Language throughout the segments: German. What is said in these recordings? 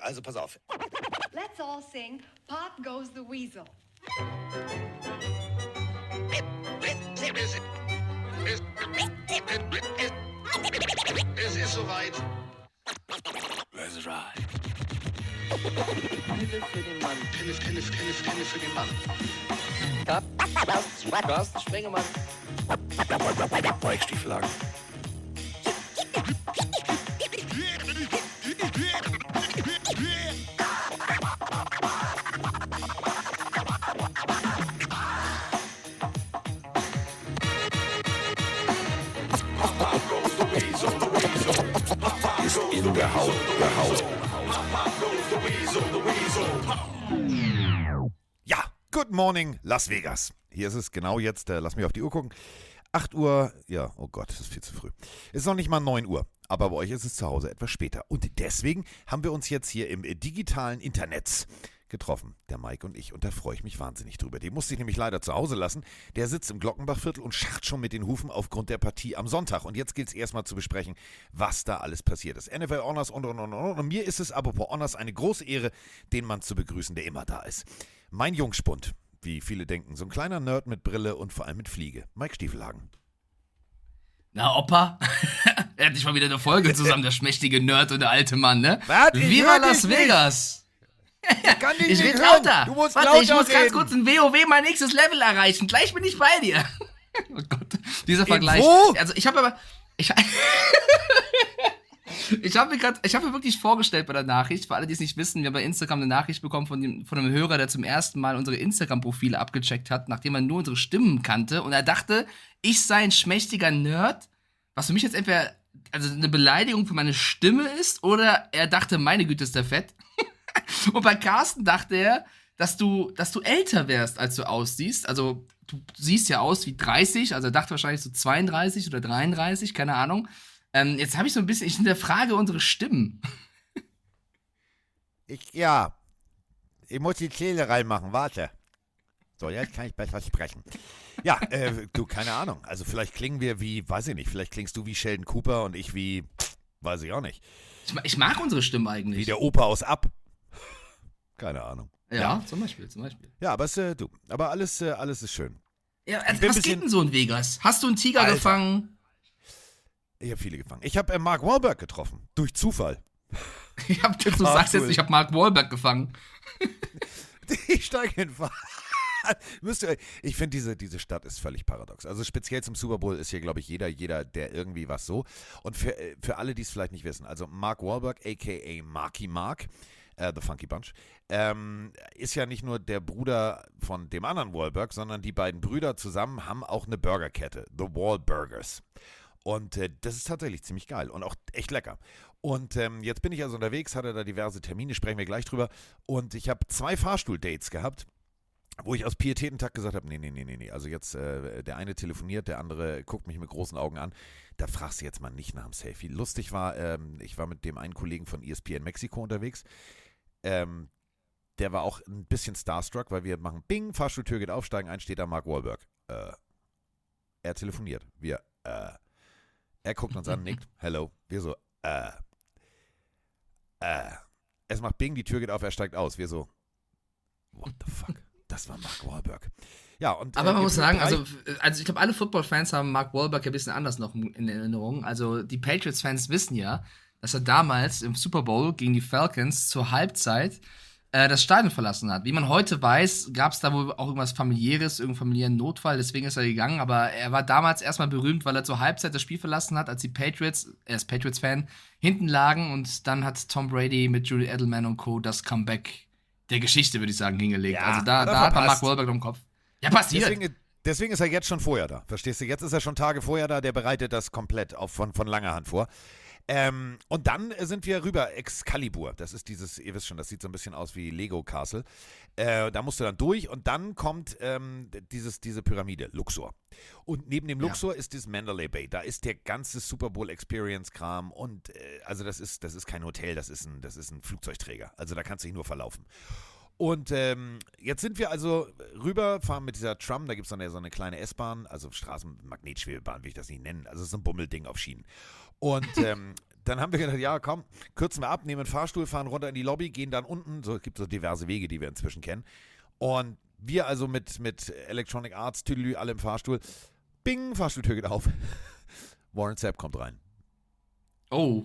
Also pass auf. Let's all sing Pop Goes the Weasel. Es ist soweit. Let's ride. Pille für den Mann. Pille, Pille, Pille, Pille für den Mann. Carsten, Carsten Spengemann. Weichstieflagen. Morning, Las Vegas. Hier ist es genau jetzt, äh, lass mich auf die Uhr gucken. 8 Uhr, ja, oh Gott, das ist viel zu früh. Es ist noch nicht mal 9 Uhr, aber bei euch ist es zu Hause etwas später. Und deswegen haben wir uns jetzt hier im äh, digitalen Internet getroffen, der Mike und ich. Und da freue ich mich wahnsinnig drüber. Den musste ich nämlich leider zu Hause lassen. Der sitzt im Glockenbachviertel und scharrt schon mit den Hufen aufgrund der Partie am Sonntag. Und jetzt gilt es erstmal zu besprechen, was da alles passiert ist. NFL Honors und, und, und, und. Und mir ist es, apropos Honors, eine große Ehre, den Mann zu begrüßen, der immer da ist. Mein Jungspund, wie viele denken, so ein kleiner Nerd mit Brille und vor allem mit Fliege. Mike Stiefelhagen. Na, Opa, er hat nicht mal wieder eine Folge zusammen, der schmächtige Nerd und der alte Mann, ne? Was? Viva Las. Vegas! Ich kann dich Ich nicht lauter! Du musst Warte, lauter ich muss ganz reden. kurz in WoW mein nächstes Level erreichen. Gleich bin ich bei dir. Oh Gott, dieser Vergleich. wo? Also, ich habe aber. Ich, ich habe mir gerade, ich habe mir wirklich vorgestellt bei der Nachricht, für alle, die es nicht wissen, wir haben bei Instagram eine Nachricht bekommen von, dem, von einem Hörer, der zum ersten Mal unsere Instagram-Profile abgecheckt hat, nachdem er nur unsere Stimmen kannte und er dachte, ich sei ein schmächtiger Nerd, was für mich jetzt entweder also eine Beleidigung für meine Stimme ist oder er dachte, meine Güte, ist der fett. und bei Carsten dachte er, dass du, dass du älter wärst, als du aussiehst. Also du siehst ja aus wie 30, also er dachte wahrscheinlich so 32 oder 33, keine Ahnung. Ähm, jetzt habe ich so ein bisschen, ich hinterfrage unsere Stimmen. Ich, ja. Ich muss die Zähle reinmachen, warte. So, jetzt kann ich besser sprechen. Ja, äh, du, keine Ahnung. Also vielleicht klingen wir wie, weiß ich nicht, vielleicht klingst du wie Sheldon Cooper und ich wie, weiß ich auch nicht, Ich, ich mag unsere Stimmen wie eigentlich. der Opa aus Ab. Keine Ahnung. ja, zum Beispiel, zum Beispiel. Ja, aber es, äh, du, aber alles, äh, alles ist schön. Ja, also, was bisschen- geht denn so in Vegas? Hast du einen Tiger Alter. gefangen? Ich habe viele gefangen. Ich habe äh, Mark Wahlberg getroffen. Durch Zufall. Ich hab, du sagst jetzt, ich habe Mark Wahlberg gefangen. Ich steige in Fahrrad. Müsst ihr, ich finde, diese, diese Stadt ist völlig paradox. Also speziell zum Super Bowl ist hier, glaube ich, jeder, jeder, der irgendwie was so. Und für, äh, für alle, die es vielleicht nicht wissen, also Mark Wahlberg, a.k.a. Marky Mark, äh, The Funky Bunch, ähm, ist ja nicht nur der Bruder von dem anderen Wahlberg, sondern die beiden Brüder zusammen haben auch eine Burgerkette, The Wahlburgers. Und äh, das ist tatsächlich ziemlich geil und auch echt lecker. Und ähm, jetzt bin ich also unterwegs, hatte da diverse Termine, sprechen wir gleich drüber. Und ich habe zwei Fahrstuhldates gehabt, wo ich aus Pietätentakt gesagt habe, nee, nee, nee, nee, nee. Also jetzt, äh, der eine telefoniert, der andere guckt mich mit großen Augen an. Da fragst du jetzt mal nicht nach dem Selfie. Lustig war, ähm, ich war mit dem einen Kollegen von ESPN Mexiko unterwegs. Ähm, der war auch ein bisschen starstruck, weil wir machen Bing, Fahrstuhltür geht auf, steigen ein, steht da Mark Wahlberg. Äh, er telefoniert. Wir, äh, er guckt uns an, nickt, hello. Wir so, äh, äh. Es macht Bing, die Tür geht auf, er steigt aus. Wir so, what the fuck? Das war Mark Wahlberg. Ja, und. Aber äh, man muss sagen, also, also ich glaube, alle Football-Fans haben Mark Wahlberg ein bisschen anders noch in Erinnerung. Also die Patriots-Fans wissen ja, dass er damals im Super Bowl gegen die Falcons zur Halbzeit äh, das Stadion verlassen hat. Wie man heute weiß, gab es da wohl auch irgendwas familiäres, irgendeinen familiären Notfall, deswegen ist er gegangen. Aber er war damals erstmal berühmt, weil er zur Halbzeit das Spiel verlassen hat, als die Patriots, er ist Patriots-Fan, hinten lagen und dann hat Tom Brady mit Julie Edelman und Co. das Comeback der Geschichte, würde ich sagen, hingelegt. Ja, also da, hat da hat man Mark. Wahlberg noch im Kopf. Ja, passiert. Deswegen, deswegen ist er jetzt schon vorher da. Verstehst du? Jetzt ist er schon Tage vorher da, der bereitet das komplett auf, von, von langer Hand vor. Ähm, und dann sind wir rüber, Excalibur. Das ist dieses, ihr wisst schon, das sieht so ein bisschen aus wie Lego Castle. Äh, da musst du dann durch und dann kommt ähm, dieses, diese Pyramide, Luxor. Und neben dem Ja. Luxor ist das Mandalay Bay. Da ist der ganze Super Bowl Experience Kram und äh, also das ist, das ist kein Hotel, das ist ein, das ist ein Flugzeugträger. Also da kannst du dich nur verlaufen. Und ähm, jetzt sind wir also rüber, fahren mit dieser Tram, da gibt es dann ja so eine kleine S-Bahn, also Straßenmagnetschwebebahn will ich das nicht nennen, also so ein Bummelding auf Schienen. Und ähm, dann haben wir gedacht, ja, komm, kürzen wir ab, nehmen einen Fahrstuhl, fahren runter in die Lobby, gehen dann unten. So, es gibt so diverse Wege, die wir inzwischen kennen. Und wir also mit, mit Electronic Arts, Tüdelü, alle im Fahrstuhl. Bing, Fahrstuhltür geht auf. Warren Sapp kommt rein. Oh.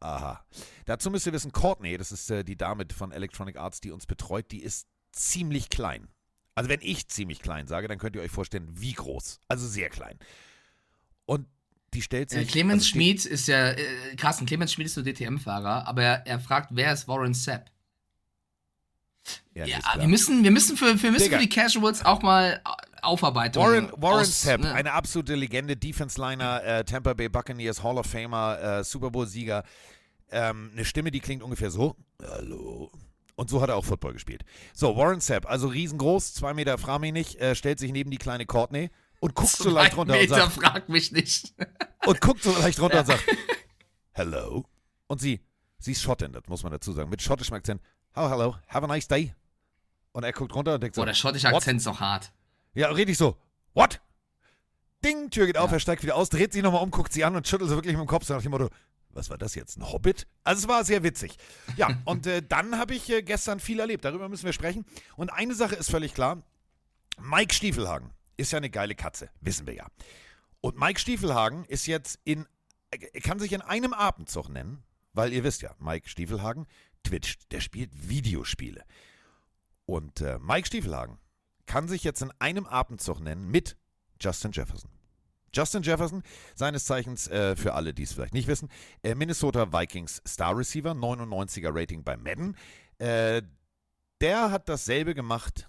Aha. Dazu müsst ihr wissen, Courtney, das ist äh, die Dame von Electronic Arts, die uns betreut, die ist ziemlich klein. Also wenn ich ziemlich klein sage, dann könnt ihr euch vorstellen, wie groß. Also sehr klein. Und die stellt sich... Äh, Clemens also Schmid ist ja, äh, Carsten, Clemens Schmid ist so DTM-Fahrer, aber er, er fragt, wer ist Warren Sapp? Ja, Ja, wir müssen, wir müssen, für, wir müssen Digga. für die Casuals auch mal Aufarbeitung. Warren, Warren aus, Sapp, ne? eine absolute Legende, Defense-Liner, äh, Tampa Bay Buccaneers, Hall of Famer, äh, Super Bowl-Sieger. Ähm, eine Stimme, die klingt ungefähr so. Hallo. Und so hat er auch Football gespielt. So, Warren Sapp, also riesengroß, zwei Meter, frag mich nicht, äh, stellt sich neben die kleine Courtney und guckt so leicht runter und Meter, sagt, frag mich nicht. und guckt so leicht runter und sagt, hello. Und sie, sie ist Schottin, das muss man dazu sagen, mit schottischem Akzent. Oh, hello, have a nice day. Und er guckt runter und denkt so, Boah, der schottische what? Akzent ist doch hart. Ja, richtig so. What? Ding, Tür geht auf, Ja. er steigt wieder aus, dreht sich nochmal um, guckt sie an und schüttelt so wirklich mit dem Kopf, so nach dem Motto, was war das jetzt, ein Hobbit? Also es war sehr witzig. Ja, und äh, dann habe ich äh, gestern viel erlebt, darüber müssen wir sprechen. Und eine Sache ist völlig klar, Mike Stiefelhagen ist ja eine geile Katze, wissen wir ja. Und Mike Stiefelhagen ist jetzt in, kann sich in einem Abendzug nennen, weil ihr wisst ja, Mike Stiefelhagen twitcht, der spielt Videospiele. Und äh, Mike Stiefelhagen kann sich jetzt in einem Abendzug nennen mit Justin Jefferson. Justin Jefferson, seines Zeichens äh, für alle, die es vielleicht nicht wissen, äh, Minnesota Vikings Star Receiver, 99er Rating bei Madden. Äh, der hat dasselbe gemacht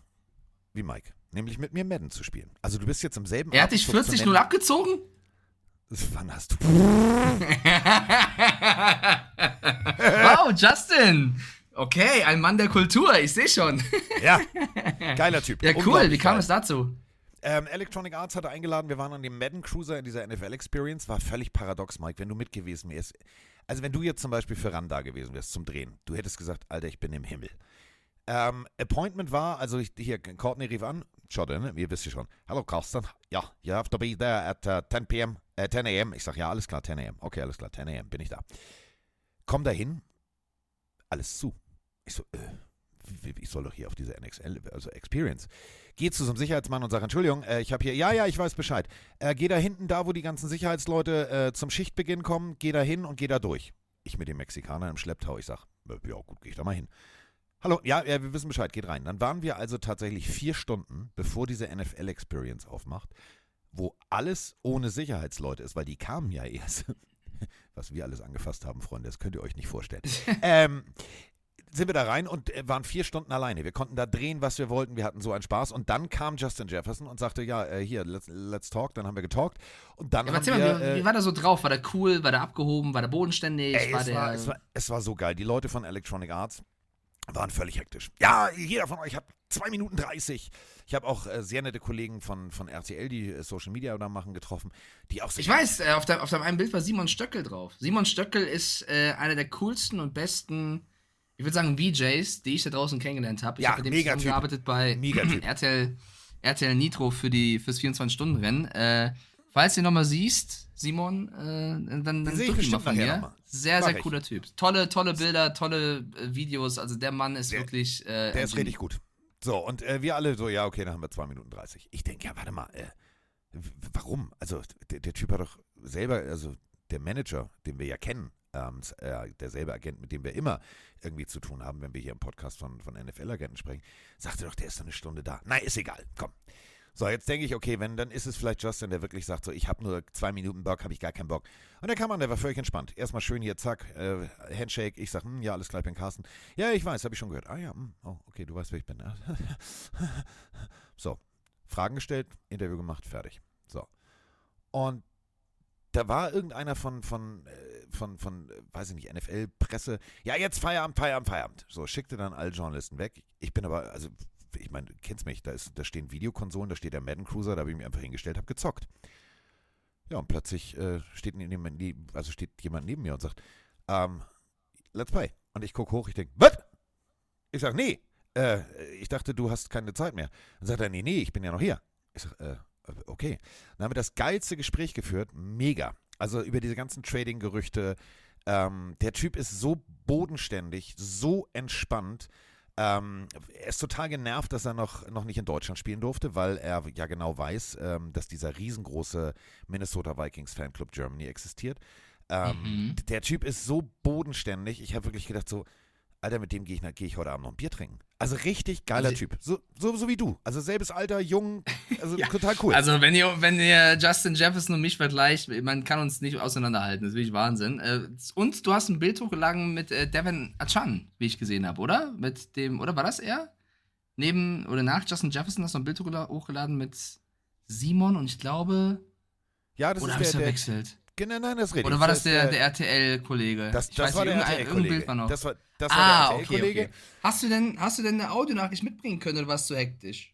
wie Mike, nämlich mit mir Madden zu spielen. Also du bist jetzt im selben Er hat dich Abendzug zu 40-0 nennen- abgezogen? Wann hast du... wow, Justin. Okay, ein Mann der Kultur, ich sehe schon. Ja, geiler Typ. Ja, cool, wie kam geil. es dazu? Ähm, Electronic Arts hatte eingeladen, wir waren an dem Madden Cruiser in dieser NFL Experience, war völlig paradox, Mike, wenn du mit gewesen wärst. Also wenn du jetzt zum Beispiel für RAN da gewesen wärst zum Drehen, du hättest gesagt, Alter, ich bin im Himmel. Ähm, Appointment war, also ich, hier, Courtney rief an, schaut ne? ihr wisst schon. Hallo Carsten, ja, you have to be there at uh, 10 p.m., äh, 10 a.m. Ich sag, ja, alles klar, 10 a.m. Okay, alles klar, 10 a.m. bin ich da. Komm da hin, alles zu. Ich so, äh, ich soll doch hier auf diese NXL, also Experience. Geh zu so einem Sicherheitsmann und sag, Entschuldigung, äh, ich habe hier, ja, ja, ich weiß Bescheid. Äh, geh da hinten, da wo die ganzen Sicherheitsleute äh, zum Schichtbeginn kommen, geh da hin und geh da durch. Ich mit dem Mexikaner im Schlepptau, ich sag, äh, ja gut, geh ich da mal hin. Hallo, ja, ja, wir wissen Bescheid, geht rein. Dann waren wir also tatsächlich vier Stunden, bevor diese NFL-Experience aufmacht, wo alles ohne Sicherheitsleute ist, weil die kamen ja erst. Was wir alles angefasst haben, Freunde, das könnt ihr euch nicht vorstellen. ähm, sind wir da rein und äh, waren vier Stunden alleine. Wir konnten da drehen, was wir wollten. Wir hatten so einen Spaß. Und dann kam Justin Jefferson und sagte, ja, äh, hier, let's, let's talk. Dann haben wir getalkt. Und dann Ja, haben erzähl wir... mal, wie, äh, wie war der so drauf? War der cool? War der abgehoben? War der bodenständig? Ey, war es, der. war, es, war, es war so geil. Die Leute von Electronic Arts waren völlig hektisch. Ja, jeder von euch hat 2 Minuten 30. Ich habe auch äh, sehr nette Kollegen von, von RTL, die äh, Social Media da machen, getroffen, die auch ich weiß, äh, auf, deinem, auf einen Bild war Simon Stöckel drauf. Simon Stöckel ist äh, einer der coolsten und besten, ich würde sagen, VJs, die ich da draußen kennengelernt habe. Ich Ja, habe mit dem zusammengearbeitet bei. RTL, RTL Nitro für die, fürs 24-Stunden-Rennen. Äh, falls ihn nochmal siehst, Simon, äh, dann, dann sehe ich bestimmt von nachher mir. noch mal. Sehr, Mach sehr ich. cooler Typ. Tolle, tolle Bilder, tolle äh, Videos. Also der Mann ist Der- wirklich. Äh, Der ist richtig gut. So, und äh, wir alle so, ja, okay, dann haben wir 2 Minuten 30. Ich denke, ja, warte mal, äh, warum? Also, der, der Typ hat doch selber, also der Manager, den wir ja kennen, ähm, äh, derselbe Agent, mit dem wir immer irgendwie zu tun haben, wenn wir hier im Podcast von, von NFL-Agenten sprechen, sagte doch, der ist doch eine Stunde da. Nein, ist egal, komm. So, jetzt denke ich, okay, wenn, dann ist es vielleicht Justin, der wirklich sagt, so, ich habe nur zwei Minuten Bock, habe ich gar keinen Bock. Und der Kameramann, der war völlig entspannt. Erstmal schön hier, zack, äh, Handshake. Ich sag, hm, ja, alles klar, ich bin Carsten. Ja, ich weiß, habe ich schon gehört. Ah ja, hm, oh, okay, du weißt, wer ich bin. so, Fragen gestellt, Interview gemacht, fertig. So. Und da war irgendeiner von, von, äh, von, von, äh, weiß ich nicht, NFL-Presse. Ja, jetzt Feierabend, Feierabend, Feierabend. So, schickte dann alle Journalisten weg. Ich bin aber, also, ich meine, kennst mich, da, ist, da stehen Videokonsolen, da steht der Madden Cruiser, da habe ich mich einfach hingestellt, habe gezockt. Ja, und plötzlich äh, steht, neben, also steht jemand neben mir und sagt, ähm, let's play. Und ich gucke hoch, ich denke, was? Ich sage, nee, äh, ich dachte, du hast keine Zeit mehr. Dann sagt er, nee, nee, ich bin ja noch hier. Ich sage, äh, okay. Dann haben wir das geilste Gespräch geführt, mega. Also über diese ganzen Trading-Gerüchte, Ähm, der Typ ist so bodenständig, so entspannt. Ähm, er ist total genervt, dass er noch, noch nicht in Deutschland spielen durfte, weil er ja genau weiß, ähm, dass dieser riesengroße Minnesota Vikings Fanclub Germany existiert. Ähm, Mhm. Der Typ ist so bodenständig. Ich habe wirklich gedacht, so, Alter, mit dem gehe ich, geh ich heute Abend noch ein Bier trinken. Also richtig geiler Also- Typ. So, so, so wie du. Also selbes Alter, jung, also Ja, total cool. Also, wenn ihr, wenn ihr Justin Jefferson und mich vergleicht, man kann uns nicht auseinanderhalten. Das ist wirklich Wahnsinn. Äh, Und du hast ein Bild hochgeladen mit äh, Devin Achan, wie ich gesehen habe, oder? Mit dem, oder war das er? Neben oder nach Justin Jefferson hast du ein Bild hochgela- hochgeladen mit Simon und ich glaube. ja, das oder ist der, verwechselt? Genau, nein, das richtig. Oder war das ist der, der RTL-Kollege? das, das war nicht, der RTL-Kollege. Das war, das war ah, der okay, RTL-Kollege. okay. Hast du denn, hast du denn eine Audionachricht mitbringen können oder warst du hektisch?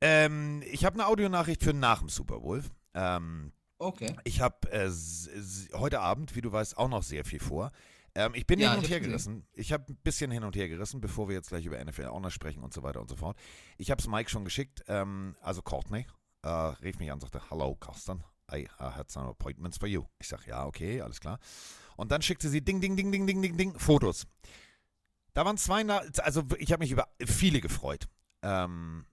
Ähm, ich habe eine Audionachricht für nach dem Super Bowl. Ähm, Okay. ich habe äh, heute Abend, wie du weißt, auch noch sehr viel vor. Ähm, ich bin Ja, hin und her gerissen. Ich habe ein bisschen hin und her gerissen, bevor wir jetzt gleich über NFL auch noch sprechen und so weiter und so fort. Ich habe es Mike schon geschickt, ähm, also Courtney, äh, rief mich an und sagte, Hello, Carsten, I had some appointments for you. Ich sage, ja, okay, alles klar. Und dann schickte sie Ding, Ding, Ding, Ding, Ding, Ding, Ding, Fotos. Da waren zwei, also ich habe mich über viele gefreut. Ähm,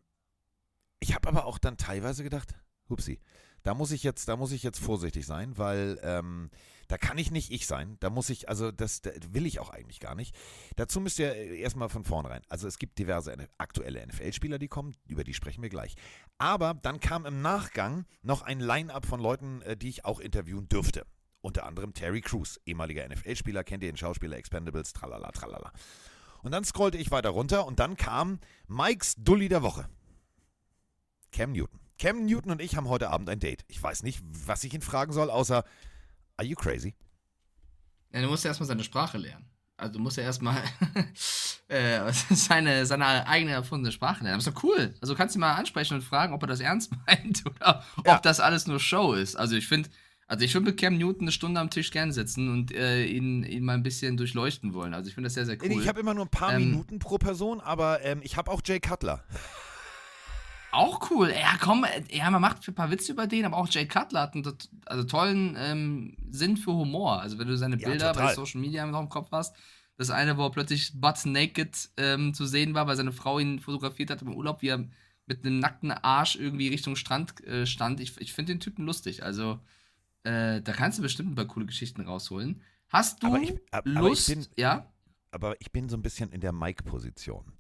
ich habe aber auch dann teilweise gedacht, hupsi, da muss ich jetzt, da muss ich jetzt vorsichtig sein, weil ähm, da kann ich nicht ich sein. Da muss ich, also das, das will ich auch eigentlich gar nicht. Dazu müsst ihr erstmal von vornherein. Also es gibt diverse aktuelle NFL-Spieler, die kommen, über die sprechen wir gleich. Aber dann kam im Nachgang noch ein Line-up von Leuten, äh, die ich auch interviewen dürfte. Unter anderem Terry Crews, ehemaliger NFL-Spieler, kennt ihr den Schauspieler Expendables, tralala, tralala. Und dann scrollte ich weiter runter und dann kam Mikes Dulli der Woche. Cam Newton. Cam Newton und ich haben heute Abend ein Date. Ich weiß nicht, was ich ihn fragen soll, außer Are you crazy? Ja, du musst ja erstmal seine Sprache lernen. Also du musst ja erstmal äh, seine, seine eigene erfundene Sprache lernen. Das ist doch cool. Also du kannst ihn mal ansprechen und fragen, ob er das ernst meint oder Ja. ob das alles nur Show ist. Also ich finde, also ich würde mit Cam Newton eine Stunde am Tisch gern sitzen und äh, ihn, ihn mal ein bisschen durchleuchten wollen. Also ich finde das sehr, sehr cool. Ich habe immer nur ein paar Ähm, Minuten pro Person, aber ähm, ich habe auch Jay Cutler. Auch cool. Ja, komm, äh, ja, man macht ein paar Witze über den, aber auch Jay Cutler hat einen also tollen ähm, Sinn für Humor. Also wenn du seine Ja, Bilder total. bei Social Media noch im Kopf hast, das eine, wo er plötzlich butt naked ähm, zu sehen war, weil seine Frau ihn fotografiert hat im Urlaub, wie er mit einem nackten Arsch irgendwie Richtung Strand äh, stand. Ich, ich finde den Typen lustig. Also äh, da kannst du bestimmt ein paar coole Geschichten rausholen. Hast du Aber ich- ab- aber ich Lust? bin- ja? Aber ich bin so ein bisschen in der Mike-Position.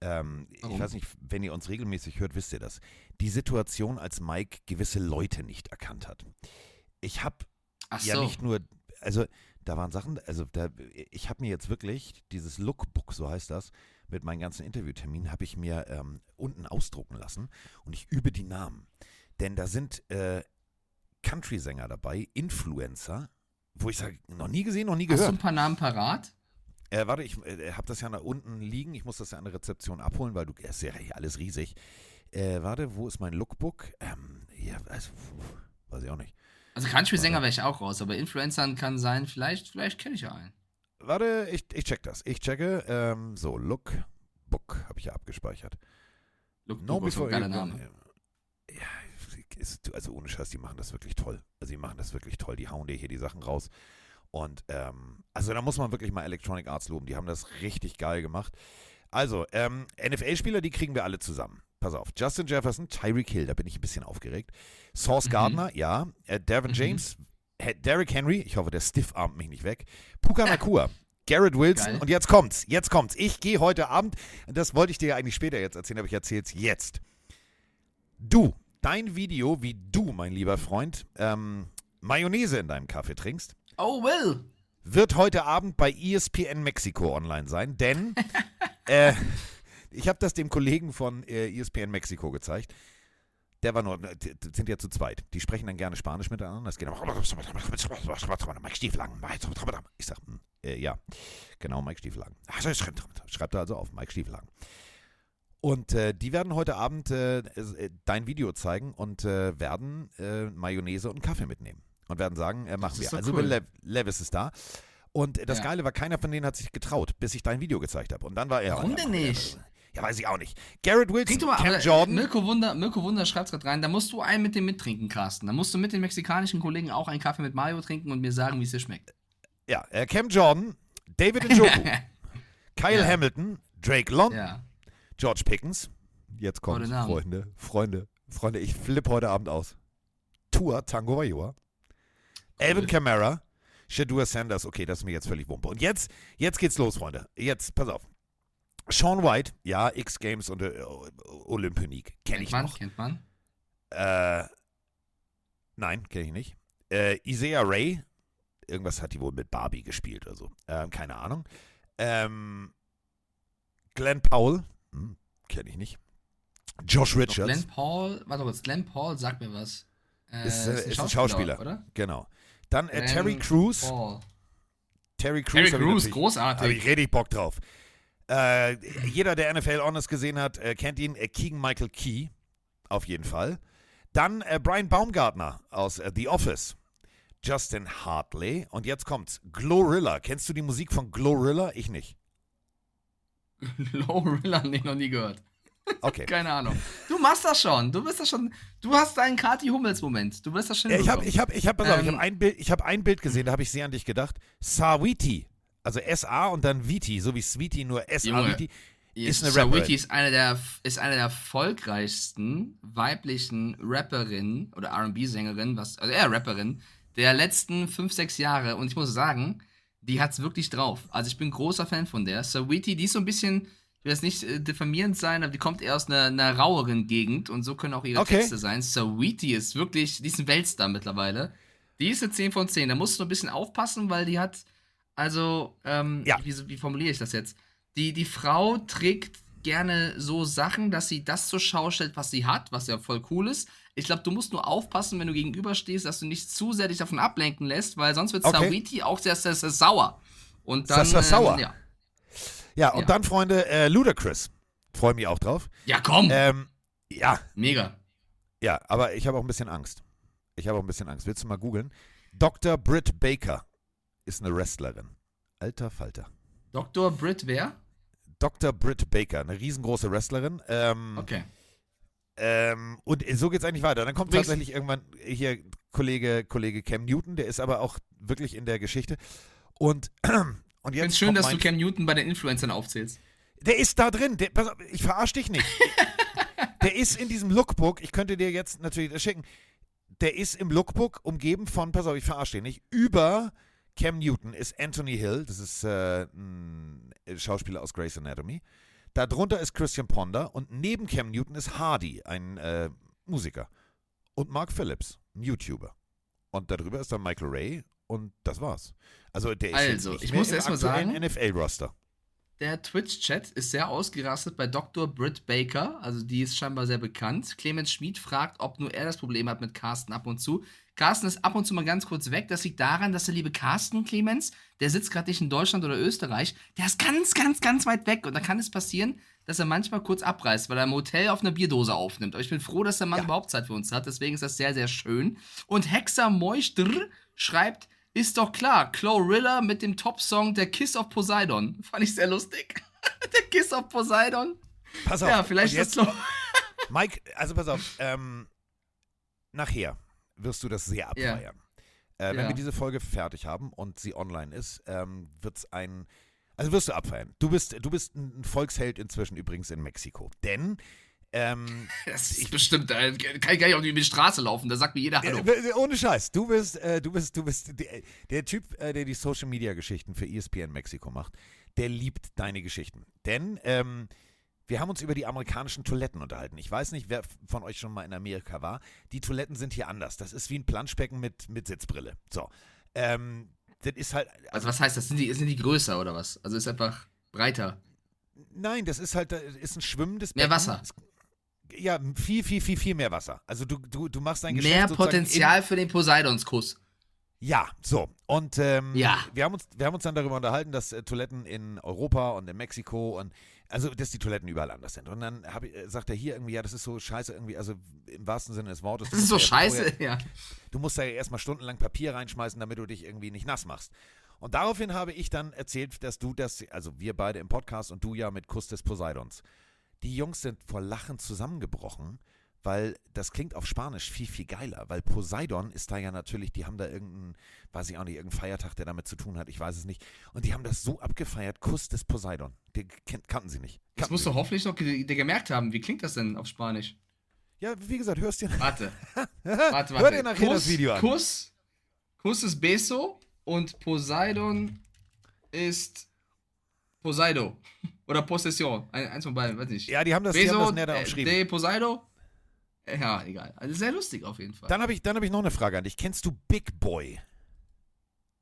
Ähm, ich weiß nicht, wenn ihr uns regelmäßig hört, wisst ihr das. Die Situation, als Mike gewisse Leute nicht erkannt hat. Ich habe Ach ja so. nicht nur, also da waren Sachen, also da, ich habe mir jetzt wirklich dieses Lookbook, so heißt das, mit meinen ganzen Interviewterminen, habe ich mir ähm, unten ausdrucken lassen und ich übe die Namen. Denn da sind äh, Country-Sänger dabei, Influencer, wo ich sage, noch nie gesehen, noch nie Hast du gehört. ein paar Namen parat? Äh, warte, ich äh, habe das ja da unten liegen. Ich muss das ja an der Rezeption abholen, weil du, ist ja hier alles riesig. Äh, warte, wo ist mein Lookbook? Ähm, ja, also, weiß ich auch nicht. Also Country-Sänger wäre ich auch raus, aber Influencern kann sein, vielleicht, vielleicht kenne ich ja einen. Warte, ich, ich check das. Ich checke. Ähm, so, Lookbook habe ich ja abgespeichert. Look, No ist ein geiler Name. Ja, ist, also ohne Scheiß, die machen das wirklich toll. Also die machen das wirklich toll. Die hauen dir hier die Sachen raus. Und ähm, also da muss man wirklich mal Electronic Arts loben. Die haben das richtig geil gemacht. Also, ähm, NFL-Spieler, die kriegen wir alle zusammen. Pass auf. Justin Jefferson, Tyreek Hill, da bin ich ein bisschen aufgeregt. Sauce Mhm. Gardner, ja. Äh, Dervin Mhm. James, Derrick Henry, ich hoffe, der stiff armt mich nicht weg. Puka Nakua. Garrett Wilson Geil. und jetzt kommt's, jetzt kommt's. Ich gehe heute Abend, das wollte ich dir ja eigentlich später jetzt erzählen, aber ich erzähl's jetzt. Du, dein Video, wie du, mein lieber Freund, ähm, Mayonnaise in deinem Kaffee trinkst, Oh, Will! wird heute Abend bei ESPN Mexiko online sein, denn äh, ich habe das dem Kollegen von äh, ESPN Mexiko gezeigt. Der war nur, sind ja zu zweit. Die sprechen dann gerne Spanisch miteinander. Das geht immer. Mike Stieflagen. Ich sag, hm, äh, ja, genau, Mike Stieflagen. Schreibt er also auf, Mike Stieflagen. Und äh, die werden heute Abend äh, äh, dein Video zeigen und äh, werden äh, Mayonnaise und Kaffee mitnehmen. Und werden sagen, äh, machen ist wir. Also cool. Le Levis ist da. Und das Ja. Geile war, keiner von denen hat sich getraut, bis ich dein Video gezeigt habe. Und dann war er. Warum denn nicht? Ja, weiß ich auch nicht. Garrett Wilson, mal, Cam Jordan. Mirko Wunder, Mirko Wunder schreibt gerade rein, da musst du einen mit dem mittrinken, Carsten. Da musst du mit den mexikanischen Kollegen auch einen Kaffee mit Mayo trinken und mir sagen, wie es dir schmeckt. Ja, äh, Cam Jordan, David Njoku, Kyle Ja. Hamilton, Drake London, Ja. George Pickens. Jetzt kommt. Freunde, Freunde, Freunde, ich flippe heute Abend aus. Tua Tango Vailoa, Alvin Kamara, Shadua Sanders. Okay, das ist mir jetzt völlig wumpe. Und jetzt, jetzt geht's los, Freunde. Jetzt, pass auf. Sean White, ja, X-Games und äh, Olympionik. Kenne Kennt ich man, noch. kennt man. Äh, nein, kenne ich nicht. Äh, Isaiah Ray, irgendwas hat die wohl mit Barbie gespielt oder so. Ähm, keine Ahnung. Ähm, Glenn Powell, hm, kenne ich nicht. Josh Doch, Richards, Glenn Paul, warte kurz, Glenn Paul sagt mir was. Äh, ist, äh, ist ein Schauspieler, oder? genau. Dann äh, Terry Crews. Paul. Terry Crews, Terry hab ich Crews, natürlich- Habe großartig. ich richtig Bock drauf. Äh, jeder, der NFL Honest gesehen hat, äh, kennt ihn. Äh, Keegan Michael Key, auf jeden Fall. Dann äh, Brian Baumgartner aus äh, The Office. Justin Hartley. Und jetzt kommt's. Glorilla. Kennst du die Musik von Glorilla? Ich nicht. Glorilla, nee, noch nie gehört. Okay. Keine Ahnung. Du machst das schon. Du bist das schon. Du hast deinen Kati Hummels-Moment. Du wirst das schon ich habe ich hab, ich hab, pass auf, ich Ähm, hab ein, Bild, ich hab ein Bild gesehen, da habe ich sehr an dich gedacht. Sawiti. Also S-A und dann Viti, so wie Sweetie, nur S-A Junge. Viti. Ist eine Sawiti Rapperin. ist eine der ist eine der erfolgreichsten weiblichen Rapperinnen oder R&B-Sängerin, was also eher Rapperin der letzten fünf sechs Jahre und ich muss sagen, die hat's wirklich drauf. Also ich bin großer Fan von der. Sawiti, die ist so ein bisschen, will jetzt nicht äh, diffamierend sein, aber die kommt eher aus einer, einer raueren Gegend und so können auch ihre Okay. Texte sein. Sawiti ist wirklich, die ist ein Weltstar mittlerweile. Die ist eine 10 von 10. Da musst du ein bisschen aufpassen, weil die hat, also, ähm, Ja. wie, wie formuliere ich das jetzt? Die, die Frau trägt gerne so Sachen, dass sie das zur Schau stellt, was sie hat, was ja voll cool ist. Ich glaube, du musst nur aufpassen, wenn du gegenüberstehst, dass du nicht zu sehr dich davon ablenken lässt, weil sonst wird Okay. Sawiti auch sehr, sehr, sehr sauer. Und dann, Sehr, sehr sauer. Ähm, ja. Ja, und Ja. dann, Freunde, äh, Ludacris. Freue mich auch drauf. ja, komm, Ähm, ja, mega. Ja, aber ich habe auch ein bisschen Angst. Ich habe auch ein bisschen Angst. Willst du mal googeln? Dr. Britt Baker ist eine Wrestlerin. Alter Falter. Dr. Britt, wer? Dr. Britt Baker, eine riesengroße Wrestlerin. Ähm, Okay. ähm, und so geht's eigentlich weiter. Dann kommt Übrigens- tatsächlich irgendwann hier Kollege, Kollege Cam Newton, der ist aber auch wirklich in der Geschichte. Und, und Ich jetzt. finde schön, dass du Cam Newton bei den Influencern aufzählst. Der ist da drin. Der, auf, ich verarsch dich nicht. der ist in diesem Lookbook. Ich könnte dir jetzt natürlich das schicken. Der ist im Lookbook umgeben von, pass auf, ich verarsch dich nicht. Über Cam Newton ist Anthony Hill. Das ist äh, ein Schauspieler aus Grey's Anatomy. Darunter ist Christian Ponder. Und neben Cam Newton ist Hardy, ein äh, Musiker. Und Mark Phillips, ein YouTuber. Und darüber ist dann Michael Ray. Und das war's. Also, der ist Also, nicht ich muss im erst mal aktuellen sagen- NFL-Roster. Der Twitch-Chat ist sehr ausgerastet bei Dr. Britt Baker, also die ist scheinbar sehr bekannt. Clemens Schmid fragt, ob nur er das Problem hat mit Carsten ab und zu. Carsten ist ab und zu mal ganz kurz weg. Das liegt daran, dass der liebe Carsten Clemens, der sitzt gerade nicht in Deutschland oder Österreich, der ist ganz, ganz, ganz weit weg. Und da kann es passieren, dass er manchmal kurz abreißt, weil er im Hotel auf einer Bierdose aufnimmt. Aber ich bin froh, dass der Mann überhaupt Zeit für uns hat. Deswegen ist das sehr, sehr schön. Und Hexer Moischtr schreibt, ist doch klar, Chlorilla mit dem Top-Song Der Kiss of Poseidon. Fand ich sehr lustig. Der Kiss of Poseidon. Pass auf. Ja, vielleicht ist jetzt, das so. Mike, also pass auf, ähm, nachher wirst du das sehr abfeiern. Äh, wenn Ja. wir diese Folge fertig haben und sie online ist, ähm, wird es ein, also wirst du abfeiern. Du bist, du bist ein Volksheld inzwischen übrigens in Mexiko. Denn, ähm, Das ist bestimmt, da kann ich gar nicht auf die Straße laufen, da sagt mir jeder Hallo. äh, ohne Scheiß, du bist, äh, du bist, du bist, der, der Typ, äh, der die Social Media Geschichten für ESPN Mexiko macht, der liebt deine Geschichten. Denn, ähm, wir haben uns über die amerikanischen Toiletten unterhalten. Ich weiß nicht, wer von euch schon mal in Amerika war. Die Toiletten sind hier anders. Das ist wie ein Planschbecken mit, mit Sitzbrille. So. Ähm, das ist halt. Also was heißt das? Sind die, sind die größer oder was? Also ist einfach breiter. Nein, das ist halt, das ist ein schwimmendes Mehr Becken. Wasser. Ja, viel, viel, viel, viel mehr Wasser. Also du, du, du machst dein Geschäft Mehr Potenzial für den Poseidonskuss. Ja, so. Und ähm, Ja. wir, haben uns, wir haben uns dann darüber unterhalten, dass äh, Toiletten in Europa und in Mexiko und also dass die Toiletten überall anders sind. Und dann hab äh, sagt er hier irgendwie, ja, das ist so scheiße irgendwie, also im wahrsten Sinne des Wortes. Das ist so scheiße, vorher- ja. Du musst da ja erstmal stundenlang Papier reinschmeißen, damit du dich irgendwie nicht nass machst. Und daraufhin habe ich dann erzählt, dass du das, also wir beide im Podcast und du ja mit Kuss des Poseidons. Die Jungs sind vor Lachen zusammengebrochen, weil das klingt auf Spanisch viel, viel geiler, weil Poseidon ist da ja natürlich, die haben da irgendeinen, weiß ich auch nicht, irgendeinen Feiertag, der damit zu tun hat, ich weiß es nicht. Und die haben das so abgefeiert, Kuss des Poseidon. Den kan- kannten sie nicht. Das Kannten musst sie du hoffentlich noch gemerkt haben. Wie klingt das denn auf Spanisch? nicht. Ja, wie gesagt, hörst dir. Warte. Warte, warte. Hör dir nachher das Video an. Kuss, Kuss ist Beso und Poseidon ist Poseido. Oder Possession. Ein, eins von beiden, weiß nicht. Ja, die haben das, die haben Beso das näher da äh, umschrieben. de Poseido. Äh, Ja, egal. Also sehr lustig auf jeden Fall. Dann habe ich, dann hab ich noch eine Frage an dich. Kennst du Big Boy?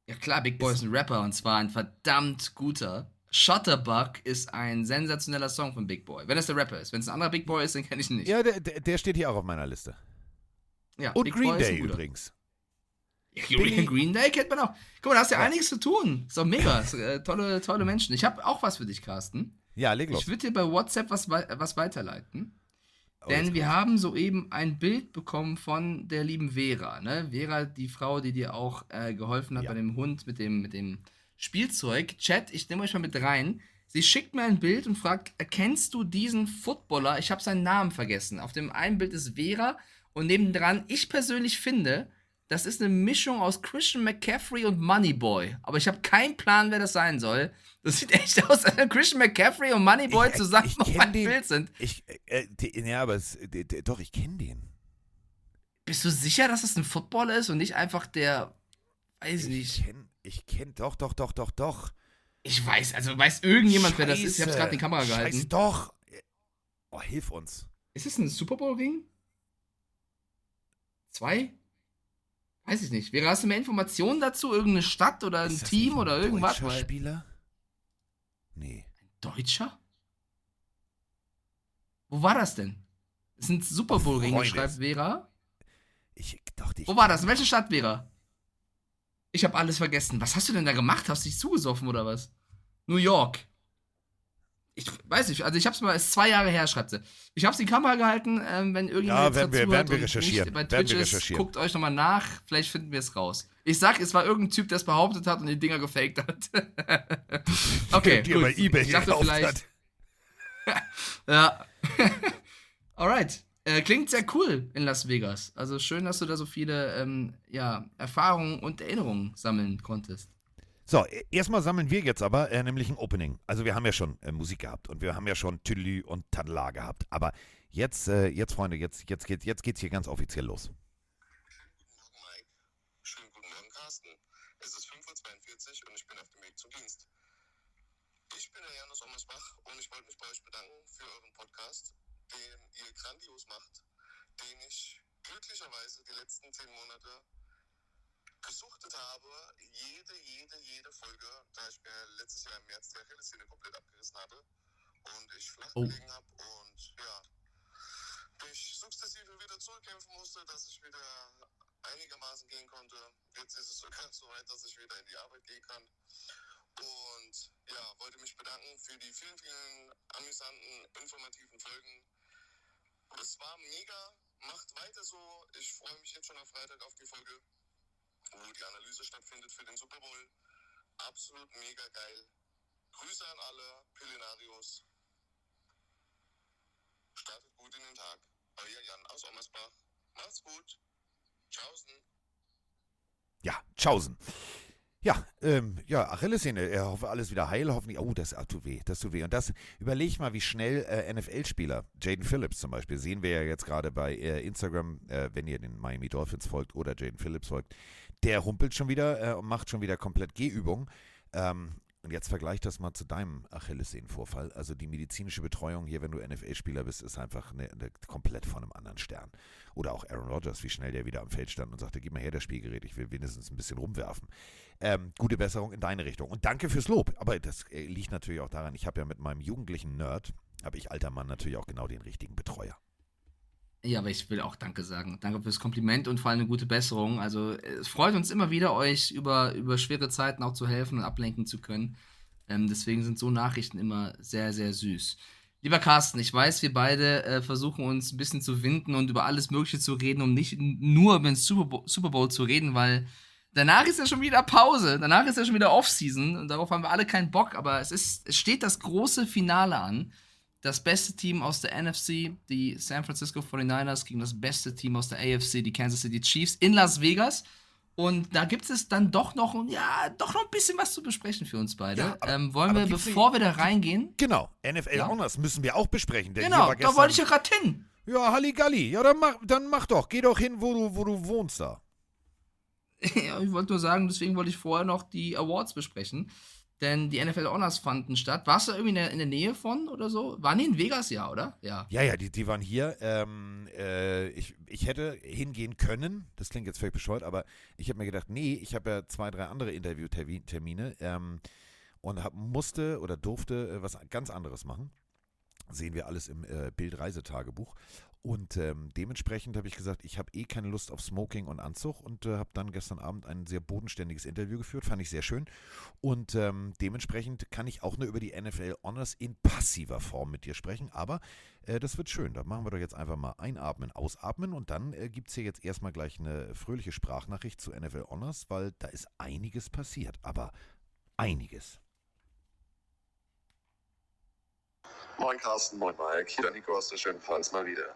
Ja klar, Big Boy ist ein Rapper und zwar ein verdammt guter. Shutterbug ist ein sensationeller Song von Big Boy. Wenn es der Rapper ist. Wenn es ein anderer Big Boy ist, dann kenne ich ihn nicht. Ja, der, der, steht hier auch auf meiner Liste. Ja, Und Big Green Boy ist Day übrigens. Green, Green Day kennt man auch. Guck mal, da hast du ja, Ja. einiges zu tun. Ist doch mega. Ist, äh, tolle, tolle Menschen. Ich habe auch was für dich, Carsten. Ja, leg los. Ich würde dir bei WhatsApp was, was weiterleiten. Oh, Denn wir haben soeben ein Bild bekommen von der lieben Vera. Ne? Vera, die Frau, die dir auch äh, geholfen hat Ja. bei dem Hund mit dem, mit dem Spielzeug. Chat, ich nehme euch mal mit rein. Sie schickt mir ein Bild und fragt, erkennst du diesen Footballer? Ich habe seinen Namen vergessen. Auf dem einen Bild ist Vera und nebendran, ich persönlich finde, das ist eine Mischung aus Christian McCaffrey und Moneyboy. Aber ich habe keinen Plan, wer das sein soll. Das sieht echt aus, als wenn Christian McCaffrey und Moneyboy Ich- zusammen ich auf kenn einem den. Bild sind. Ich, äh, die, ja, aber es, die, die, doch, ich kenne den. Bist du sicher, dass das ein Footballer ist und nicht einfach der. Weiß ich Ich nicht. kenne, ich kenne, doch, doch, doch, doch, doch. Ich weiß, also weiß irgendjemand, wer das ist. Ich hab's Scheiße. gerade in die Kamera gehalten. Scheiße, doch. Oh, hilf uns. Ist es ein Super Bowl-Ring? Zwei? Weiß ich nicht. Wäre hast du mehr Informationen dazu? Irgendeine Stadt oder ein Team nicht oder ein irgendwas? deutscher Weil- Spieler? Nee. Deutscher? Wo war das denn? Das ist ein Super Bowl-Ring, Freunde. schreibt Vera. Ich dachte, ich. Wo war das? In welcher Stadt, Vera? Ich habe alles vergessen. Was hast du denn da gemacht? Hast du dich zugesoffen oder was? New York. Ich weiß nicht, also ich hab's mal, ist zwei Jahre her, schreibt sie. Ich hab's in die Kamera gehalten, ähm, wenn irgendjemand Ja, werden wir- dazu werden wir recherchieren. Bei Werden Twitch wir recherchieren. guckt euch nochmal nach, vielleicht finden wir es raus. Ich sag, es war irgendein Typ, der es behauptet hat und die Dinger gefaked hat. okay, die er bei eBay ich dachte vielleicht, ja. Alright. Äh, klingt sehr cool in Las Vegas. Also schön, dass du da so viele ähm, ja, Erfahrungen und Erinnerungen sammeln konntest. So, e- erstmal sammeln wir jetzt aber äh, nämlich ein Opening. Also wir haben ja schon äh, Musik gehabt und wir haben ja schon Tüdelü und Tadla gehabt. Aber jetzt, äh, jetzt Freunde, jetzt, jetzt, geht, jetzt geht's hier ganz offiziell los. Guten Morgen, Mike. Schönen guten Morgen, Carsten. Es ist 5.42 Uhr und ich bin auf dem Weg zum Dienst. Ich bin der Janus Ommersbach und ich wollte mich bei euch bedanken für euren Podcast, den ihr grandios macht, den ich glücklicherweise die letzten zehn Monate gesuchtet habe. Jede, jede, jede Folge, da ich mir letztes Jahr im März die Achillessehne komplett abgerissen hatte und ich flach Oh. gelegen habe und ja, mich sukzessive wieder zurückkämpfen musste, dass ich wieder einigermaßen gehen konnte. Jetzt ist es sogar so weit, dass ich wieder in die Arbeit gehen kann. Und ja, wollte mich bedanken für die vielen, vielen amüsanten, informativen Folgen. Es war mega. Macht weiter so. Ich freue mich jetzt schon auf Freitag auf die Folge, wo die Analyse stattfindet für den Super Bowl. Absolut mega geil. Grüße an alle Pillenarios. Startet gut in den Tag. Euer Jan aus Ommersbach. Macht's gut. Tschaußen. Ja, Tschaußen. Ja, ähm, ja, Achillessehne, äh, hoffe alles wieder heil, hoffentlich. Oh, das ah, tut weh, das tut weh. Und das, überleg mal, wie schnell äh, NFL-Spieler, Jaden Phillips zum Beispiel, sehen wir ja jetzt gerade bei äh, Instagram, äh, wenn ihr den Miami Dolphins folgt oder Jaden Phillips folgt, der humpelt schon wieder äh, und macht schon wieder komplett Gehübungen. Ähm, und jetzt vergleich das mal zu deinem Achillessehnenvorfall. Also die medizinische Betreuung hier, wenn du NFL-Spieler bist, ist einfach eine, eine komplett von einem anderen Stern. Oder auch Aaron Rodgers, wie schnell der wieder am Feld stand und sagte, gib mal her das Spielgerät, ich will wenigstens ein bisschen rumwerfen. Ähm, gute Besserung in deine Richtung. Und danke fürs Lob. Aber das äh, liegt natürlich auch daran, ich habe ja mit meinem jugendlichen Nerd, habe ich alter Mann natürlich auch genau den richtigen Betreuer. Ja, aber ich will auch Danke sagen. Danke fürs Kompliment und vor allem eine gute Besserung. Also es freut uns immer wieder, euch über, über schwere Zeiten auch zu helfen und ablenken zu können. Ähm, deswegen sind so Nachrichten immer sehr, sehr süß. Lieber Carsten, ich weiß, wir beide äh, versuchen uns ein bisschen zu winden und über alles Mögliche zu reden, um nicht nur über den Super Bowl, Super Bowl zu reden, weil danach ist ja schon wieder Pause, danach ist ja schon wieder Offseason und darauf haben wir alle keinen Bock, aber es, ist, es steht das große Finale an. Das beste Team aus der NFC, die San Francisco 49ers, gegen das beste Team aus der AFC, die Kansas City Chiefs, in Las Vegas. Und da gibt es dann doch noch, ja, doch noch ein bisschen was zu besprechen für uns beide. Ja, aber- ähm, wollen wir, bevor wir da reingehen, Genau, NFL Ja. Honors müssen wir auch besprechen. Genau, da wollte ich ja gerade hin. Ja, Halligalli. Ja, dann mach, dann mach doch. Geh doch hin, wo du, wo du wohnst da. ja, ich wollte nur sagen, deswegen wollte ich vorher noch die Awards besprechen. Denn die NFL Honors fanden statt. Warst du irgendwie in der, in der Nähe von oder so? Waren die in Vegas, ja, oder? Ja. Ja, ja, die, die waren hier. Ähm, äh, ich, ich hätte hingehen können. Das klingt jetzt völlig bescheuert, aber ich habe mir gedacht, nee, ich habe ja zwei, drei andere Interviewtermine ähm, und hab, musste oder durfte äh, was ganz anderes machen. Sehen wir alles im äh, Bildreisetagebuch. Und ähm, dementsprechend habe ich gesagt, ich habe eh keine Lust auf Smoking und Anzug und äh, habe dann gestern Abend ein sehr bodenständiges Interview geführt, fand ich sehr schön. Und ähm, dementsprechend kann ich auch nur über die NFL Honors in passiver Form mit dir sprechen, aber äh, das wird schön. Da machen wir doch jetzt einfach mal einatmen, ausatmen und dann äh, gibt es hier jetzt erstmal gleich eine fröhliche Sprachnachricht zu NFL Honors, weil da ist einiges passiert, aber einiges. Moin Carsten, moin Mike, hier der Nico aus der schönen Pfalz mal wieder.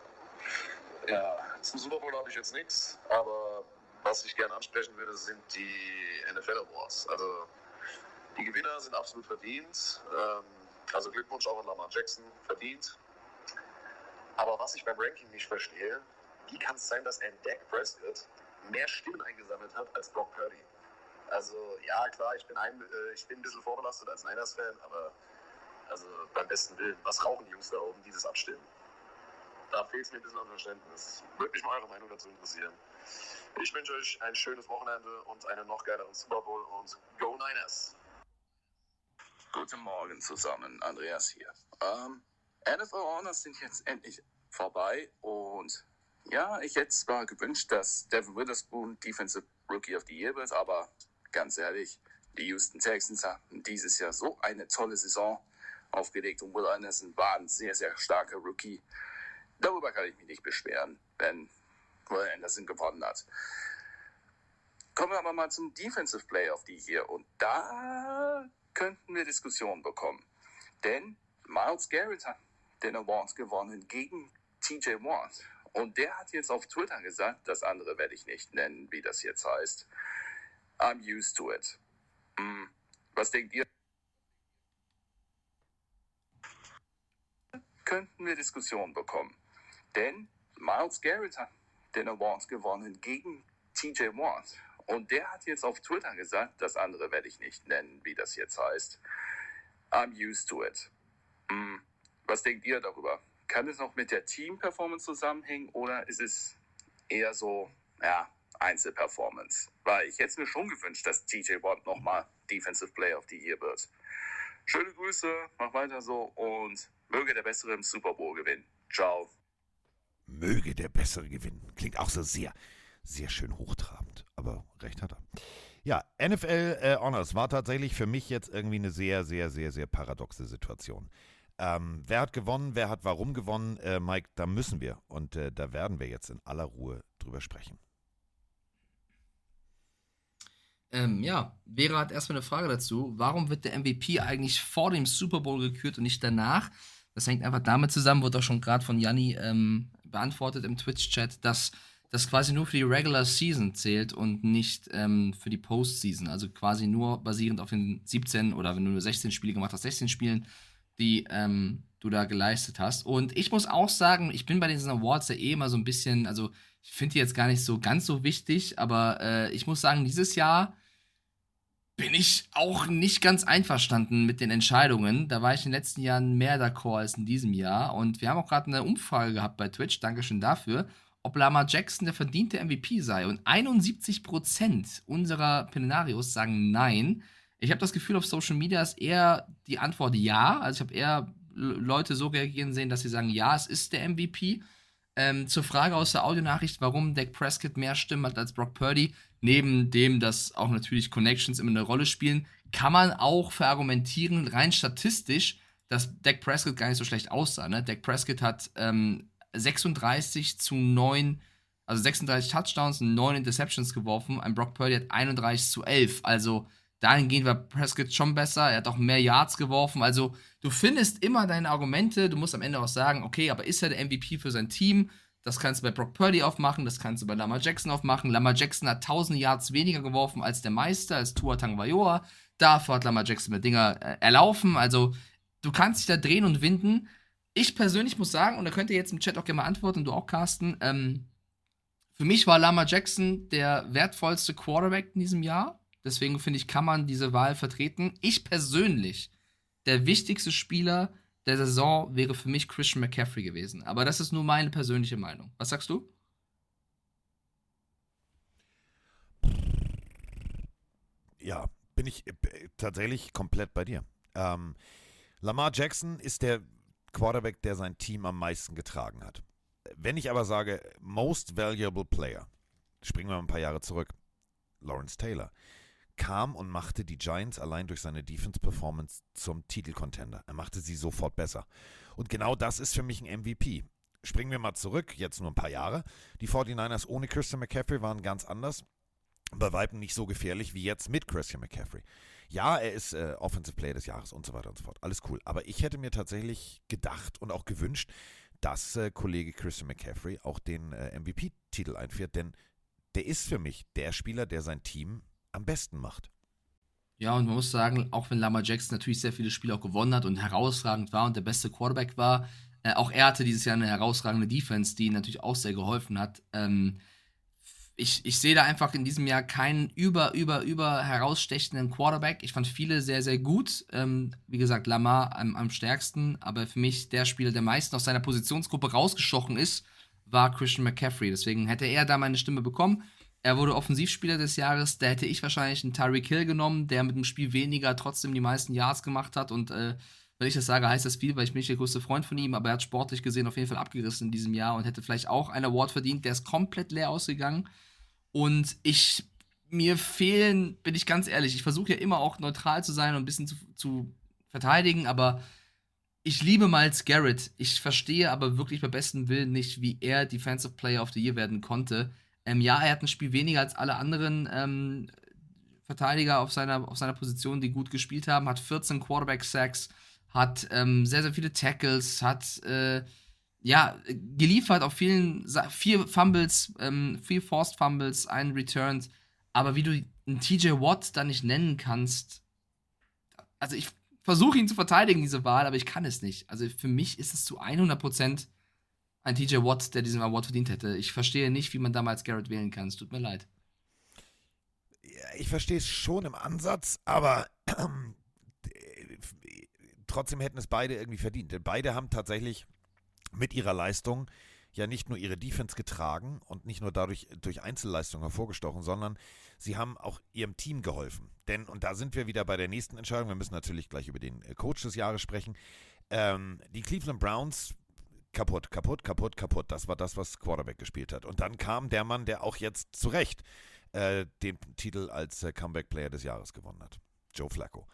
Ja, zum Super Bowl habe ich jetzt nichts, aber was ich gerne ansprechen würde, sind die NFL Awards. Also die Gewinner sind absolut verdient. Ähm, also Glückwunsch auch an Lamar Jackson, verdient. Aber was ich beim Ranking nicht verstehe, wie kann es sein, dass ein Dak Prescott mehr Stimmen eingesammelt hat als Brock Purdy? Also ja, klar, ich bin ein, äh, ich bin ein bisschen vorbelastet als Niners-Fan, aber also beim besten Willen, was rauchen die Jungs da oben, die das abstimmen? Da fehlt es mir ein bisschen an Verständnis. Würde mich mal eure Meinung dazu interessieren. Ich wünsche euch ein schönes Wochenende und einen noch geileren Super Bowl und Go Niners! Guten Morgen zusammen, Andreas hier. Ähm, NFL Honors sind jetzt endlich vorbei und ja, ich hätte zwar gewünscht, dass Devin Witherspoon Defensive Rookie of the Year wird, aber ganz ehrlich, die Houston Texans haben dieses Jahr so eine tolle Saison aufgelegt und Will Anderson war ein sehr, sehr starker Rookie. Darüber kann ich mich nicht beschweren, wenn Will Anderson gewonnen hat. Kommen wir aber mal zum Defensive Player of the Year und da könnten wir Diskussionen bekommen. Denn Miles Garrett hat den Award gewonnen gegen TJ Watt. Und der hat jetzt auf Twitter gesagt, das andere werde ich nicht nennen, wie das jetzt heißt. I'm used to it. Hm, was denkt ihr? Könnten wir Diskussionen bekommen. Denn Miles Garrett hat den Award gewonnen gegen TJ Watt. Und der hat jetzt auf Twitter gesagt, das andere werde ich nicht nennen, wie das jetzt heißt. I'm used to it. Hm, was denkt ihr darüber? Kann es noch mit der Team-Performance zusammenhängen oder ist es eher so, ja, Einzelperformance? Weil ich hätte mir schon gewünscht, dass TJ Watt nochmal Defensive Player of the Year wird. Schöne Grüße, mach weiter so und möge der Bessere im Super Bowl gewinnen. Ciao. Möge der Bessere gewinnen. Klingt auch so sehr, sehr schön hochtrabend. Aber recht hat er. Ja, NFL äh, Honors war tatsächlich für mich jetzt irgendwie eine sehr, sehr, sehr, sehr paradoxe Situation. Ähm, wer hat gewonnen, wer hat warum gewonnen? Äh, Mike, da müssen wir und äh, da werden wir jetzt in aller Ruhe drüber sprechen. Ähm, ja, Vera hat erstmal eine Frage dazu. Warum wird der MVP eigentlich vor dem Super Bowl gekürt und nicht danach? Das hängt einfach damit zusammen, wurde auch schon gerade von Janni ähm, beantwortet im Twitch-Chat, dass das quasi nur für die Regular Season zählt und nicht ähm, für die Postseason. Also quasi nur basierend auf den 17 oder wenn du nur 16 Spiele gemacht hast, 16 Spielen, die ähm, du da geleistet hast. Und ich muss auch sagen, ich bin bei diesen Awards ja eh immer so ein bisschen, also ich finde die jetzt gar nicht so ganz so wichtig, aber äh, ich muss sagen, dieses Jahr bin ich auch nicht ganz einverstanden mit den Entscheidungen. Da war ich in den letzten Jahren mehr d'accord als in diesem Jahr. Und wir haben auch gerade eine Umfrage gehabt bei Twitch, Dankeschön dafür, ob Lamar Jackson der verdiente MVP sei. Und 71% unserer Plenarios sagen nein. Ich habe das Gefühl, auf Social Media ist eher die Antwort ja. Also ich habe eher Leute so reagieren sehen, dass sie sagen, ja, es ist der MVP. Ähm, zur Frage aus der Audionachricht, warum Dak Prescott mehr Stimmen hat als Brock Purdy, neben dem, dass auch natürlich Connections immer eine Rolle spielen, kann man auch verargumentieren, rein statistisch, dass Dak Prescott gar nicht so schlecht aussah. Ne? Dak Prescott hat ähm, 36 zu 9, also 36 Touchdowns und 9 Interceptions geworfen. Ein Brock Purdy hat 31 zu 11. Also Dahingehend war Prescott schon besser. Er hat auch mehr Yards geworfen. Also, du findest immer deine Argumente. Du musst am Ende auch sagen, okay, aber ist er der MVP für sein Team? Das kannst du bei Brock Purdy aufmachen, das kannst du bei Lamar Jackson aufmachen. Lamar Jackson hat 1000 Yards weniger geworfen als der Meister, als Tua Tagovailoa. Dafür hat Lamar Jackson mit Dinger äh, erlaufen. Also, du kannst dich da drehen und winden. Ich persönlich muss sagen, und da könnt ihr jetzt im Chat auch gerne mal antworten, du auch, Carsten, ähm, für mich war Lamar Jackson der wertvollste Quarterback in diesem Jahr. Deswegen finde ich, kann man diese Wahl vertreten. Ich persönlich, der wichtigste Spieler der Saison wäre für mich Christian McCaffrey gewesen. Aber das ist nur meine persönliche Meinung. Was sagst du? Ja, bin ich äh, tatsächlich komplett bei dir. Ähm, Lamar Jackson ist der Quarterback, der sein Team am meisten getragen hat. Wenn ich aber sage, most valuable player, springen wir mal ein paar Jahre zurück, Lawrence Taylor, kam und machte die Giants allein durch seine Defense-Performance zum Titelcontender. Er machte sie sofort besser. Und genau das ist für mich ein MVP. Springen wir mal zurück, jetzt nur ein paar Jahre. Die 49ers ohne Christian McCaffrey waren ganz anders. Bei Weitem nicht so gefährlich wie jetzt mit Christian McCaffrey. Ja, er ist äh, Offensive Player des Jahres und so weiter und so fort. Alles cool. Aber ich hätte mir tatsächlich gedacht und auch gewünscht, dass äh, Kollege Christian McCaffrey auch den äh, MVP-Titel einführt, denn der ist für mich der Spieler, der sein Team am besten macht. Ja, und man muss sagen, auch wenn Lamar Jackson natürlich sehr viele Spiele auch gewonnen hat und herausragend war und der beste Quarterback war, äh, auch er hatte dieses Jahr eine herausragende Defense, die ihm natürlich auch sehr geholfen hat. Ähm, ich, ich sehe da einfach in diesem Jahr keinen über, über, über herausstechenden Quarterback. Ich fand viele sehr, sehr gut. Ähm, wie gesagt, Lamar am, am stärksten, aber für mich der Spieler, der meisten aus seiner Positionsgruppe rausgestochen ist, war Christian McCaffrey. Deswegen hätte er da meine Stimme bekommen. Er wurde Offensivspieler des Jahres. Da hätte ich wahrscheinlich einen Tyreek Hill genommen, der mit dem Spiel weniger trotzdem die meisten Yards gemacht hat. Und äh, wenn ich das sage, heißt das viel, weil ich bin nicht der größte Freund von ihm, aber er hat sportlich gesehen auf jeden Fall abgerissen in diesem Jahr und hätte vielleicht auch einen Award verdient. Der ist komplett leer ausgegangen. Und ich, mir fehlen, bin ich ganz ehrlich, ich versuche ja immer auch neutral zu sein und ein bisschen zu, zu verteidigen, aber ich liebe Miles Garrett. Ich verstehe aber wirklich bei bestem Willen nicht, wie er Defensive Player of the Year werden konnte. Ähm, ja, er hat ein Spiel weniger als alle anderen ähm, Verteidiger auf seiner, auf seiner Position, die gut gespielt haben, hat 14 Quarterback-Sacks, hat ähm, sehr, sehr viele Tackles, hat äh, ja, geliefert auf vielen, vier Fumbles, ähm, vier Forced Fumbles, einen Returned. Aber wie du einen TJ Watt da nicht nennen kannst, also ich versuche ihn zu verteidigen, diese Wahl, aber ich kann es nicht. Also für mich ist es zu 100% ein TJ Watt, der diesen Award verdient hätte. Ich verstehe nicht, wie man damals Garrett wählen kann. Es tut mir leid. Ich verstehe es schon im Ansatz, aber trotzdem hätten es beide irgendwie verdient. Denn beide haben tatsächlich mit ihrer Leistung ja nicht nur ihre Defense getragen und nicht nur dadurch durch Einzelleistung hervorgestochen, sondern sie haben auch ihrem Team geholfen. Denn, und da sind wir wieder bei der nächsten Entscheidung, wir müssen natürlich gleich über den äh, Coach des Jahres sprechen. Ähm, die Cleveland Browns kaputt, kaputt, kaputt, kaputt. Das war das, was Quarterback gespielt hat. Und dann kam der Mann, der auch jetzt zu Recht äh, den Titel als äh, Comeback Player des Jahres gewonnen hat. Joe Flacco.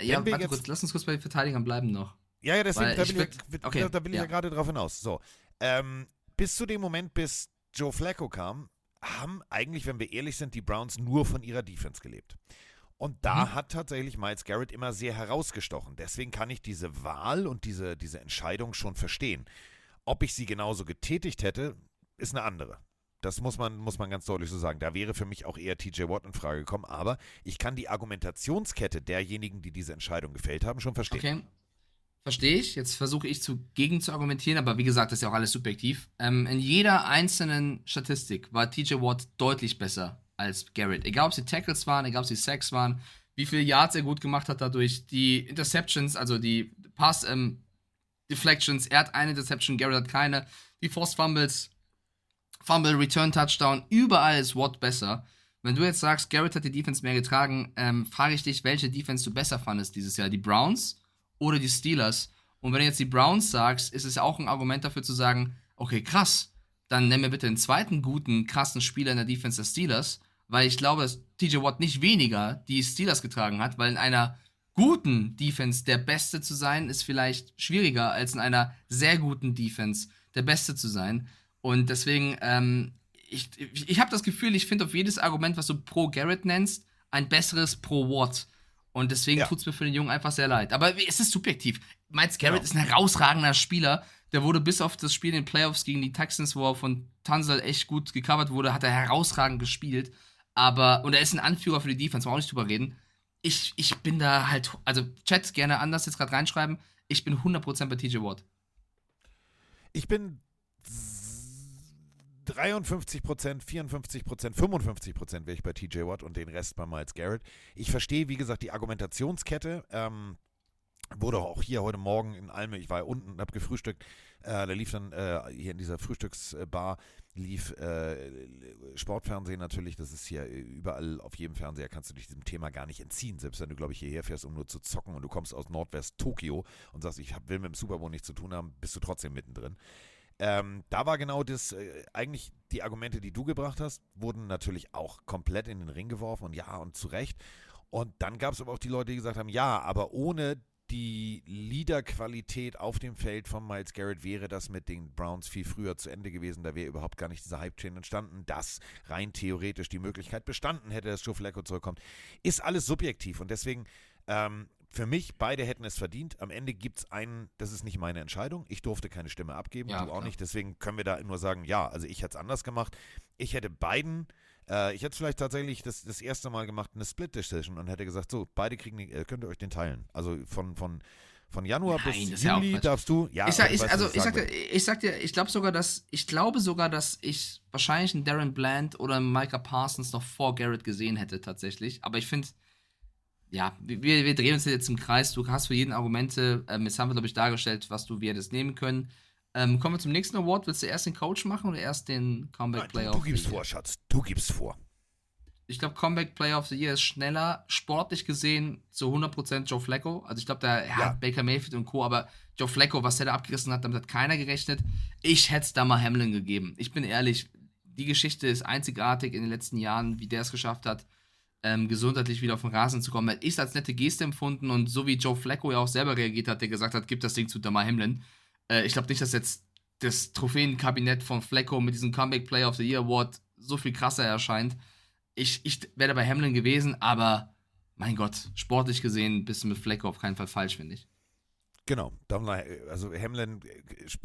Ja, warte kurz, lass uns kurz bei den Verteidigern bleiben noch. Ja, ja, deswegen, da, ich will, ich, okay, da ich ja, ja gerade drauf hinaus. So, ähm, bis zu dem Moment, bis Joe Flacco kam, haben eigentlich, wenn wir ehrlich sind, die Browns nur von ihrer Defense gelebt. Und da mhm. hat tatsächlich Miles Garrett immer sehr herausgestochen. Deswegen kann ich diese Wahl und diese, diese Entscheidung schon verstehen. Ob ich sie genauso getätigt hätte, ist eine andere. Das muss man, muss man ganz deutlich so sagen. Da wäre für mich auch eher TJ Watt in Frage gekommen. Aber ich kann die Argumentationskette derjenigen, die diese Entscheidung gefällt haben, schon verstehen. Okay. Verstehe ich. Jetzt versuche ich zu, gegen zu argumentieren, aber wie gesagt, das ist ja auch alles subjektiv. Ähm, in jeder einzelnen Statistik war TJ Watt deutlich besser als Garrett. Egal, ob sie Tackles waren, egal, ob sie Sacks waren, wie viele Yards er gut gemacht hat dadurch, die Interceptions, also die Pass ähm, Deflections, er hat eine Interception, Garrett hat keine, die Forced Fumbles, Fumble, Return Touchdown, überall ist Watt besser. Wenn du jetzt sagst, Garrett hat die Defense mehr getragen, ähm, frage ich dich, welche Defense du besser fandest dieses Jahr, die Browns oder die Steelers? Und wenn du jetzt die Browns sagst, ist es auch ein Argument dafür zu sagen, okay, krass, dann nenn mir bitte einen zweiten guten, krassen Spieler in der Defense der Steelers, weil ich glaube, dass TJ Watt nicht weniger die Steelers getragen hat, weil in einer guten Defense der Beste zu sein, ist vielleicht schwieriger, als in einer sehr guten Defense der Beste zu sein. Und deswegen, ähm, ich, ich habe das Gefühl, ich finde auf jedes Argument, was du pro Garrett nennst, ein besseres pro Watt. Und deswegen Ja. tut es mir für den Jungen einfach sehr leid. Aber es ist subjektiv. Miles Garrett Genau. ist ein herausragender Spieler. Der wurde bis auf das Spiel in den Playoffs gegen die Texans, wo er von Tunzel echt gut gecovert wurde, hat er herausragend gespielt. Aber, und er ist ein Anführer für die Defense, wir auch nicht drüber reden. Ich, ich bin da halt, also Chat gerne anders jetzt gerade reinschreiben. Ich bin 100% bei TJ Watt. Ich bin 53 Prozent, 54 Prozent, 55 Prozent wäre ich bei TJ Watt und den Rest bei Miles Garrett. Ich verstehe, wie gesagt, die Argumentationskette. Ähm, wurde auch hier heute Morgen in Alme, ich war unten habe gefrühstückt, äh, da lief dann äh, hier in dieser Frühstücksbar, lief äh, Sportfernsehen natürlich, das ist hier überall auf jedem Fernseher, kannst du dich diesem Thema gar nicht entziehen, selbst wenn du, glaube ich, hierher fährst, um nur zu zocken und du kommst aus Nordwest Tokio und sagst, ich will mit dem Super Bowl nichts zu tun haben, bist du trotzdem mittendrin. Ähm, da war genau das, äh, eigentlich die Argumente, die du gebracht hast, wurden natürlich auch komplett in den Ring geworfen und ja, und zu Recht. Und dann gab es aber auch die Leute, die gesagt haben, ja, aber ohne die Leaderqualität auf dem Feld von Miles Garrett wäre das mit den Browns viel früher zu Ende gewesen. Da wäre überhaupt gar nicht dieser Hype-Chain entstanden, dass rein theoretisch die Möglichkeit bestanden hätte, dass Joe Flacco zurückkommt. Ist alles subjektiv und deswegen ähm, für mich, beide hätten es verdient. Am Ende gibt es einen, das ist nicht meine Entscheidung. Ich durfte keine Stimme abgeben, Ja, du auch klar. nicht. Deswegen können wir da nur sagen, ja, also ich hätte es anders gemacht. Ich hätte beiden, äh, ich hätte vielleicht tatsächlich das, das erste Mal gemacht, eine Split-Decision und hätte gesagt, so, beide kriegen, äh, könnt ihr euch den teilen. Also von, von, von Januar Nein, bis ja Juli Quatsch. darfst du, ja, ich sag, ich, weißt, also ich sag, dir, ich sag dir, ich glaube sogar, dass ich glaube sogar, dass ich wahrscheinlich einen Darren Bland oder einen Micah Parsons noch vor Garrett gesehen hätte tatsächlich. Aber ich finde, ja, wir, wir drehen uns jetzt im Kreis. Du hast für jeden Argumente. Ähm, jetzt haben wir glaube ich dargestellt, was du wir hättest nehmen können. Ähm, kommen wir zum nächsten Award. Willst du erst den Coach machen oder erst den Comeback Player du, of du the gibst Year? vor, Schatz. Du gibst vor. Ich glaube, Comeback Player of the Year ist schneller, sportlich gesehen zu 100% Joe Flacco. Also ich glaube, da ja, Ja. Baker Mayfield und Co., aber Joe Flacco, was der da abgerissen hat, damit hat keiner gerechnet. Ich hätte es da mal Hamlin gegeben. Ich bin ehrlich, die Geschichte ist einzigartig in den letzten Jahren, wie der es geschafft hat, ähm, gesundheitlich wieder auf den Rasen zu kommen. Ich als nette Geste empfunden und so wie Joe Flacco ja auch selber reagiert hat, der gesagt hat, gib das Ding zu Damar Hamlin. Äh, ich glaube nicht, dass jetzt das Trophäenkabinett von Flacco mit diesem Comeback Player of the Year Award so viel krasser erscheint. Ich, ich wäre bei Hamlin gewesen, aber mein Gott, sportlich gesehen bist du mit Flacco auf keinen Fall falsch, finde ich. Genau. Also Hamlin, äh,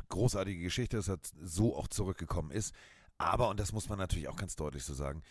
großartige Geschichte, dass er so auch zurückgekommen ist. Aber, und das muss man natürlich auch ganz deutlich so sagen,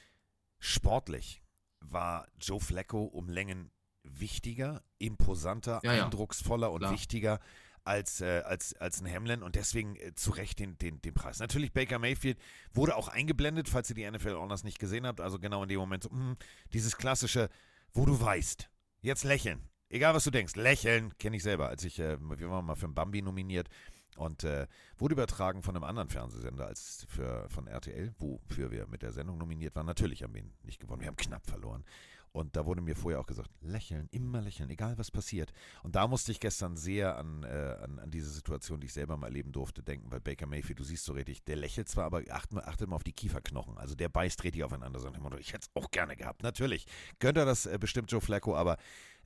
sportlich war Joe Flacco um Längen wichtiger, imposanter, Ja, ja. eindrucksvoller und Klar. wichtiger als, äh, als, als ein Hamlin und deswegen äh, zu Recht den, den, den Preis. Natürlich, Baker Mayfield wurde auch eingeblendet, falls ihr die NFL Honors nicht gesehen habt. Also genau in dem Moment so, hm, dieses klassische, wo du weißt, jetzt lächeln. Egal was du denkst, lächeln, kenne ich selber. Als ich, äh, wir waren mal für einen Bambi nominiert und äh, wurde übertragen von einem anderen Fernsehsender als für, von RTL, wofür wir mit der Sendung nominiert waren. Natürlich haben wir ihn nicht gewonnen, wir haben knapp verloren. Und da wurde mir vorher auch gesagt, lächeln, immer lächeln, egal was passiert. Und da musste ich gestern sehr an, äh, an, an diese Situation, die ich selber mal erleben durfte, denken, weil Baker Mayfield, du siehst so richtig, der lächelt zwar, aber achtet mal, achtet mal auf die Kieferknochen. Also der beißt richtig aufeinander. Dem Motto, ich hätte es auch gerne gehabt. Natürlich gönnt er das äh, bestimmt Joe Flacco, aber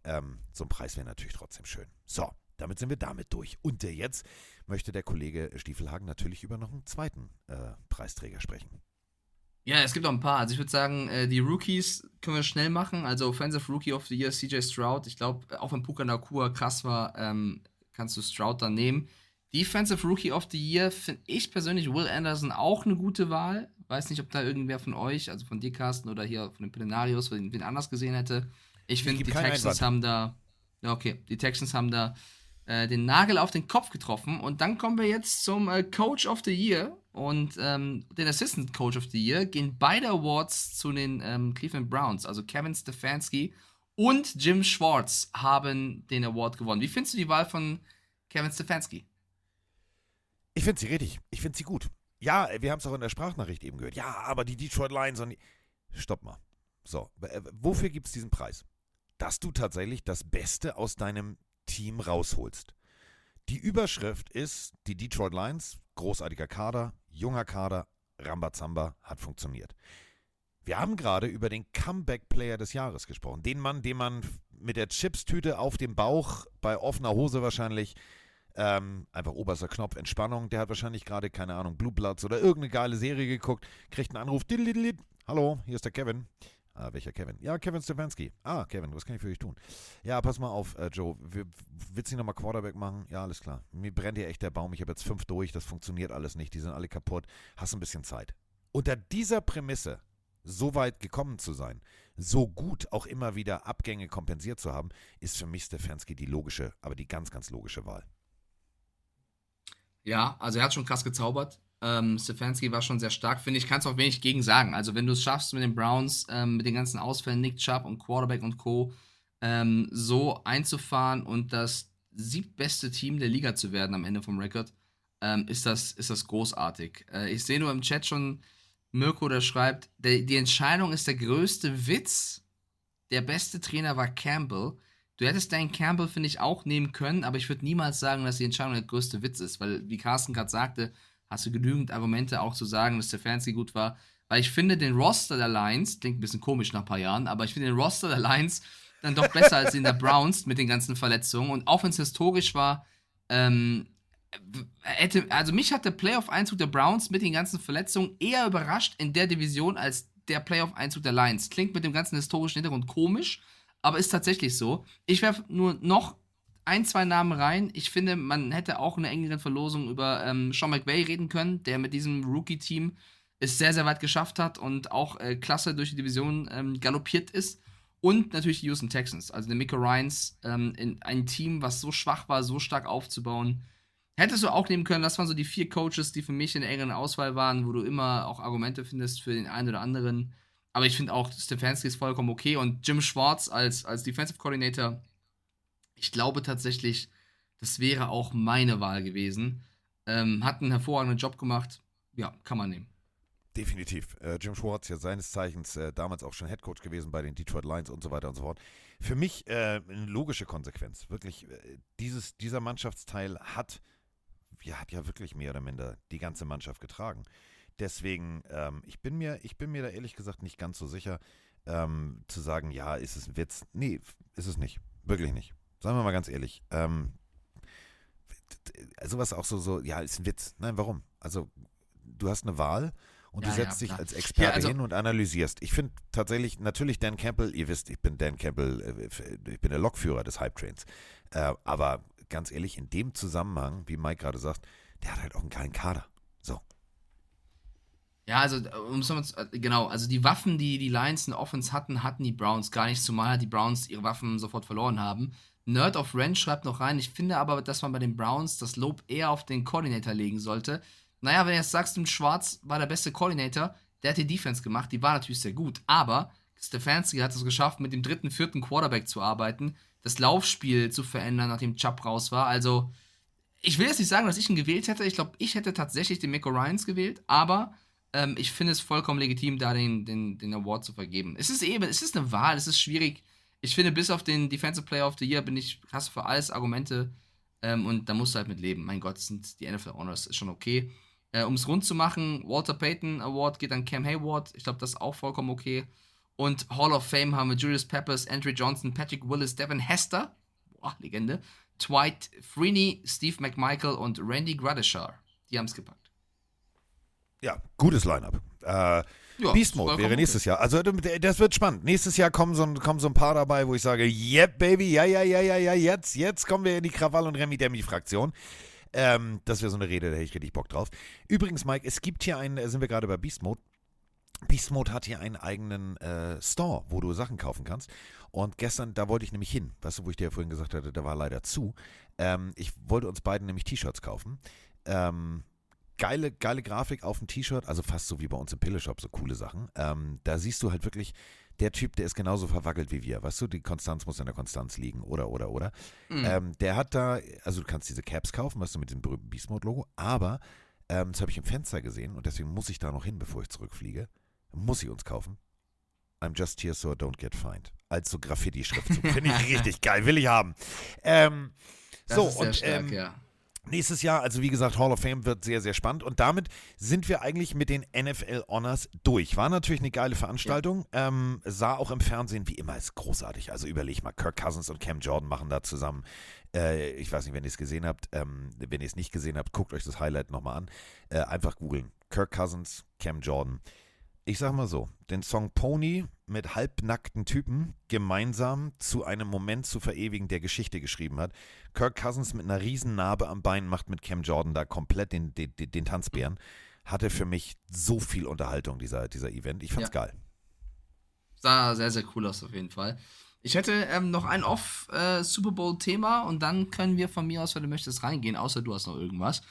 ähm, so ein Preis wäre natürlich trotzdem schön. So, damit sind wir damit durch. Und jetzt möchte der Kollege Stiefelhagen natürlich über noch einen zweiten äh, Preisträger sprechen. Ja, es gibt auch ein paar. Also ich würde sagen, äh, die Rookies können wir schnell machen. Also Offensive Rookie of the Year, CJ Stroud. Ich glaube, auch wenn Puka Nakua krass war, ähm, kannst du Stroud dann nehmen. Defensive Rookie of the Year finde ich persönlich Will Anderson auch eine gute Wahl. Weiß nicht, ob da irgendwer von euch, also von dir, Carsten, oder hier von den Plenarios, wen, anders gesehen hätte. Ich finde, die Texans Einwand. haben da, ja okay, die Texans haben da äh, den Nagel auf den Kopf getroffen. Und dann kommen wir jetzt zum äh, Coach of the Year und ähm, den Assistant Coach of the Year. Gehen beide Awards zu den ähm, Cleveland Browns. Also Kevin Stefanski und Jim Schwartz haben den Award gewonnen. Wie findest du die Wahl von Kevin Stefanski? Ich finde sie richtig. Ich finde sie gut. Ja, wir haben es auch in der Sprachnachricht eben gehört. Ja, aber die Detroit Lions und die. Stopp mal. So, äh, wofür gibt es diesen Preis? Dass du tatsächlich das Beste aus deinem Team rausholst. Die Überschrift ist, die Detroit Lions, großartiger Kader, junger Kader, Rambazamba, hat funktioniert. Wir haben gerade über den Comeback-Player des Jahres gesprochen. Den Mann, den man mit der Chipstüte auf dem Bauch, bei offener Hose wahrscheinlich, ähm, einfach oberster Knopf, Entspannung, der hat wahrscheinlich gerade, keine Ahnung, Blue Bloods oder irgendeine geile Serie geguckt, kriegt einen Anruf, hallo, hier ist der Kevin. Ah, welcher Kevin? Ja, Kevin Stefanski. Ah, Kevin, was kann ich für dich tun? Ja, pass mal auf, äh, Joe. W- Willst du nochmal Quarterback machen? Ja, alles klar. Mir brennt hier echt der Baum. Ich habe jetzt fünf durch. Das funktioniert alles nicht. Die sind alle kaputt. Hast ein bisschen Zeit. Unter dieser Prämisse so weit gekommen zu sein, so gut auch immer wieder Abgänge kompensiert zu haben, ist für mich Stefanski die logische, aber die ganz, ganz logische Wahl. Ja, also er hat schon krass gezaubert. Ähm, Stefanski war schon sehr stark, finde ich. Kannst auch wenig gegen sagen. Also, wenn du es schaffst mit den Browns, ähm, mit den ganzen Ausfällen, Nick Chubb und Quarterback und Co., ähm, so einzufahren und das siebbeste Team der Liga zu werden am Ende vom Rekord, ähm, ist, das, ist das großartig. Äh, ich sehe nur im Chat schon, Mirko, der schreibt, der, die Entscheidung ist der größte Witz. Der beste Trainer war Campbell. Du hättest Dan Campbell, finde ich, auch nehmen können, aber ich würde niemals sagen, dass die Entscheidung der größte Witz ist, weil, wie Carsten gerade sagte, hast du genügend Argumente auch zu sagen, dass Stefanski gut war. Weil ich finde den Roster der Lions, klingt ein bisschen komisch nach ein paar Jahren, aber ich finde den Roster der Lions dann doch besser als den der Browns mit den ganzen Verletzungen. Und auch wenn es historisch war, ähm, hätte, also mich hat der Playoff-Einzug der Browns mit den ganzen Verletzungen eher überrascht in der Division als der Playoff-Einzug der Lions. Klingt mit dem ganzen historischen Hintergrund komisch, aber ist tatsächlich so. Ich werfe nur noch ein, zwei Namen rein. Ich finde, man hätte auch in einer engeren Verlosung über ähm, Sean McVay reden können, der mit diesem Rookie-Team es sehr, sehr weit geschafft hat und auch äh, klasse durch die Division ähm, galoppiert ist. Und natürlich die Houston Texans, also der Miko Ryans, ähm, in ein Team, was so schwach war, so stark aufzubauen. Hättest du auch nehmen können, das waren so die vier Coaches, die für mich in der engeren Auswahl waren, wo du immer auch Argumente findest für den einen oder anderen. Aber ich finde auch, Stefanski ist vollkommen okay. Und Jim Schwartz als, als Defensive Coordinator, ich glaube tatsächlich, das wäre auch meine Wahl gewesen. Ähm, hat einen hervorragenden Job gemacht. Ja, kann man nehmen. Definitiv. Äh, Jim Schwartz, ja seines Zeichens äh, damals auch schon Headcoach gewesen bei den Detroit Lions und so weiter und so fort. Für mich äh, eine logische Konsequenz. Wirklich, äh, dieses, dieser Mannschaftsteil hat, ja, hat ja wirklich mehr oder minder die ganze Mannschaft getragen. Deswegen, ähm, ich, bin mir, ich bin mir da ehrlich gesagt nicht ganz so sicher, ähm, zu sagen, ja, ist es ein Witz? Nee, ist es nicht. Wirklich nicht. Sagen wir mal ganz ehrlich. Ähm, sowas auch so, so, ja, ist ein Witz. Nein, warum? Also, du hast eine Wahl und Ja, du setzt ja, dich klar. als Experte Ja, also- hin und analysierst. Ich finde tatsächlich, natürlich Dan Campbell, ihr wisst, ich bin Dan Campbell, äh, ich bin der Lokführer des Hype Trains. Äh, aber ganz ehrlich, in dem Zusammenhang, wie Mike gerade sagt, der hat halt auch einen geilen Kader. So. Ja, also, um zu- äh, genau, also die Waffen, die die Lions in Offense hatten, hatten die Browns gar nicht, zumal halt die Browns ihre Waffen sofort verloren haben. Nerd of Ranch schreibt noch rein, ich finde aber, dass man bei den Browns das Lob eher auf den Coordinator legen sollte. Naja, wenn du jetzt sagst, im Schwarz war der beste Coordinator, der hat die Defense gemacht, die war natürlich sehr gut, aber Stefanski hat es geschafft, mit dem dritten, vierten Quarterback zu arbeiten, das Laufspiel zu verändern, nachdem Chubb raus war, also ich will jetzt nicht sagen, dass ich ihn gewählt hätte. Ich glaube, ich hätte tatsächlich den Miko Ryans gewählt, aber ähm, ich finde es vollkommen legitim, da den, den, den Award zu vergeben. Es ist eben, es ist eine Wahl, es ist schwierig. Ich finde, bis auf den Defensive Player of the Year bin ich, hast für alles Argumente ähm, und da musst du halt mit leben. Mein Gott, sind die NFL Honors, ist schon okay. Äh, um es rund zu machen, Walter Payton Award geht an Cam Hayward. Ich glaube, das ist auch vollkommen okay. Und Hall of Fame haben wir Julius Peppers, Andrew Johnson, Patrick Willis, Devin Hester. Boah, Legende. Dwight Freeney, Steve McMichael und Randy Gradishar. Die haben es gepackt. Ja, gutes Line-Up. Äh, Ja, Beast Mode wäre nächstes Jahr. Also das wird spannend. Nächstes Jahr kommen so, ein- kommen so ein paar dabei, wo ich sage, yep, Baby, ja, ja, ja, ja, ja, jetzt, jetzt kommen wir in die Krawall- und Remi-Demi-Fraktion. Ähm, das wäre so eine Rede, da hätte ich richtig Bock drauf. Übrigens, Mike, es gibt hier einen, äh, sind wir gerade bei Beast Mode. Beast Mode hat hier einen eigenen äh, Store, wo du Sachen kaufen kannst. Und gestern, da wollte ich nämlich hin. Weißt du, wo ich dir ja vorhin gesagt hatte, der war leider zu. Ähm, ich wollte uns beiden nämlich T-Shirts kaufen. Ähm, geile, geile Grafik auf dem T-Shirt, also fast so wie bei uns im Pilleshop, so coole Sachen. Ähm, da siehst du halt wirklich, der Typ, der ist genauso verwackelt wie wir. Weißt du, die Konstanz muss in der Konstanz liegen, oder, oder, oder. Mhm. Ähm, der hat da, also du kannst diese Caps kaufen, weißt du, mit dem berühmten Beast Mode-Logo, aber ähm, das habe ich im Fenster gesehen und deswegen muss ich da noch hin, bevor ich zurückfliege. Muss ich uns kaufen. I'm just here so I don't get fined. Als so Graffiti-Schriftzug. Finde ich richtig geil, will ich haben. Ähm, das so, ist sehr und stark, ähm, ja. Nächstes Jahr, also wie gesagt, Hall of Fame wird sehr, sehr spannend. Und damit sind wir eigentlich mit den NFL Honors durch. War natürlich eine geile Veranstaltung. Ähm, sah auch im Fernsehen wie immer, ist großartig. Also überleg mal, Kirk Cousins und Cam Jordan machen da zusammen. Äh, ich weiß nicht, wenn ihr es gesehen habt. Ähm, wenn ihr es nicht gesehen habt, guckt euch das Highlight nochmal an. Äh, einfach googeln. Kirk Cousins, Cam Jordan. Ich sag mal so, den Song Pony mit halbnackten Typen gemeinsam zu einem Moment zu verewigen, der Geschichte geschrieben hat. Kirk Cousins mit einer riesen Narbe am Bein macht mit Cam Jordan da komplett den, den, den Tanzbären. Hatte für mich so viel Unterhaltung, dieser, dieser Event. Ich fand's Ja. geil. Sah sehr, sehr cool aus auf jeden Fall. Ich hätte ähm, noch ein Off-Super Bowl-Thema und dann können wir von mir aus, wenn du möchtest, reingehen, außer du hast noch irgendwas.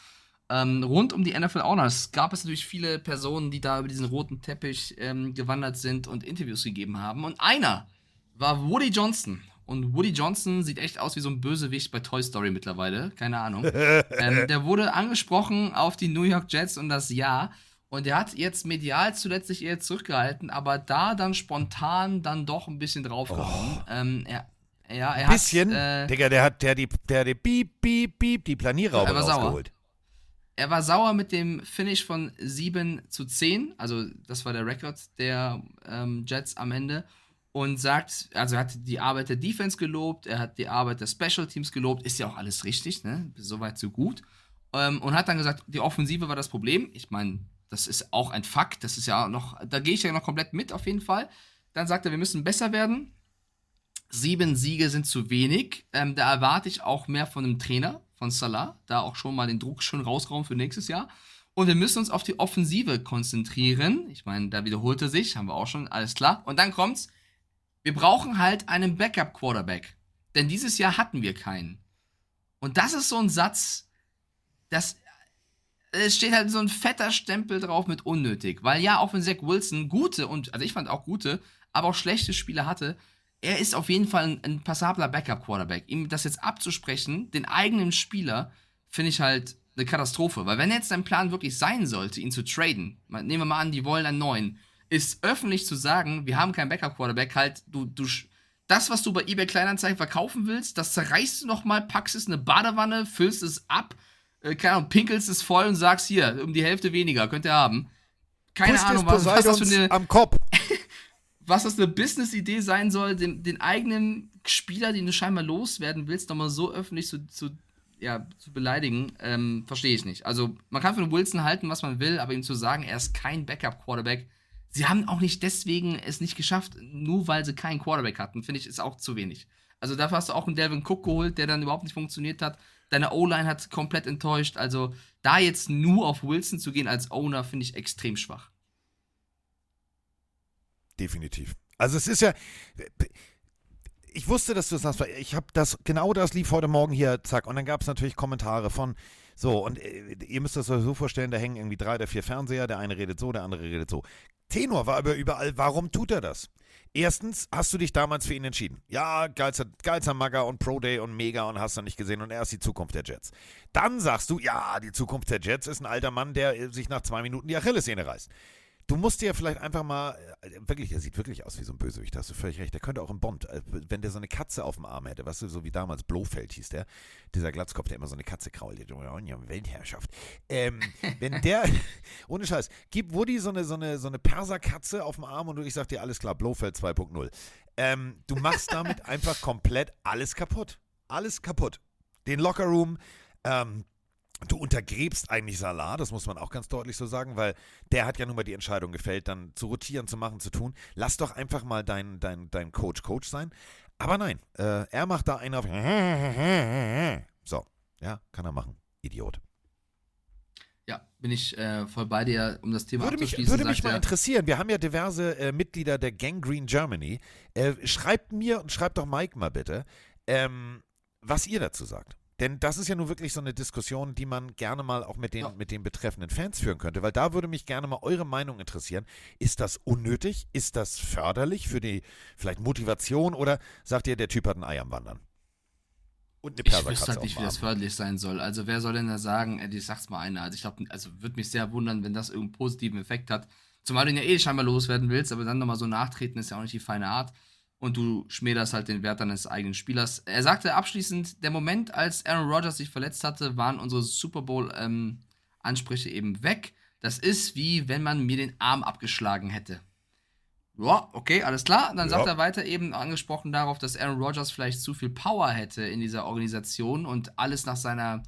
Ähm, rund um die NFL Honors gab es natürlich viele Personen, die da über diesen roten Teppich ähm, gewandert sind und Interviews gegeben haben. Und einer war Woody Johnson. Und Woody Johnson sieht echt aus wie so ein Bösewicht bei Toy Story mittlerweile. Keine Ahnung. ähm, der wurde angesprochen auf die New York Jets und das Jahr. Und er hat jetzt medial zuletzt sich eher zurückgehalten, aber da dann spontan dann doch ein bisschen draufgehauen. Ähm, er, ja, er Oh. Bisschen. hat. Äh, Digga, der hat, der, die, der, die Piep, Piep, Piep, die Planierraube Er war sauer. Er war sauer mit dem Finish von 7 zu 10, also das war der Rekord der ähm, Jets am Ende. Und sagt, also er hat die Arbeit der Defense gelobt, er hat die Arbeit der Special Teams gelobt, ist ja auch alles richtig, ne? Soweit so gut. Ähm, und hat dann gesagt, die Offensive war das Problem. Ich meine, das ist auch ein Fakt, das ist ja noch, da gehe ich ja noch komplett mit auf jeden Fall. Dann sagt er, wir müssen besser werden. Sieben Siege sind zu wenig. Ähm, da erwarte ich auch mehr von einem Trainer, von Salah, da auch schon mal den Druck schön rausrauben für nächstes Jahr. Und wir müssen uns auf die Offensive konzentrieren. Ich meine, da wiederholte sich, haben wir auch schon, alles klar. Und dann kommt's, wir brauchen halt einen Backup-Quarterback. Denn dieses Jahr hatten wir keinen. Und das ist so ein Satz, das es steht halt so ein fetter Stempel drauf mit unnötig. Weil ja, auch wenn Zach Wilson gute und, also ich fand auch gute, aber auch schlechte Spiele hatte, er ist auf jeden Fall ein, ein passabler Backup-Quarterback. Ihm das jetzt abzusprechen, den eigenen Spieler, finde ich halt eine Katastrophe. Weil wenn jetzt dein Plan wirklich sein sollte, ihn zu traden, nehmen wir mal an, die wollen einen neuen, ist öffentlich zu sagen, wir haben keinen Backup-Quarterback, halt, du, du, das, was du bei eBay Kleinanzeigen verkaufen willst, das zerreißt du nochmal, packst es in eine Badewanne, füllst es ab, äh, keine Ahnung, pinkelst es voll und sagst, hier, um die Hälfte weniger, könnt ihr haben. Keine des Ahnung, was, was das für eine am Kopf. Was das eine Business-Idee sein soll, den, den eigenen Spieler, den du scheinbar loswerden willst, nochmal so öffentlich zu, zu, ja, zu beleidigen, ähm, verstehe ich nicht. Also, man kann von Wilson halten, was man will, aber ihm zu sagen, er ist kein Backup-Quarterback, sie haben auch nicht deswegen es nicht geschafft, nur weil sie keinen Quarterback hatten, finde ich, ist auch zu wenig. Also, dafür hast du auch einen Delvin Cook geholt, der dann überhaupt nicht funktioniert hat. Deine O-Line hat komplett enttäuscht. Also, da jetzt nur auf Wilson zu gehen als Owner, finde ich extrem schwach. Definitiv. Also es ist ja, ich wusste, dass du das sagst, weil ich habe das, genau das lief heute Morgen hier, zack, und dann gab es natürlich Kommentare von, so, und äh, ihr müsst das euch so vorstellen, da hängen irgendwie drei oder vier Fernseher, der eine redet so, der andere redet so. Tenor war aber überall, warum tut er das? Erstens, hast du dich damals für ihn entschieden? Ja, geilster, geilster Magger und Pro Day und Mega und hast du nicht gesehen und er ist die Zukunft der Jets. Dann sagst du, ja, die Zukunft der Jets ist ein alter Mann, der äh, sich nach zwei Minuten die Achillessehne reißt. Du musst dir vielleicht einfach mal, äh, wirklich, er sieht wirklich aus wie so ein Bösewicht, da hast du völlig recht. Der könnte auch im Bond, äh, wenn der so eine Katze auf dem Arm hätte, weißt du, so wie damals Blofeld hieß der, dieser Glatzkopf, der immer so eine Katze krault, ja, Weltherrschaft. Ähm, wenn der, ohne Scheiß, gib Woody so eine, so eine, so eine Perserkatze auf dem Arm und ich sag dir, alles klar, Blofeld 2.0. Ähm, du machst damit einfach komplett alles kaputt. Alles kaputt. Den Lockerroom, ähm, Du untergräbst eigentlich Salah, das muss man auch ganz deutlich so sagen, weil der hat ja nun mal die Entscheidung gefällt, dann zu rotieren, zu machen, zu tun. Lass doch einfach mal dein, dein, dein Coach Coach sein. Aber nein, äh, er macht da einen auf. So, ja, kann er machen. Idiot. Ja, bin ich äh, voll bei dir, um das Thema Würde mich, würde mich mal er- interessieren. Wir haben ja diverse äh, Mitglieder der Gangrene Germany. Äh, schreibt mir und schreibt doch Mike mal bitte, ähm, was ihr dazu sagt. Denn das ist ja nun wirklich so eine Diskussion, die man gerne mal auch mit den, Ja. mit den betreffenden Fans führen könnte, weil da würde mich gerne mal eure Meinung interessieren. Ist das unnötig? Ist das förderlich für die vielleicht Motivation oder sagt ihr, der Typ hat ein Ei am Wandern? Und eine Ich wüsste halt nicht, wie das förderlich sein soll. Also wer soll denn da sagen, ich sag's mal einer. Also ich glaube, also würde mich sehr wundern, wenn das irgendeinen positiven Effekt hat. Zumal du ihn ja eh scheinbar loswerden willst, aber dann nochmal so nachtreten ist ja auch nicht die feine Art. Und du schmälerst halt den Wert deines eigenen Spielers. Er sagte abschließend, der Moment, als Aaron Rodgers sich verletzt hatte, waren unsere Super Bowl-Ansprüche eben weg. Das ist wie wenn man mir den Arm abgeschlagen hätte. Ja, okay, alles klar. Dann sagt Ja. er weiter eben angesprochen darauf, dass Aaron Rodgers vielleicht zu viel Power hätte in dieser Organisation und alles nach seiner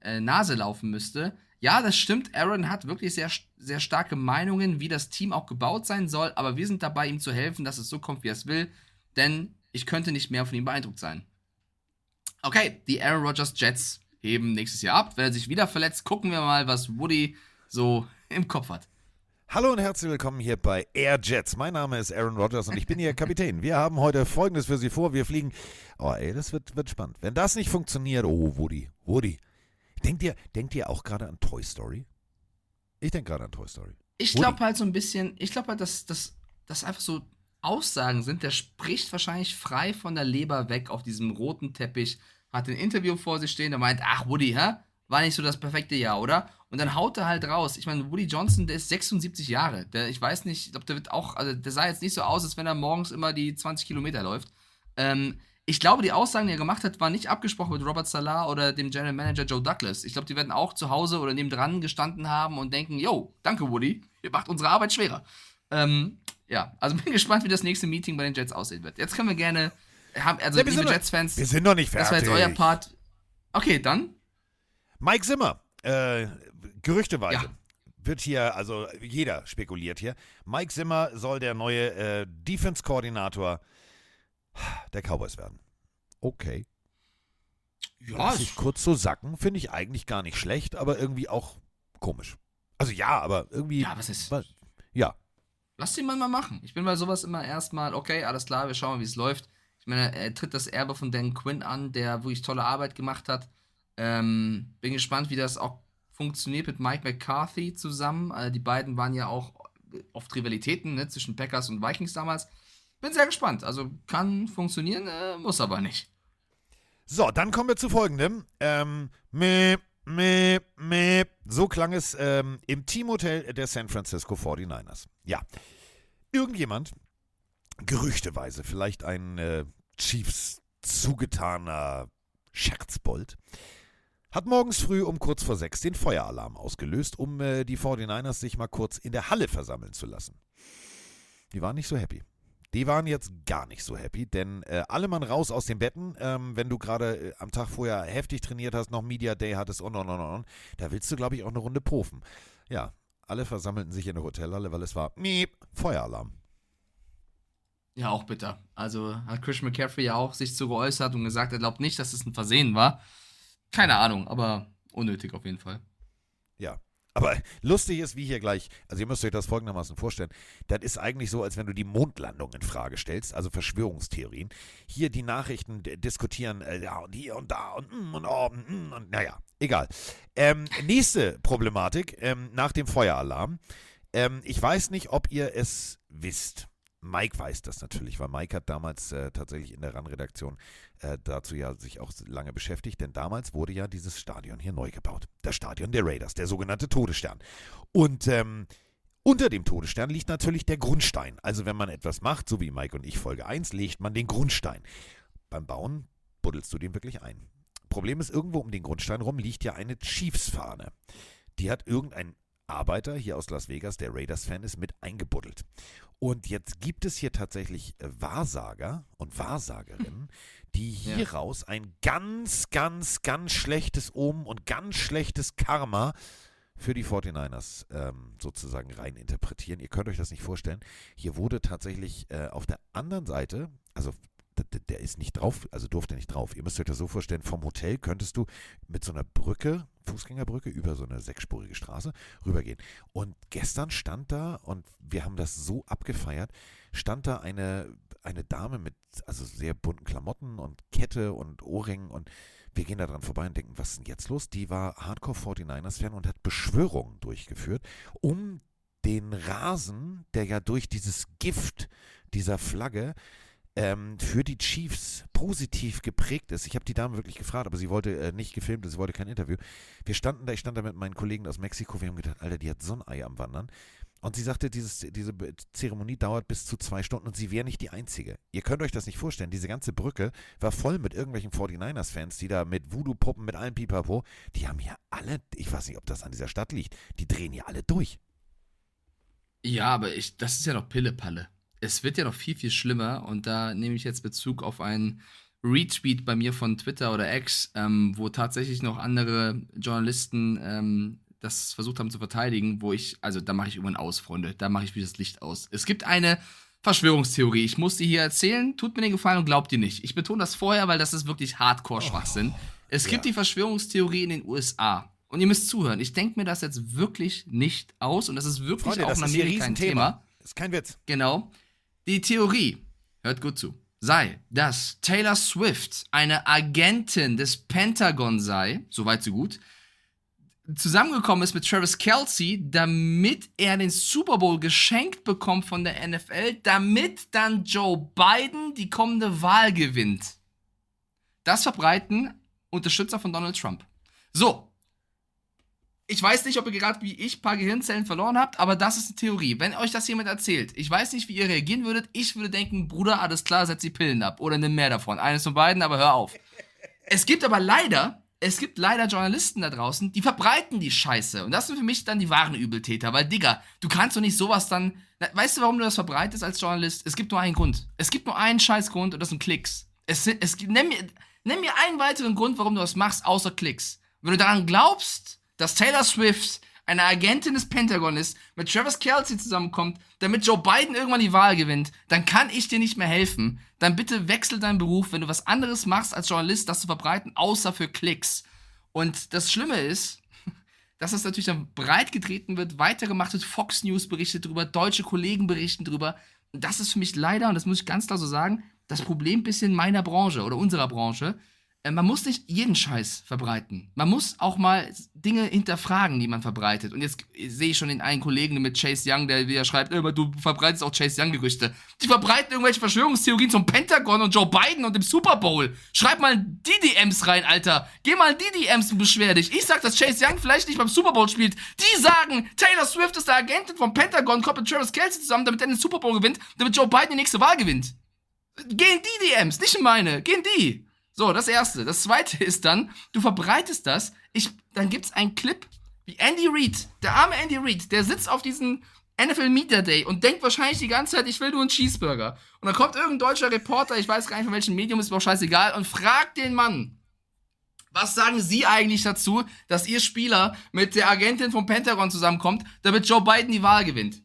äh, Nase laufen müsste. ja, das stimmt, Aaron hat wirklich sehr, sehr starke Meinungen, wie das Team auch gebaut sein soll, aber wir sind dabei, ihm zu helfen, dass es so kommt, wie er es will, denn ich könnte nicht mehr von ihm beeindruckt sein. Okay, die Aaron Rodgers Jets heben nächstes Jahr ab. Wenn er sich wieder verletzt, gucken wir mal, was Woody so im Kopf hat. Hallo und herzlich willkommen hier bei Air Jets. Mein Name ist Aaron Rodgers und ich bin Ihr Kapitän. Wir haben heute Folgendes für Sie vor. Wir fliegen. Oh, ey, das wird, wird spannend. Wenn das nicht funktioniert, oh, Woody, Woody. Denkt ihr, denkt ihr auch gerade an Toy Story? Ich denke gerade an Toy Story. Ich glaube halt so ein bisschen, ich glaube halt, dass das einfach so Aussagen sind. Der spricht wahrscheinlich frei von der Leber weg auf diesem roten Teppich, hat ein Interview vor sich stehen, der meint, ach Woody, hä? War nicht so das perfekte Jahr, oder? Und dann haut er halt raus. Ich meine, Woody Johnson, der ist 76 Jahre. Der, ich weiß nicht, ich glaube, der wird auch, also der sah jetzt nicht so aus, als wenn er morgens immer die 20 Kilometer läuft. Ähm, ich glaube, die Aussagen, die er gemacht hat, waren nicht abgesprochen mit Robert Salah oder dem General Manager Joe Douglas. Ich glaube, die werden auch zu Hause oder nebendran gestanden haben und denken, yo, danke Woody, ihr macht unsere Arbeit schwerer. Ähm, ja, also bin gespannt, wie das nächste Meeting bei den Jets aussehen wird. Jetzt können wir gerne, also Ja, liebe noch- Jets-Fans, Wir sind noch nicht fertig. das war jetzt euer Part. Okay, dann. Mike Zimmer, äh, gerüchteweise. Ja. Wird hier, also jeder spekuliert hier. Mike Zimmer soll der neue äh, Defense-Koordinator der Cowboys werden. Okay. Ja, Lass ich kurz so sacken, finde ich eigentlich gar nicht schlecht, aber irgendwie auch komisch. Also ja, aber irgendwie. Ja, was ist- was- Ja. Lass den Mann mal machen. Ich bin bei sowas immer erstmal, okay, alles klar, wir schauen mal, wie es läuft. Ich meine, er tritt das Erbe von Dan Quinn an, der wirklich tolle Arbeit gemacht hat. Ähm, bin gespannt, wie das auch funktioniert mit Mike McCarthy zusammen. Äh, die beiden waren ja auch oft Rivalitäten ne, zwischen Packers und Vikings damals. Bin sehr gespannt. Also kann funktionieren, äh, muss aber nicht. So, dann kommen wir zu folgendem. Ähm, meh, meh, meh. So klang es ähm, im Teamhotel der San Francisco 49ers. Ja. Irgendjemand, gerüchteweise, vielleicht ein äh, Chiefs zugetaner Scherzbold, hat morgens früh um kurz vor sechs den Feueralarm ausgelöst, um äh, die 49ers sich mal kurz in der Halle versammeln zu lassen. Die waren nicht so happy. Die waren jetzt gar nicht so happy, denn äh, alle Mann raus aus den Betten, ähm, wenn du gerade äh, am Tag vorher heftig trainiert hast, noch Media Day hattest und und und und, da willst du, glaube ich, auch eine Runde profen. Ja, alle versammelten sich in der Hotelhalle, weil es war miep, Feueralarm. Ja, auch bitter. Also hat Christian McCaffrey ja auch sich zu geäußert und gesagt, er glaubt nicht, dass es ein Versehen war. Keine Ahnung, aber unnötig auf jeden Fall. Ja. Aber lustig ist, wie hier gleich, also ihr müsst euch das folgendermaßen vorstellen, das ist eigentlich so, als wenn du die Mondlandung in Frage stellst, also Verschwörungstheorien. Hier die Nachrichten diskutieren, äh, ja, und hier und da und mm, und oh, mm, und naja, egal. Ähm, nächste Problematik ähm, nach dem Feueralarm. Ähm, ich weiß nicht, ob ihr es wisst. Mike weiß das natürlich, weil Mike hat damals äh, tatsächlich in der RAN-Redaktion äh, dazu ja sich auch lange beschäftigt, denn damals wurde ja dieses Stadion hier neu gebaut. Das Stadion der Raiders, der sogenannte Todesstern. Und ähm, unter dem Todesstern liegt natürlich der Grundstein. Also wenn man etwas macht, so wie Mike und ich Folge 1, legt man den Grundstein. Beim Bauen buddelst du den wirklich ein. Problem ist, irgendwo um den Grundstein rum liegt ja eine Chiefs-Fahne. Die hat irgendein Arbeiter hier aus Las Vegas, der Raiders-Fan ist, mit eingebuddelt. Und jetzt gibt es hier tatsächlich äh, Wahrsager und Wahrsagerinnen, die hieraus ein ganz, ganz, ganz schlechtes Omen und ganz schlechtes Karma für die 49ers ähm, sozusagen rein interpretieren. Ihr könnt euch das nicht vorstellen. Hier wurde tatsächlich äh, auf der anderen Seite, also der ist nicht drauf, also durfte nicht drauf. Ihr müsst euch das so vorstellen, vom Hotel könntest du mit so einer Brücke, Fußgängerbrücke, über so eine sechsspurige Straße rübergehen. Und gestern stand da, und wir haben das so abgefeiert, stand da eine, eine Dame mit also sehr bunten Klamotten und Kette und Ohrringen und wir gehen da dran vorbei und denken, was ist denn jetzt los? Die war Hardcore 49ers-Fan und hat Beschwörungen durchgeführt, um den Rasen, der ja durch dieses Gift dieser Flagge ähm, für die Chiefs positiv geprägt ist. Ich habe die Dame wirklich gefragt, aber sie wollte äh, nicht gefilmt, sie wollte kein Interview. Wir standen da, ich stand da mit meinen Kollegen aus Mexiko, wir haben gedacht, Alter, die hat so ein Ei am Wandern. Und sie sagte, dieses, diese Zeremonie dauert bis zu zwei Stunden und sie wäre nicht die Einzige. Ihr könnt euch das nicht vorstellen. Diese ganze Brücke war voll mit irgendwelchen 49ers-Fans, die da mit Voodoo-Puppen, mit allem Pipapo, die haben hier alle, ich weiß nicht, ob das an dieser Stadt liegt, die drehen hier alle durch. Ja, aber ich, das ist ja noch Pillepalle. Es wird ja noch viel, viel schlimmer und da nehme ich jetzt Bezug auf einen Retweet bei mir von Twitter oder X, ähm, wo tatsächlich noch andere Journalisten ähm, das versucht haben zu verteidigen, wo ich, also da mache ich irgendwann aus, Freunde. Da mache ich wieder das Licht aus. Es gibt eine Verschwörungstheorie. Ich muss die hier erzählen. Tut mir den Gefallen und glaubt die nicht. Ich betone das vorher, weil das ist wirklich Hardcore-Schwachsinn. es gibt ja. die Verschwörungstheorie in den USA. Und ihr müsst zuhören. Ich denke mir das jetzt wirklich nicht aus. Und das ist wirklich Freunde, auch in Amerika ein Riesenthema. Thema. Ist kein Witz. Genau. Die Theorie, hört gut zu, sei, dass Taylor Swift eine Agentin des Pentagon sei, soweit so gut, zusammengekommen ist mit Travis Kelsey, damit er den Super Bowl geschenkt bekommt von der NFL, damit dann Joe Biden die kommende Wahl gewinnt. Das verbreiten Unterstützer von Donald Trump. So. Ich weiß nicht, ob ihr gerade wie ich ein paar Gehirnzellen verloren habt, aber das ist eine Theorie. Wenn euch das jemand erzählt, ich weiß nicht, wie ihr reagieren würdet. Ich würde denken, Bruder, alles klar, setz die Pillen ab. Oder nimm mehr davon. Eines von beiden, aber hör auf. Es gibt aber leider, es gibt leider Journalisten da draußen, die verbreiten die Scheiße. Und das sind für mich dann die wahren Übeltäter. Weil, Digga, du kannst doch nicht sowas dann. Weißt du, warum du das verbreitest als Journalist? Es gibt nur einen Grund. Es gibt nur einen Scheißgrund und das sind Klicks. Es, es, nenn, mir, nenn mir einen weiteren Grund, warum du das machst, außer Klicks. Wenn du daran glaubst, dass Taylor Swift eine Agentin des Pentagon ist, mit Travis Kelsey zusammenkommt, damit Joe Biden irgendwann die Wahl gewinnt, dann kann ich dir nicht mehr helfen. Dann bitte wechsel deinen Beruf, wenn du was anderes machst als Journalist, das zu verbreiten, außer für Klicks. Und das Schlimme ist, dass das natürlich dann breit getreten wird, weitergemacht wird, Fox News berichtet drüber, deutsche Kollegen berichten drüber. Und das ist für mich leider, und das muss ich ganz klar so sagen, das Problem bisschen meiner Branche oder unserer Branche. Äh, Man muss nicht jeden Scheiß verbreiten. Man muss auch mal Dinge hinterfragen, die man verbreitet. Und jetzt sehe ich schon den einen Kollegen mit Chase Young, der wieder schreibt, "Äh, du verbreitest auch Chase Young-Gerüchte. Die verbreiten irgendwelche Verschwörungstheorien zum Pentagon und Joe Biden und dem Super Bowl. Schreib mal die DMs rein, Alter. Geh mal in die DMs und beschwer dich. Ich sag, dass Chase Young vielleicht nicht beim Super Bowl spielt. Die sagen, Taylor Swift ist der Agentin vom Pentagon, kommt mit Travis Kelsey zusammen, damit er den Super Bowl gewinnt, damit Joe Biden die nächste Wahl gewinnt. Geh in die DMs, nicht in meine. Geh in die. So, das erste. Das zweite ist dann, du verbreitest das. Ich, dann gibt's einen Clip, wie Andy Reid, der arme Andy Reid, der sitzt auf diesem NFL Media Day und denkt wahrscheinlich die ganze Zeit, ich will nur einen Cheeseburger. Und dann kommt irgendein deutscher Reporter, ich weiß gar nicht von welchem Medium, ist mir auch scheißegal, und fragt den Mann, was sagen Sie eigentlich dazu, dass Ihr Spieler mit der Agentin vom Pentagon zusammenkommt, damit Joe Biden die Wahl gewinnt?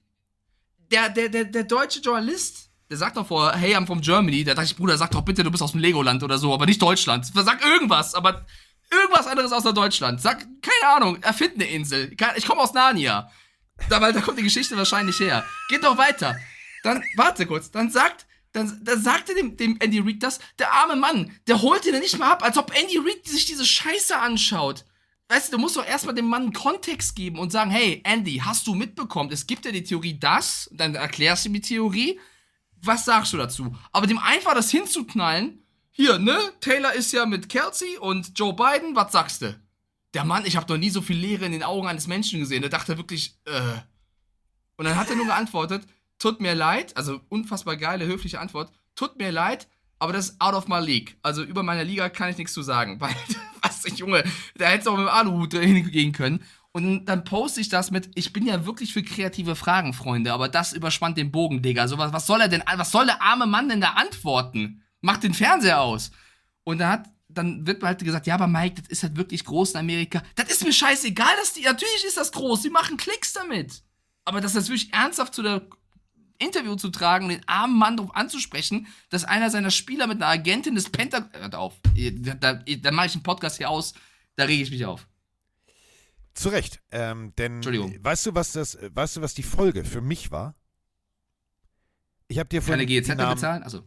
Der, der, der, der deutsche Journalist, der sagt doch vorher, hey, I'm from Germany. Da dachte ich, Bruder, sag doch bitte, du bist aus dem Legoland oder so, aber nicht Deutschland. Sag irgendwas, aber irgendwas anderes außer Deutschland. Sag, keine Ahnung, erfind eine Insel. Ich komme aus Narnia. Da, weil da kommt die Geschichte wahrscheinlich her. Geht doch weiter. Dann, warte kurz, dann sagt, dann, dann sagte dem, dem Andy Reid das, der arme Mann, der holt ihn nicht mal ab, als ob Andy Reid sich diese Scheiße anschaut. Weißt du, du musst doch erstmal dem Mann Kontext geben und sagen, hey, Andy, hast du mitbekommen, es gibt ja die Theorie das, dann erklärst du ihm die Theorie, was sagst du dazu? Aber dem einfach das hinzuknallen, hier, ne, Taylor ist ja mit Kelsey und Joe Biden, was sagst du? Der Mann, ich habe noch nie so viel Leere in den Augen eines Menschen gesehen, der dachte wirklich, äh. Und dann hat er nur geantwortet, tut mir leid, also unfassbar geile, höfliche Antwort, tut mir leid, aber das ist out of my league. Also über meine Liga kann ich nichts zu sagen, weil, was, Junge, da hätte es auch mit dem Aluhut hingehen können. Und dann poste ich das mit, ich bin ja wirklich für kreative Fragen, Freunde, aber das überspannt den Bogen, Digga. Also was, was soll er denn, was soll der arme Mann denn da antworten? Macht den Fernseher aus. Und dann hat, dann wird halt gesagt, ja, aber Mike, das ist halt wirklich groß in Amerika. Das ist mir scheißegal, dass die, natürlich ist das groß, die machen Klicks damit. Aber das ist wirklich ernsthaft zu der Interview zu tragen den armen Mann darauf anzusprechen, dass einer seiner Spieler mit einer Agentin des Pentagon. Hört auf. Da, da mache ich einen Podcast hier aus, da rege ich mich auf. Zu Recht. Ähm, denn Entschuldigung. weißt du, was das, weißt du, was die Folge für mich war? Ich habe dir Keine vorhin die GEZ mehr Namen, bezahlen? Also,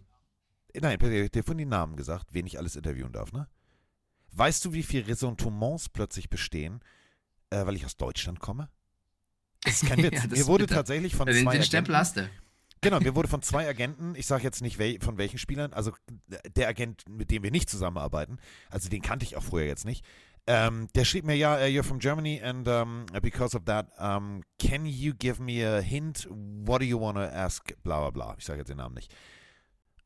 Nein, ich hab dir vorhin die Namen gesagt, wen ich alles interviewen darf, ne? Weißt du, wie viele Ressentiments plötzlich bestehen, äh, weil ich aus Deutschland komme? Das ist kein Witz. Ja, mir wurde bitter. tatsächlich von den, zwei den Stempel Agenten, hast du. Genau, mir wurde von zwei Agenten, ich sage jetzt nicht wel, von welchen Spielern, also der Agent, mit dem wir nicht zusammenarbeiten, also den kannte ich auch früher jetzt nicht, ähm, der schrieb mir, ja, uh, you're from Germany and um, because of that, um, can you give me a hint, what do you want to ask, bla bla bla. Ich sage jetzt den Namen nicht.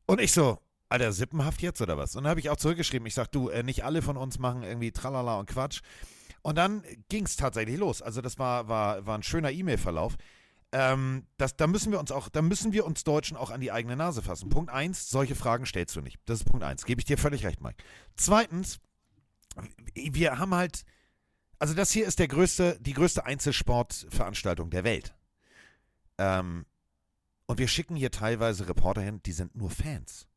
Und ich so, Alter, sippenhaft jetzt oder was? Und dann habe ich auch zurückgeschrieben, ich sage, du, äh, nicht alle von uns machen irgendwie Tralala und Quatsch. Und dann ging es tatsächlich los. Also das war, war, war ein schöner E-Mail-Verlauf. Ähm, das, da müssen wir uns auch, da müssen wir uns Deutschen auch an die eigene Nase fassen. Punkt eins, solche Fragen stellst du nicht. Das ist Punkt eins. Gebe ich dir völlig recht, Mike. Zweitens, wir haben halt, Also das hier ist der größte, die größte Einzelsportveranstaltung der Welt. Ähm, und wir schicken hier teilweise Reporter hin, die sind nur Fans.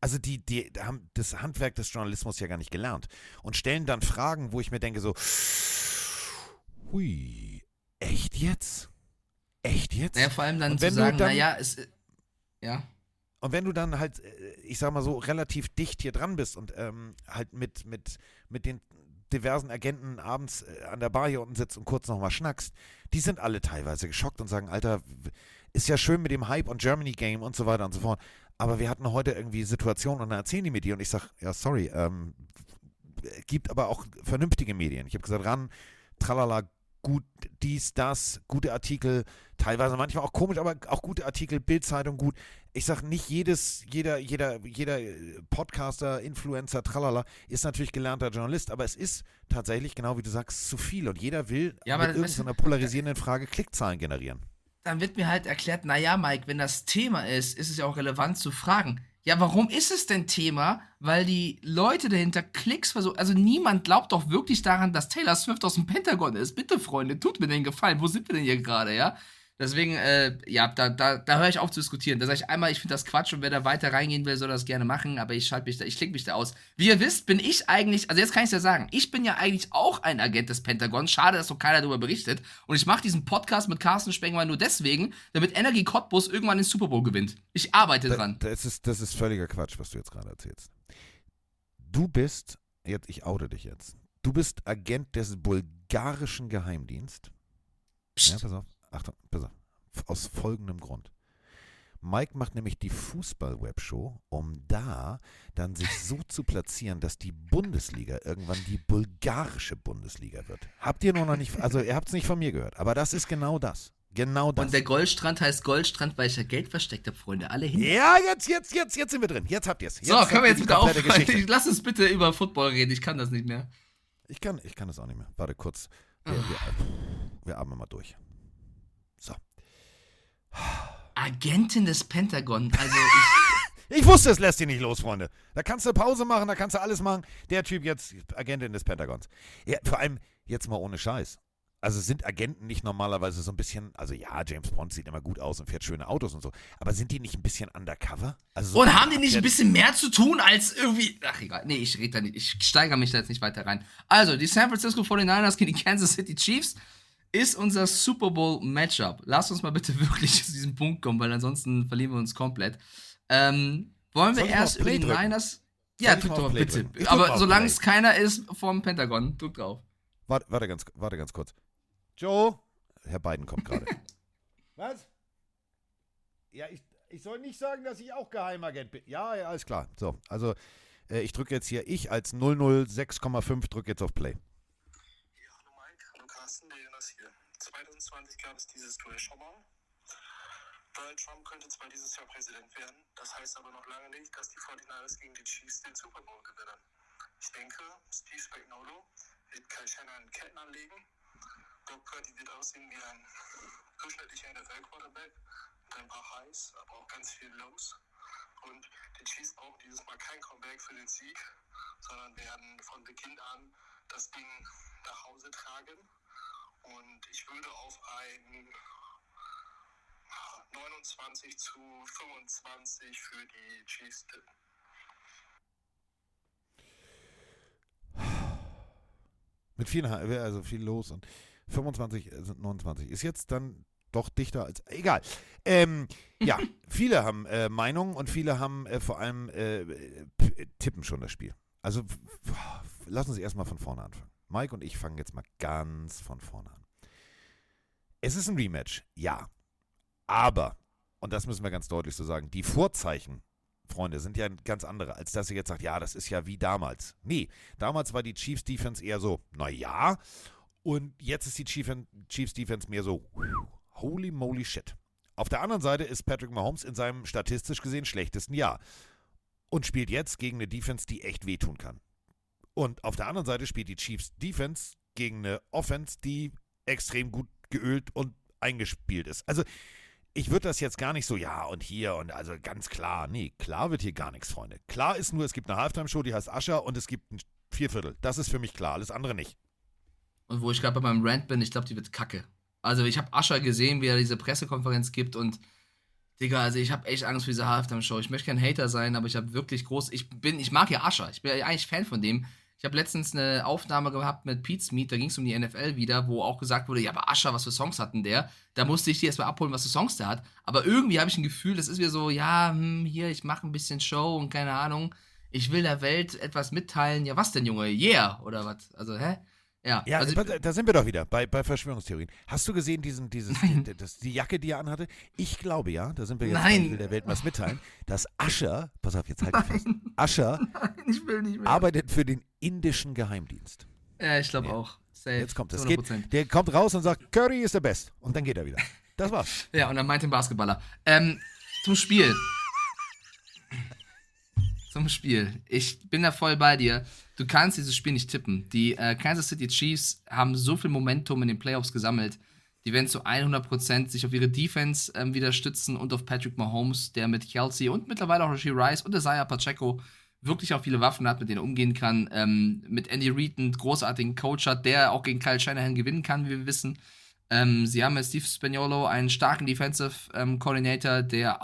Also die, die haben das Handwerk des Journalismus ja gar nicht gelernt und stellen dann Fragen, wo ich mir denke so, hui, echt jetzt? Echt jetzt? Naja, vor allem dann zu sagen, naja, es. Ja. Und wenn du dann halt, äh, ich sag mal so, relativ dicht hier dran bist und ähm, halt mit, mit, mit den diversen Agenten abends äh, an der Bar hier unten sitzt und kurz nochmal schnackst, die sind alle teilweise geschockt und sagen, Alter, ist ja schön mit dem Hype und Germany Game und so weiter und so fort, aber wir hatten heute irgendwie Situationen und dann erzählen die mir die und ich sag, ja, sorry, ähm, gibt aber auch vernünftige Medien. Ich habe gesagt, ran, tralala, gut, dies, das, gute Artikel, teilweise manchmal auch komisch, aber auch gute Artikel, Bildzeitung gut. Ich sag nicht jedes, jeder, jeder, jeder äh, Podcaster, Influencer, tralala, ist natürlich gelernter Journalist, aber es ist tatsächlich, genau wie du sagst, zu viel und jeder will Ja, mit irgendeiner polarisierenden Frage Klickzahlen generieren. Dann wird mir halt erklärt, naja, Mike, wenn das Thema ist, ist es ja auch relevant zu fragen. Ja, warum ist es denn Thema? Weil die Leute dahinter Klicks versuchen. Also niemand glaubt doch wirklich daran, dass Taylor Swift aus dem Pentagon ist. Bitte, Freunde, tut mir den Gefallen. Wo sind wir denn hier gerade, ja? Deswegen, äh, ja, da, da, da höre ich auf zu diskutieren. Da sage ich einmal, ich finde das Quatsch und wer da weiter reingehen will, soll das gerne machen, aber ich schalte mich da, ich klicke mich da aus. Wie ihr wisst, bin ich eigentlich, also jetzt kann ich es ja sagen, ich bin ja eigentlich auch ein Agent des Pentagons. Schade, dass noch keiner darüber berichtet. Und ich mache diesen Podcast mit Carsten Spengler nur deswegen, damit Energy Cottbus irgendwann den Super Bowl gewinnt. Ich arbeite Da- dran. Das ist, das ist völliger Quatsch, was du jetzt gerade erzählst. Du bist, jetzt, ich oute dich jetzt, du bist Agent des bulgarischen Geheimdienstes. Ja, Psst. pass auf. Achtung, pass auf. Aus folgendem Grund. Mike macht nämlich die Fußball-Webshow, um da dann sich so zu platzieren, dass die Bundesliga irgendwann die bulgarische Bundesliga wird. Habt ihr nur noch nicht, also ihr habt es nicht von mir gehört, aber das ist genau das. Genau das. Und der Goldstrand heißt Goldstrand, weil ich ja Geld versteckt habe, Freunde. Alle hin. ja, jetzt, jetzt, jetzt, jetzt sind wir drin. Jetzt habt ihr es. so, können wir jetzt bitte aufhören? Ich, lass uns bitte über Football reden. Ich kann das nicht mehr. Ich kann, ich kann das auch nicht mehr. Warte kurz. Wir, wir, wir atmen mal durch. So. Agentin des Pentagon. Also ich. Ich wusste, es lässt dich nicht los, Freunde. Da kannst du Pause machen, da kannst du alles machen. Der Typ jetzt Agentin des Pentagons. Ja, vor allem jetzt mal ohne Scheiß. Also sind Agenten nicht normalerweise so ein bisschen, also ja, James Bond sieht immer gut aus und fährt schöne Autos und so, aber sind die nicht ein bisschen undercover? Also so Und haben die nicht ein bisschen mehr zu tun als irgendwie. Ach egal, nee, ich rede da nicht. Ich steigere mich da jetzt nicht weiter rein. Also, die San Francisco 49ers gegen die Kansas City Chiefs ist unser Super Bowl Matchup. Lass uns mal bitte wirklich zu diesem Punkt kommen, weil ansonsten verlieren wir uns komplett. Ähm, wollen wir erst über die? Niners. Ja, drück mal doch auf mal Play bitte. Aber solange es keiner ist vom Pentagon, drück drauf. Warte, warte, ganz, warte ganz kurz. Joe? Herr Biden kommt gerade. Was? Ja, ich, ich soll nicht sagen, dass ich auch Geheimagent bin. Ja, ja, alles klar. So, also äh, ich drücke jetzt hier, ich als 006,5 drücke jetzt auf Play. Ja, hallo Mike, hallo Carsten, der Jonas hier. 2020 gab es dieses Duell schon mal. Donald Trump könnte zwar dieses Jahr Präsident werden, das heißt aber noch lange nicht, dass die 49ers gegen die Chiefs den Super Bowl gewinnen. Ich denke, Steve Spagnuolo wird Kyle Shannon Ketten anlegen. Brock Purdy wird aussehen wie ein durchschnittlicher NFL-Quarterback mit ein paar Highs, aber auch ganz viel Lows. Und die Chiefs brauchen dieses Mal kein Comeback für den Sieg, sondern werden von Beginn an das Ding nach Hause tragen. Und ich würde auf ein 29 zu 25 für die Chiefs tippen. Mit viel, also viel los und 25 sind 29. Ist jetzt dann doch dichter als. Egal. Ähm, ja, viele haben äh, Meinungen und viele haben äh, vor allem äh, p- tippen schon das Spiel. Also f- f- lass uns erstmal von vorne anfangen. Mike und ich fangen jetzt mal ganz von vorne an. Es ist ein Rematch, ja. Aber, und das müssen wir ganz deutlich so sagen, die Vorzeichen, Freunde, sind ja ganz andere, als dass ihr jetzt sagt, ja, das ist ja wie damals. Nee, damals war die Chiefs Defense eher so, naja. Und jetzt ist die Chief Chiefs Defense mehr so, holy moly shit. Auf der anderen Seite ist Patrick Mahomes in seinem statistisch gesehen schlechtesten Jahr und spielt jetzt gegen eine Defense, die echt wehtun kann. Und auf der anderen Seite spielt die Chiefs Defense gegen eine Offense, die extrem gut geölt und eingespielt ist. Also ich würde das jetzt gar nicht so, ja und hier und also ganz klar. Nee, klar wird hier gar nichts, Freunde. Klar ist nur, es gibt eine Halftime-Show, die heißt Ascher und es gibt ein Vierviertel. Das ist für mich klar, alles andere nicht. Und wo ich gerade bei meinem Rant bin, ich glaube, die wird kacke. Also ich habe Ascher gesehen, wie er diese Pressekonferenz gibt und Digga, also ich habe echt Angst vor dieser Halftime-Show. Ich möchte kein Hater sein, aber ich habe wirklich groß. Ich bin, ich mag ja Ascher. Ich bin ja eigentlich Fan von dem. Ich habe letztens eine Aufnahme gehabt mit Pete's Meet, da ging es um die NFL wieder, wo auch gesagt wurde, ja, aber Ascher, was für Songs hatten der? Da musste ich dir erstmal abholen, was für Songs der hat. Aber irgendwie habe ich ein Gefühl, das ist wieder so, ja, hm, hier, ich mache ein bisschen Show und keine Ahnung. Ich will der Welt etwas mitteilen. Ja, was denn, Junge? Yeah! Oder was? Also, hä? Ja, Ja, also, da- sind wir doch wieder bei, bei Verschwörungstheorien. Hast du gesehen, diesen, dieses, die, das, die Jacke, die er anhatte? Ich glaube ja, da sind wir jetzt Nein. bei, will der Welt was mitteilen, dass Ascher, pass auf, jetzt halt dich fest, Ascher arbeitet für den indischen Geheimdienst. ja, ich glaube Ja. auch. Safe. Jetzt kommt es. zu Geht, 100%. der kommt raus und sagt, Curry ist der Best. Und dann geht er wieder. Das war's. Ja, und dann meint den Basketballer. Ähm, zum Spiel. zum Spiel. Ich bin da voll bei dir. Du kannst dieses Spiel nicht tippen. Die äh, Kansas City Chiefs haben so viel Momentum in den Playoffs gesammelt. Die werden zu 100% sich auf ihre Defense ähm, wieder stützen und auf Patrick Mahomes, der mit Kelsey und mittlerweile auch Rasheed Rice und Isaiah Pacheco wirklich auch viele Waffen hat, mit denen er umgehen kann. Ähm, mit Andy Reid einen großartigen Coach hat, der auch gegen Kyle Shanahan gewinnen kann, wie wir wissen. Ähm, sie haben mit Steve Spagnuolo einen starken Defensive ähm, Coordinator, der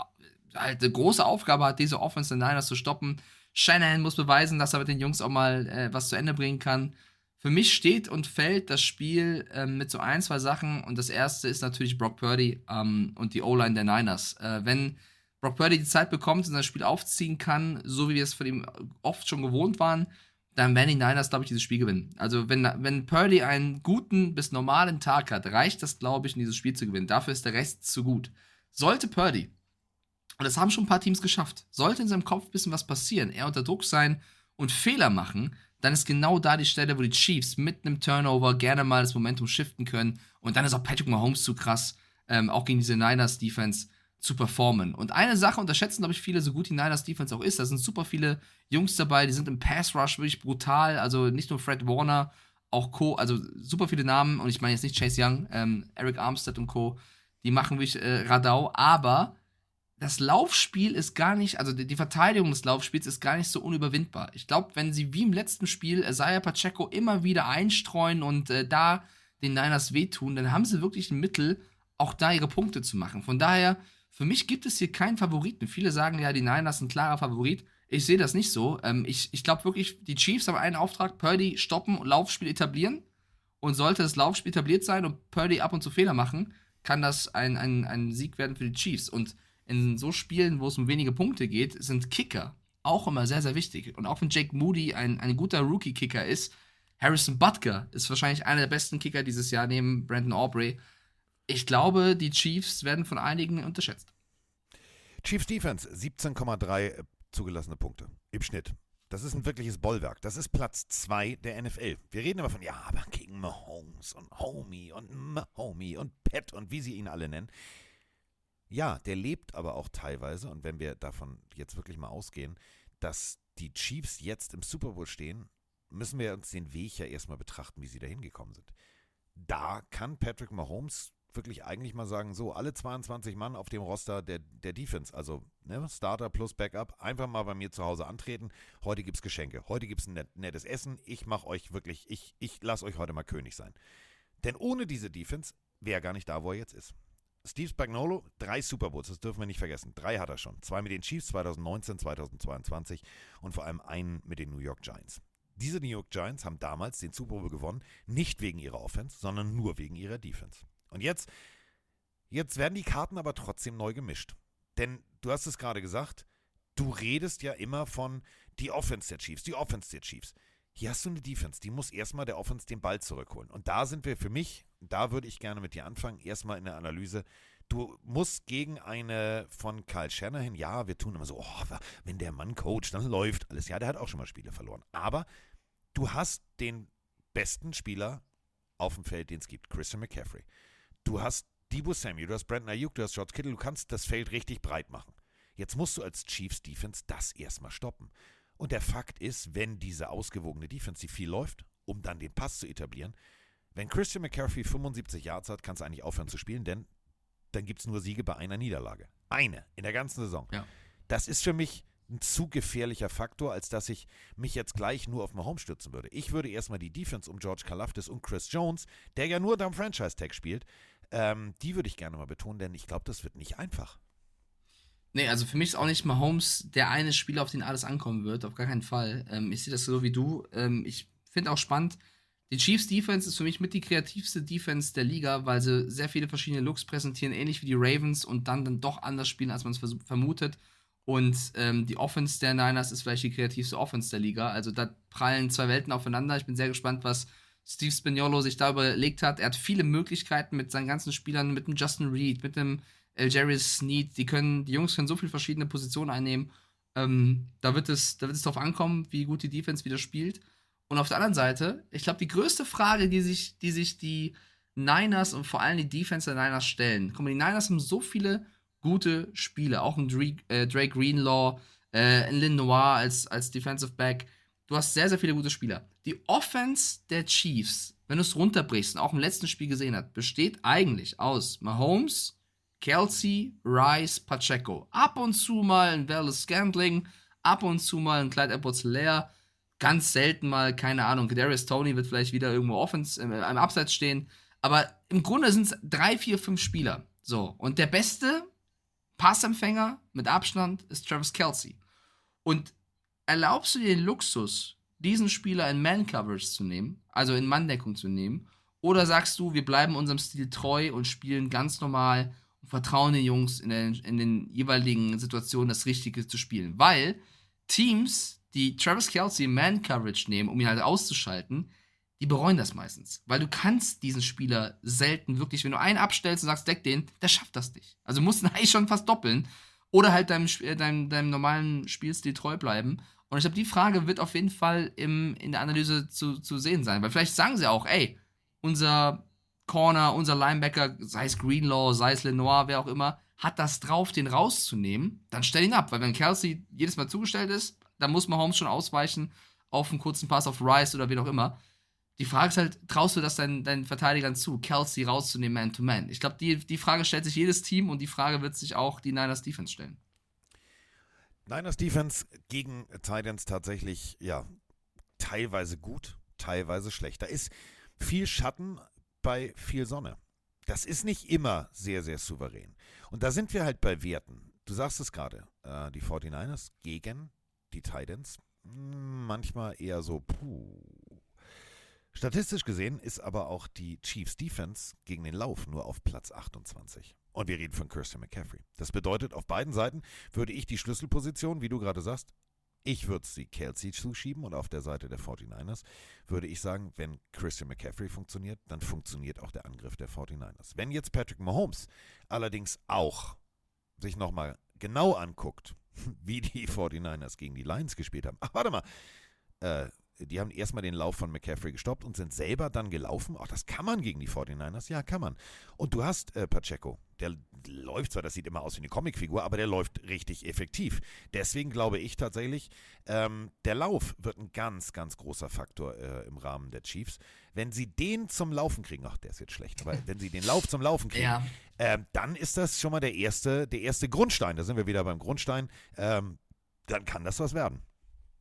halt eine große Aufgabe hat, diese Offense der Niners zu stoppen. Shanahan muss beweisen, dass er mit den Jungs auch mal äh, was zu Ende bringen kann. Für mich steht und fällt das Spiel ähm, mit so ein, zwei Sachen. Und das erste ist natürlich Brock Purdy ähm, und die O-Line der Niners. Äh, wenn Brock Purdy die Zeit bekommt und das Spiel aufziehen kann, so wie wir es von ihm oft schon gewohnt waren, dann werden die Niners, glaube ich, dieses Spiel gewinnen. Also, wenn, wenn Purdy einen guten bis normalen Tag hat, reicht das, glaube ich, um dieses Spiel zu gewinnen. Dafür ist der Rest zu gut. Sollte Purdy, und das haben schon ein paar Teams geschafft, sollte in seinem Kopf ein bisschen was passieren, er unter Druck sein und Fehler machen, dann ist genau da die Stelle, wo die Chiefs mit einem Turnover gerne mal das Momentum shiften können. Und dann ist auch Patrick Mahomes zu krass, ähm, auch gegen diese Niners-Defense zu performen. Und eine Sache unterschätzen, glaube ich, viele, so gut die Niners Defense auch ist, da sind super viele Jungs dabei, die sind im Pass Rush wirklich brutal, also nicht nur Fred Warner, auch Co., also super viele Namen und ich meine jetzt nicht Chase Young, ähm, Eric Armstead und Co., die machen wirklich äh, Radau, aber das Laufspiel ist gar nicht, also die, Verteidigung des Laufspiels ist gar nicht so unüberwindbar. Ich glaube, wenn sie wie im letzten Spiel Isaiah Pacheco immer wieder einstreuen und äh, da den Niners wehtun, dann haben sie wirklich ein Mittel, auch da ihre Punkte zu machen. Von daher, für mich gibt es hier keinen Favoriten. Viele sagen ja, die Niners sind klarer Favorit. Ich sehe das nicht so. Ähm, ich ich glaube wirklich, die Chiefs haben einen Auftrag, Purdy stoppen und Laufspiel etablieren. Und sollte das Laufspiel etabliert sein und Purdy ab und zu Fehler machen, kann das ein, ein, ein Sieg werden für die Chiefs. Und in so Spielen, wo es um wenige Punkte geht, sind Kicker auch immer sehr, sehr wichtig. Und auch wenn Jake Moody ein, ein guter Rookie-Kicker ist, Harrison Butker ist wahrscheinlich einer der besten Kicker dieses Jahr neben Brandon Aubrey. Ich glaube, die Chiefs werden von einigen unterschätzt. Chiefs Defense, 17,3 zugelassene Punkte im Schnitt. Das ist ein wirkliches Bollwerk. Das ist Platz 2 der NFL. Wir reden immer von, ja, aber gegen Mahomes und Homie und Mahomie und Pat und wie sie ihn alle nennen. Ja, der lebt aber auch teilweise, und wenn wir davon jetzt wirklich mal ausgehen, dass die Chiefs jetzt im Super Bowl stehen, müssen wir uns den Weg ja erstmal betrachten, wie sie da hingekommen sind. Da kann Patrick Mahomes wirklich eigentlich mal sagen, so, alle 22 Mann auf dem Roster der, der Defense, also ne, Starter plus Backup, einfach mal bei mir zu Hause antreten. Heute gibt's Geschenke, heute gibt's ein net, nettes Essen. Ich mache euch wirklich, ich, ich lasse euch heute mal König sein. Denn ohne diese Defense wäre er gar nicht da, wo er jetzt ist. Steve Spagnolo, drei Super Bowls, das dürfen wir nicht vergessen. Drei hat er schon. Zwei mit den Chiefs 2019, 2022 und vor allem einen mit den New York Giants. Diese New York Giants haben damals den Super Bowl gewonnen, nicht wegen ihrer Offense, sondern nur wegen ihrer Defense. Und jetzt, jetzt werden die Karten aber trotzdem neu gemischt. Denn du hast es gerade gesagt, du redest ja immer von die Offense der Chiefs, die Offense der Chiefs. Hier hast du eine Defense, die muss erstmal der Offense den Ball zurückholen. Und da sind wir für mich, da würde ich gerne mit dir anfangen, erstmal in der Analyse. Du musst gegen eine von Kyle Shanahan, ja, wir tun immer so, oh, wenn der Mann coacht, dann läuft alles. Ja, der hat auch schon mal Spiele verloren. Aber du hast den besten Spieler auf dem Feld, den es gibt, Christian McCaffrey. Du hast Debo Samuel, du hast Brandon Ayuk, du hast George Kittle, du kannst das Feld richtig breit machen. Jetzt musst du als Chiefs Defense das erstmal stoppen. Und der Fakt ist, wenn diese ausgewogene Defense, die viel läuft, um dann den Pass zu etablieren, wenn Christian McCaffrey 75 Yards hat, kannst du eigentlich aufhören zu spielen, denn dann gibt es nur Siege bei einer Niederlage. Eine in der ganzen Saison. Ja. Das ist für mich ein zu gefährlicher Faktor, als dass ich mich jetzt gleich nur auf Mahomes stützen würde. Ich würde erstmal die Defense um George Kalafdis und Chris Jones, der ja nur da im Franchise-Tag spielt, ähm, die würde ich gerne mal betonen, denn ich glaube, das wird nicht einfach. Nee, also für mich ist auch nicht Mahomes der eine Spieler, auf den alles ankommen wird, auf gar keinen Fall. Ähm, ich sehe das so wie du. Ähm, ich finde auch spannend, die Chiefs Defense ist für mich mit die kreativste Defense der Liga, weil sie sehr viele verschiedene Looks präsentieren, ähnlich wie die Ravens und dann dann doch anders spielen, als man es vermutet. Und ähm, die Offense der Niners ist vielleicht die kreativste Offense der Liga. Also da prallen zwei Welten aufeinander. Ich bin sehr gespannt, was Steve Spagnolo sich da überlegt hat. Er hat viele Möglichkeiten mit seinen ganzen Spielern, mit dem Justin Reed, mit dem Jarius Sneed. Die können, die Jungs können so viele verschiedene Positionen einnehmen. Ähm, da wird es, da wird es drauf ankommen, wie gut die Defense wieder spielt. Und auf der anderen Seite, ich glaube, die größte Frage, die sich, die sich die Niners und vor allem die Defense der Niners stellen. Guck mal, die Niners haben so viele gute Spiele. Auch ein Drake, äh, Drake Greenlaw, äh, ein Lynn Noir als, als Defensive Back. Du hast sehr, sehr viele gute Spieler. Die Offense der Chiefs, wenn du es runterbrichst und auch im letzten Spiel gesehen hast, besteht eigentlich aus Mahomes, Kelsey, Rice, Pacheco. Ab und zu mal ein Wallace Scantling, ab und zu mal ein Clyde edwards Lair. Ganz selten mal, keine Ahnung, Darius Tony wird vielleicht wieder irgendwo Offense, äh, im Abseits stehen. Aber im Grunde sind es drei, vier, fünf Spieler. So. Und der beste Passempfänger mit Abstand ist Travis Kelsey. Und erlaubst du dir den Luxus, diesen Spieler in Man-Coverage zu nehmen, also in Manndeckung zu nehmen, oder sagst du, wir bleiben unserem Stil treu und spielen ganz normal vertrauen den Jungs in den, in den jeweiligen Situationen das Richtige zu spielen? Weil Teams, die Travis Kelsey Man-Coverage nehmen, um ihn halt auszuschalten, die bereuen das meistens. Weil du kannst diesen Spieler selten wirklich, wenn du einen abstellst und sagst, deck den, der schafft das nicht. Also musst du eigentlich schon fast doppeln. Oder halt deinem, deinem, deinem normalen Spielstil treu bleiben. Und ich glaube, die Frage wird auf jeden Fall im, in der Analyse zu, zu sehen sein. Weil vielleicht sagen sie auch, ey, unser Corner, unser Linebacker, sei es Greenlaw, sei es Lenoir, wer auch immer, hat das drauf, den rauszunehmen, dann stell ihn ab. Weil wenn Kelsey jedes Mal zugestellt ist, dann muss Mahomes schon ausweichen auf einen kurzen Pass auf Rice oder wen auch immer. Die Frage ist halt, traust du das deinen, deinen Verteidigern zu, Kelsey rauszunehmen, Man-to-Man? Ich glaube, die, die Frage stellt sich jedes Team und die Frage wird sich auch die Niners Defense stellen. Niners Defense gegen Titans tatsächlich, ja, teilweise gut, teilweise schlecht. Da ist viel Schatten bei viel Sonne. Das ist nicht immer sehr, sehr souverän. Und da sind wir halt bei Werten. Du sagst es gerade, äh, die 49ers gegen die Titans. Hm, manchmal eher so, puh, Statistisch gesehen ist aber auch die Chiefs Defense gegen den Lauf nur auf Platz 28. Und wir reden von Christian McCaffrey. Das bedeutet, auf beiden Seiten würde ich die Schlüsselposition, wie du gerade sagst, ich würde sie Kelsey zuschieben und auf der Seite der 49ers würde ich sagen, wenn Christian McCaffrey funktioniert, dann funktioniert auch der Angriff der 49ers. Wenn jetzt Patrick Mahomes allerdings auch sich nochmal genau anguckt, wie die 49ers gegen die Lions gespielt haben. Ach, warte mal. Äh, die haben erstmal den Lauf von McCaffrey gestoppt und sind selber dann gelaufen. Ach, das kann man gegen die 49ers? Ja, kann man. Und du hast äh, Pacheco, der läuft zwar, das sieht immer aus wie eine Comicfigur, aber der läuft richtig effektiv. Deswegen glaube ich tatsächlich, ähm, der Lauf wird ein ganz, ganz großer Faktor äh, im Rahmen der Chiefs. Wenn sie den zum Laufen kriegen, ach, der ist jetzt schlecht, aber wenn sie den Lauf zum Laufen kriegen, ja. äh, dann ist das schon mal der erste, der erste Grundstein. Da sind wir wieder beim Grundstein. Ähm, dann kann das was werden.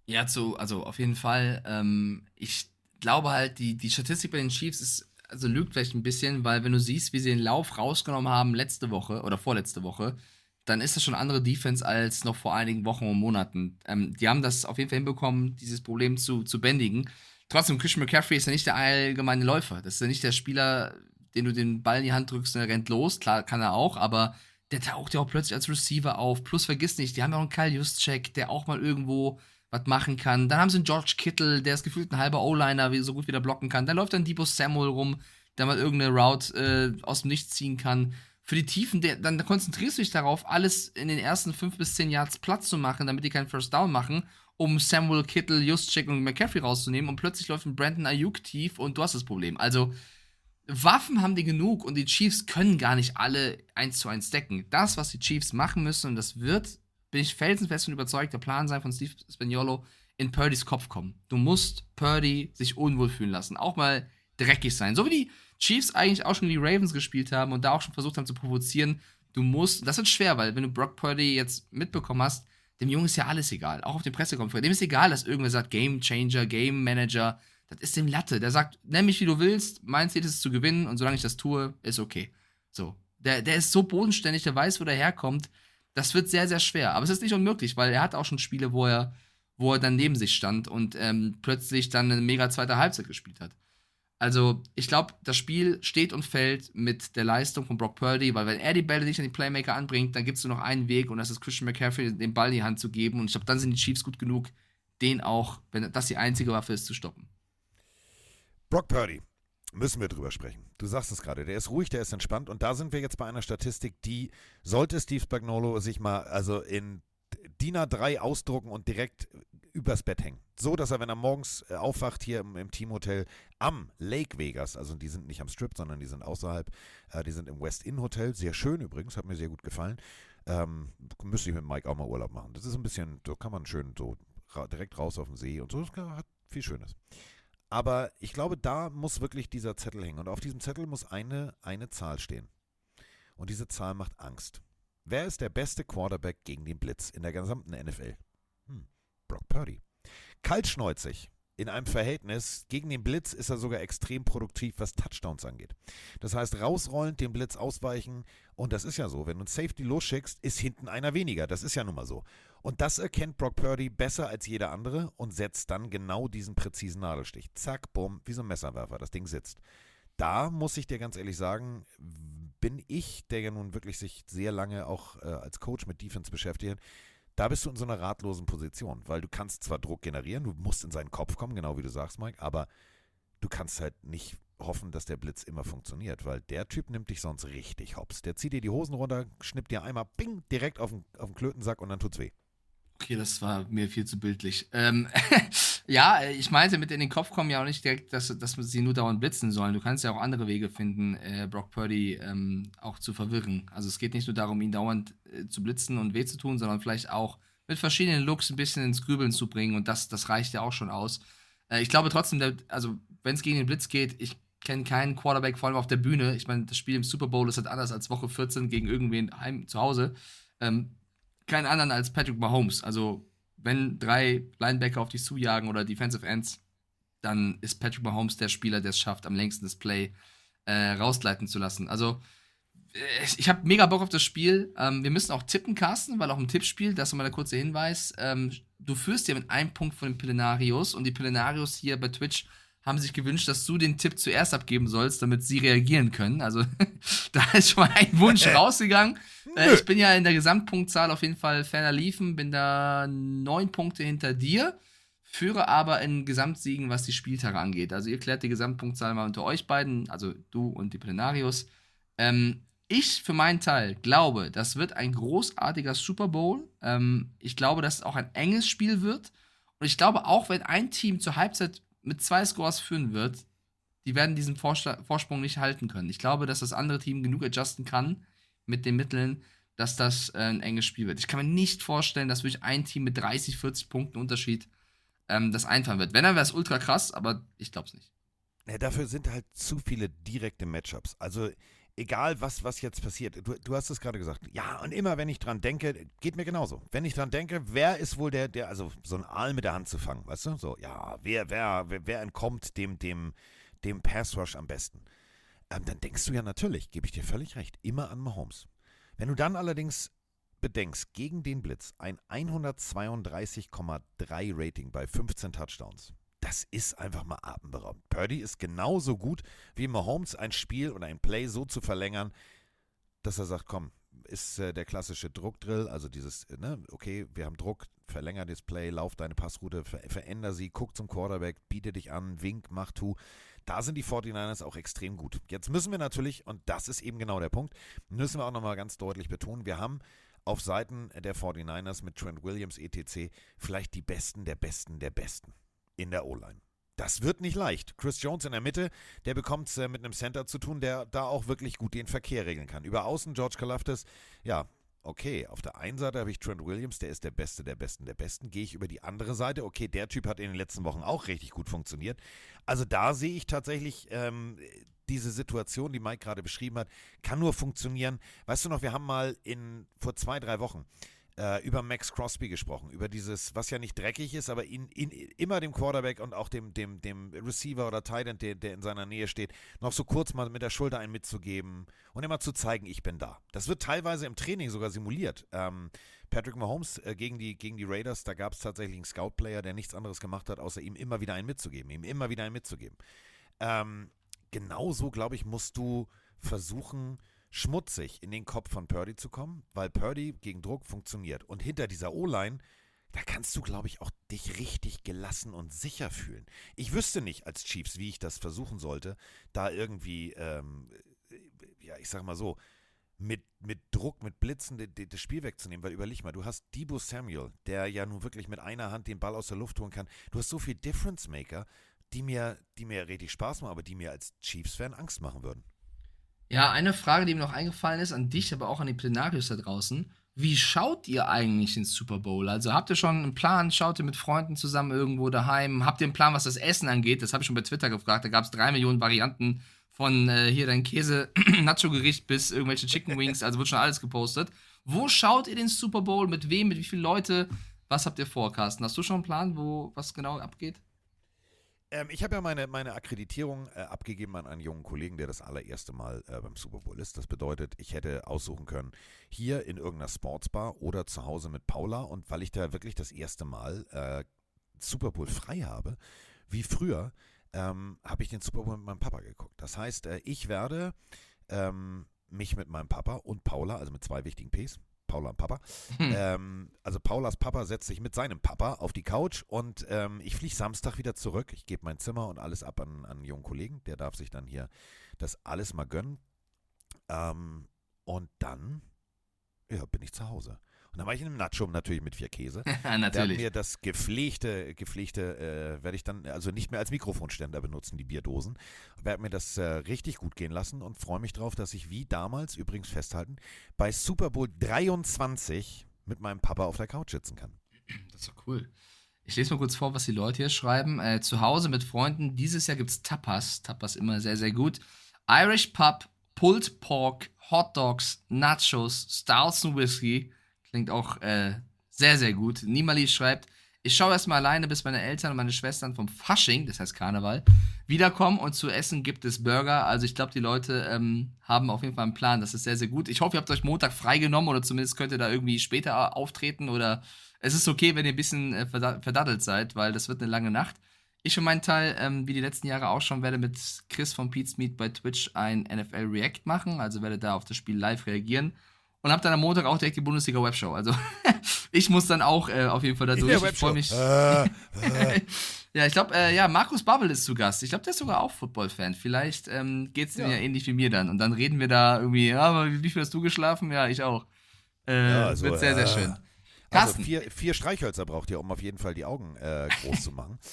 Ja, zu, also auf jeden Fall. Ähm, ich glaube halt, die, die Statistik bei den Chiefs ist, also lügt vielleicht ein bisschen, weil wenn du siehst, wie sie den Lauf rausgenommen haben letzte Woche oder vorletzte Woche, dann ist das schon andere Defense als noch vor einigen Wochen und Monaten. Ähm, die haben das auf jeden Fall hinbekommen, dieses Problem zu, zu bändigen. Trotzdem, Christian McCaffrey ist ja nicht der allgemeine Läufer. Das ist ja nicht der Spieler, den du den Ball in die Hand drückst und er rennt los. Klar, kann er auch, aber der taucht ja auch plötzlich als Receiver auf. Plus vergiss nicht, die haben ja auch einen Kyle Juszczyk, der auch mal irgendwo was machen kann. Dann haben sie einen George Kittle, der ist gefühlt ein halber O-Liner, wie so gut wieder blocken kann. Dann läuft dann Debo Samuel rum, der mal irgendeine Route äh, aus dem Nichts ziehen kann. Für die Tiefen, der, dann konzentrierst du dich darauf, alles in den ersten fünf bis zehn Yards Platz zu machen, damit die keinen First Down machen, um Samuel, Kittle, Juszczyk und McCaffrey rauszunehmen. Und plötzlich läuft ein Brandon Ayuk tief und du hast das Problem. Also, Waffen haben die genug und die Chiefs können gar nicht alle eins zu eins decken. Das, was die Chiefs machen müssen, und das wird bin ich felsenfest und überzeugt, der Plan sein von Steve Spagnolo, in Purdys Kopf kommen. Du musst Purdy sich unwohl fühlen lassen, auch mal dreckig sein. So wie die Chiefs eigentlich auch schon die Ravens gespielt haben und da auch schon versucht haben zu provozieren. Du musst, das wird schwer, weil wenn du Brock Purdy jetzt mitbekommen hast, dem Jungen ist ja alles egal. Auch auf den Pressekonferenzen. Dem ist egal, dass irgendwer sagt Game Changer, Game Manager. Das ist dem Latte. Der sagt, nenn mich wie du willst, mein Ziel ist es zu gewinnen und solange ich das tue, ist okay. So. Der, der ist so bodenständig, der weiß, wo der herkommt. Das wird sehr, sehr schwer. Aber es ist nicht unmöglich, weil er hat auch schon Spiele, wo er, wo er dann neben sich stand und ähm, plötzlich dann eine mega zweite Halbzeit gespielt hat. Also, ich glaube, das Spiel steht und fällt mit der Leistung von Brock Purdy, weil wenn er die Bälle nicht an die Playmaker anbringt, dann gibt es nur noch einen Weg und das ist Christian McCaffrey, den Ball in die Hand zu geben. Und ich glaube, dann sind die Chiefs gut genug, den auch, wenn das die einzige Waffe ist, zu stoppen. Brock Purdy, müssen wir drüber sprechen. Du sagst es gerade, der ist ruhig, der ist entspannt und da sind wir jetzt bei einer Statistik, die sollte Steve Spagnolo sich mal also in DIN A3 ausdrucken und direkt übers Bett hängen. So, dass er, wenn er morgens äh, aufwacht hier im, im, Teamhotel am Lake Vegas, also die sind nicht am Strip, sondern die sind außerhalb, äh, die sind im West Inn Hotel, sehr schön übrigens, hat mir sehr gut gefallen. Ähm, müsste ich mit Mike auch mal Urlaub machen. Das ist ein bisschen, so kann man schön so ra direkt raus auf den See und so, das hat viel Schönes. Aber ich glaube, da muss wirklich dieser Zettel hängen. Und auf diesem Zettel muss eine, eine Zahl stehen. Und diese Zahl macht Angst. Wer ist der beste Quarterback gegen den Blitz in der gesamten NFL? Hm, Brock Purdy. Kaltschneuzig. In einem Verhältnis gegen den Blitz ist er sogar extrem produktiv, was Touchdowns angeht. Das heißt, rausrollend, dem Blitz ausweichen. Und das ist ja so. Wenn du ein Safety losschickst, ist hinten einer weniger. Das ist ja nun mal so. Und das erkennt Brock Purdy besser als jeder andere und setzt dann genau diesen präzisen Nadelstich. Zack, bumm, wie so ein Messerwerfer. Das Ding sitzt. Da muss ich dir ganz ehrlich sagen, bin ich, der ja nun wirklich sich sehr lange auch äh, als Coach mit Defense beschäftigt, da bist du in so einer ratlosen Position, weil du kannst zwar Druck generieren, du musst in seinen Kopf kommen, genau wie du sagst, Mike, aber du kannst halt nicht hoffen, dass der Blitz immer funktioniert, weil der Typ nimmt dich sonst richtig hops. Der zieht dir die Hosen runter, schnippt dir einmal bing, direkt auf den, auf den Klötensack und dann tut's weh. Okay, das war mir viel zu bildlich. Ähm, ja, ich meinte mit in den Kopf kommen ja auch nicht direkt, dass, dass sie nur dauernd blitzen sollen. Du kannst ja auch andere Wege finden, äh, Brock Purdy ähm, auch zu verwirren. Also es geht nicht nur darum, ihn dauernd äh, zu blitzen und weh zu tun, sondern vielleicht auch mit verschiedenen Looks ein bisschen ins Grübeln zu bringen und das, das reicht ja auch schon aus. Äh, ich glaube trotzdem, der, also wenn es gegen den Blitz geht, ich kenne keinen Quarterback, vor allem auf der Bühne. Ich meine, das Spiel im Super Bowl ist halt anders als Woche 14 gegen irgendwen heim zu Hause. Ähm, keinen anderen als Patrick Mahomes. Also, wenn drei Linebacker auf dich zujagen oder Defensive Ends, dann ist Patrick Mahomes der Spieler, der es schafft, am längsten das Play äh, rausleiten zu lassen. Also, äh, ich habe mega Bock auf das Spiel. Ähm, wir müssen auch tippen, Carsten, weil auch im Tippspiel, das ist mal der kurze Hinweis, ähm, du führst ja mit einem Punkt von den Pillenarios und die Pillenarios hier bei Twitch haben sich gewünscht, dass du den Tipp zuerst abgeben sollst, damit sie reagieren können. Also da ist schon mal ein Wunsch rausgegangen. Äh, ich bin ja in der Gesamtpunktzahl auf jeden Fall ferner liefen, bin da neun Punkte hinter dir, führe aber in Gesamtsiegen, was die Spieltage angeht. Also ihr klärt die Gesamtpunktzahl mal unter euch beiden, also du und die Plenarius. Ähm, ich für meinen Teil glaube, das wird ein großartiger Super Bowl. Ähm, ich glaube, dass es auch ein enges Spiel wird. Und ich glaube auch, wenn ein Team zur Halbzeit mit zwei Scores führen wird, die werden diesen Vorsprung nicht halten können. Ich glaube, dass das andere Team genug adjusten kann mit den Mitteln, dass das äh, ein enges Spiel wird. Ich kann mir nicht vorstellen, dass wirklich ein Team mit 30, 40 Punkten Unterschied ähm, das einfahren wird. Wenn, dann wäre es ultra krass, aber ich glaube es nicht. Ja, dafür sind halt zu viele direkte Matchups. Also egal was, was jetzt passiert, du, du hast es gerade gesagt, ja, und immer wenn ich dran denke, geht mir genauso. Wenn ich dran denke, wer ist wohl der, der, also so ein Aal mit der Hand zu fangen, weißt du? So, ja, wer, wer, wer, wer entkommt dem, dem, dem Pass Rush am besten? Ähm, dann denkst du ja natürlich, gebe ich dir völlig recht, immer an Mahomes. Wenn du dann allerdings bedenkst, gegen den Blitz ein 132,3 Rating bei 15 Touchdowns, das ist einfach mal atemberaubend. Purdy ist genauso gut wie Mahomes, ein Spiel oder ein Play so zu verlängern, dass er sagt, komm, ist äh, der klassische Druckdrill, also dieses, äh, ne, okay, wir haben Druck, verlänger das Play, lauf deine Passroute, ver veränder sie, guck zum Quarterback, biete dich an, wink, mach, tu. Da sind die 49ers auch extrem gut. Jetzt müssen wir natürlich, und das ist eben genau der Punkt, müssen wir auch nochmal ganz deutlich betonen, wir haben auf Seiten der 49ers mit Trent Williams etc. vielleicht die Besten der Besten der Besten in der O-Line. Das wird nicht leicht. Chris Jones in der Mitte, der bekommt es äh, mit einem Center zu tun, der da auch wirklich gut den Verkehr regeln kann. Über Außen George Kalaftis, ja, okay, auf der einen Seite habe ich Trent Williams, der ist der Beste der Besten der Besten. Gehe ich über die andere Seite, okay, der Typ hat in den letzten Wochen auch richtig gut funktioniert. Also da sehe ich tatsächlich ähm, diese Situation, die Mike gerade beschrieben hat, kann nur funktionieren. Weißt du noch, wir haben mal in vor zwei, drei Wochen äh, über Max Crosby gesprochen, über dieses, was ja nicht dreckig ist, aber ihn, ihn immer dem Quarterback und auch dem, dem, dem Receiver oder Tight End, der, der in seiner Nähe steht, noch so kurz mal mit der Schulter einen mitzugeben und immer zu zeigen, ich bin da. Das wird teilweise im Training sogar simuliert. Ähm, Patrick Mahomes äh, gegen, die, gegen die Raiders, da gab es tatsächlich einen Scout-Player, der nichts anderes gemacht hat, außer ihm immer wieder einen mitzugeben, ihm immer wieder einen mitzugeben. Ähm, genauso, glaube ich, musst du versuchen, schmutzig in den Kopf von Purdy zu kommen, weil Purdy gegen Druck funktioniert. Und hinter dieser O-Line, da kannst du, glaube ich, auch dich richtig gelassen und sicher fühlen. Ich wüsste nicht als Chiefs, wie ich das versuchen sollte, da irgendwie, ähm, ja, ich sag mal so, mit, mit Druck, mit Blitzen das Spiel wegzunehmen, weil überleg mal, du hast Debo Samuel, der ja nun wirklich mit einer Hand den Ball aus der Luft holen kann. Du hast so viel Difference Maker, die mir, die mir richtig Spaß machen, aber die mir als Chiefs-Fan Angst machen würden. Ja, eine Frage, die mir noch eingefallen ist, an dich, aber auch an die Plenarius da draußen. Wie schaut ihr eigentlich ins Super Bowl? Also habt ihr schon einen Plan? Schaut ihr mit Freunden zusammen irgendwo daheim? Habt ihr einen Plan, was das Essen angeht? Das habe ich schon bei Twitter gefragt. Da gab es drei Millionen Varianten von äh, hier dein Käse-Nacho-Gericht bis irgendwelche Chicken Wings. Also wird schon alles gepostet. Wo schaut ihr den Super Bowl? Mit wem? Mit wie vielen Leute? Was habt ihr vor, Carsten? Hast du schon einen Plan, wo was genau abgeht? Ähm, ich habe ja meine, meine Akkreditierung äh, abgegeben an einen jungen Kollegen, der das allererste Mal äh, beim Super Bowl ist. Das bedeutet, ich hätte aussuchen können, hier in irgendeiner Sportsbar oder zu Hause mit Paula. Und weil ich da wirklich das erste Mal äh, Super Bowl frei habe, wie früher, ähm, habe ich den Super Bowl mit meinem Papa geguckt. Das heißt, äh, ich werde ähm, mich mit meinem Papa und Paula, also mit zwei wichtigen Ps, Paula und Papa. Hm. Ähm, also Paulas Papa setzt sich mit seinem Papa auf die Couch und ähm, ich fliege Samstag wieder zurück. Ich gebe mein Zimmer und alles ab an, an einen jungen Kollegen. Der darf sich dann hier das alles mal gönnen. Ähm, und dann ja, bin ich zu Hause. Und dann war ich in einem Nacho natürlich mit vier Käse. natürlich. Da mir das gepflegte, gepflegte äh, werde ich dann also nicht mehr als Mikrofonständer benutzen, die Bierdosen. Werde mir das äh, richtig gut gehen lassen und freue mich drauf, dass ich wie damals, übrigens festhalten, bei Super Bowl 23 mit meinem Papa auf der Couch sitzen kann. Das ist doch cool. Ich lese mal kurz vor, was die Leute hier schreiben. Äh, zu Hause mit Freunden. Dieses Jahr gibt es Tapas. Tapas immer sehr, sehr gut. Irish Pub, Pulled Pork, Hot Dogs, Nachos, Stouts und Whisky. Klingt auch äh, sehr, sehr gut. Nimali schreibt, ich schaue erstmal alleine, bis meine Eltern und meine Schwestern vom Fasching, das heißt Karneval, wiederkommen und zu essen gibt es Burger. Also ich glaube, die Leute ähm, haben auf jeden Fall einen Plan. Das ist sehr, sehr gut. Ich hoffe, ihr habt euch Montag freigenommen oder zumindest könnt ihr da irgendwie später auftreten oder es ist okay, wenn ihr ein bisschen äh, verdattelt seid, weil das wird eine lange Nacht. Ich für meinen Teil, ähm, wie die letzten Jahre auch schon, werde mit Chris von Pete's Meet bei Twitch ein NFL React machen. Also werde da auf das Spiel live reagieren und habe dann am Montag auch direkt die Bundesliga Webshow. Also ich muss dann auch äh, auf jeden Fall da durch. Ich freue mich. Äh, äh. ja, ich glaube, äh, ja, Markus Babbel ist zu Gast. Ich glaube, der ist sogar auch Football-Fan. Vielleicht ähm, geht es ja. ja ähnlich wie mir dann. Und dann reden wir da irgendwie, ja, aber wie viel hast du geschlafen? Ja, ich auch. Äh, ja, also, wird sehr, sehr schön. Also Carsten. Also vier, vier Streichhölzer braucht ihr, um auf jeden Fall die Augen groß zu machen.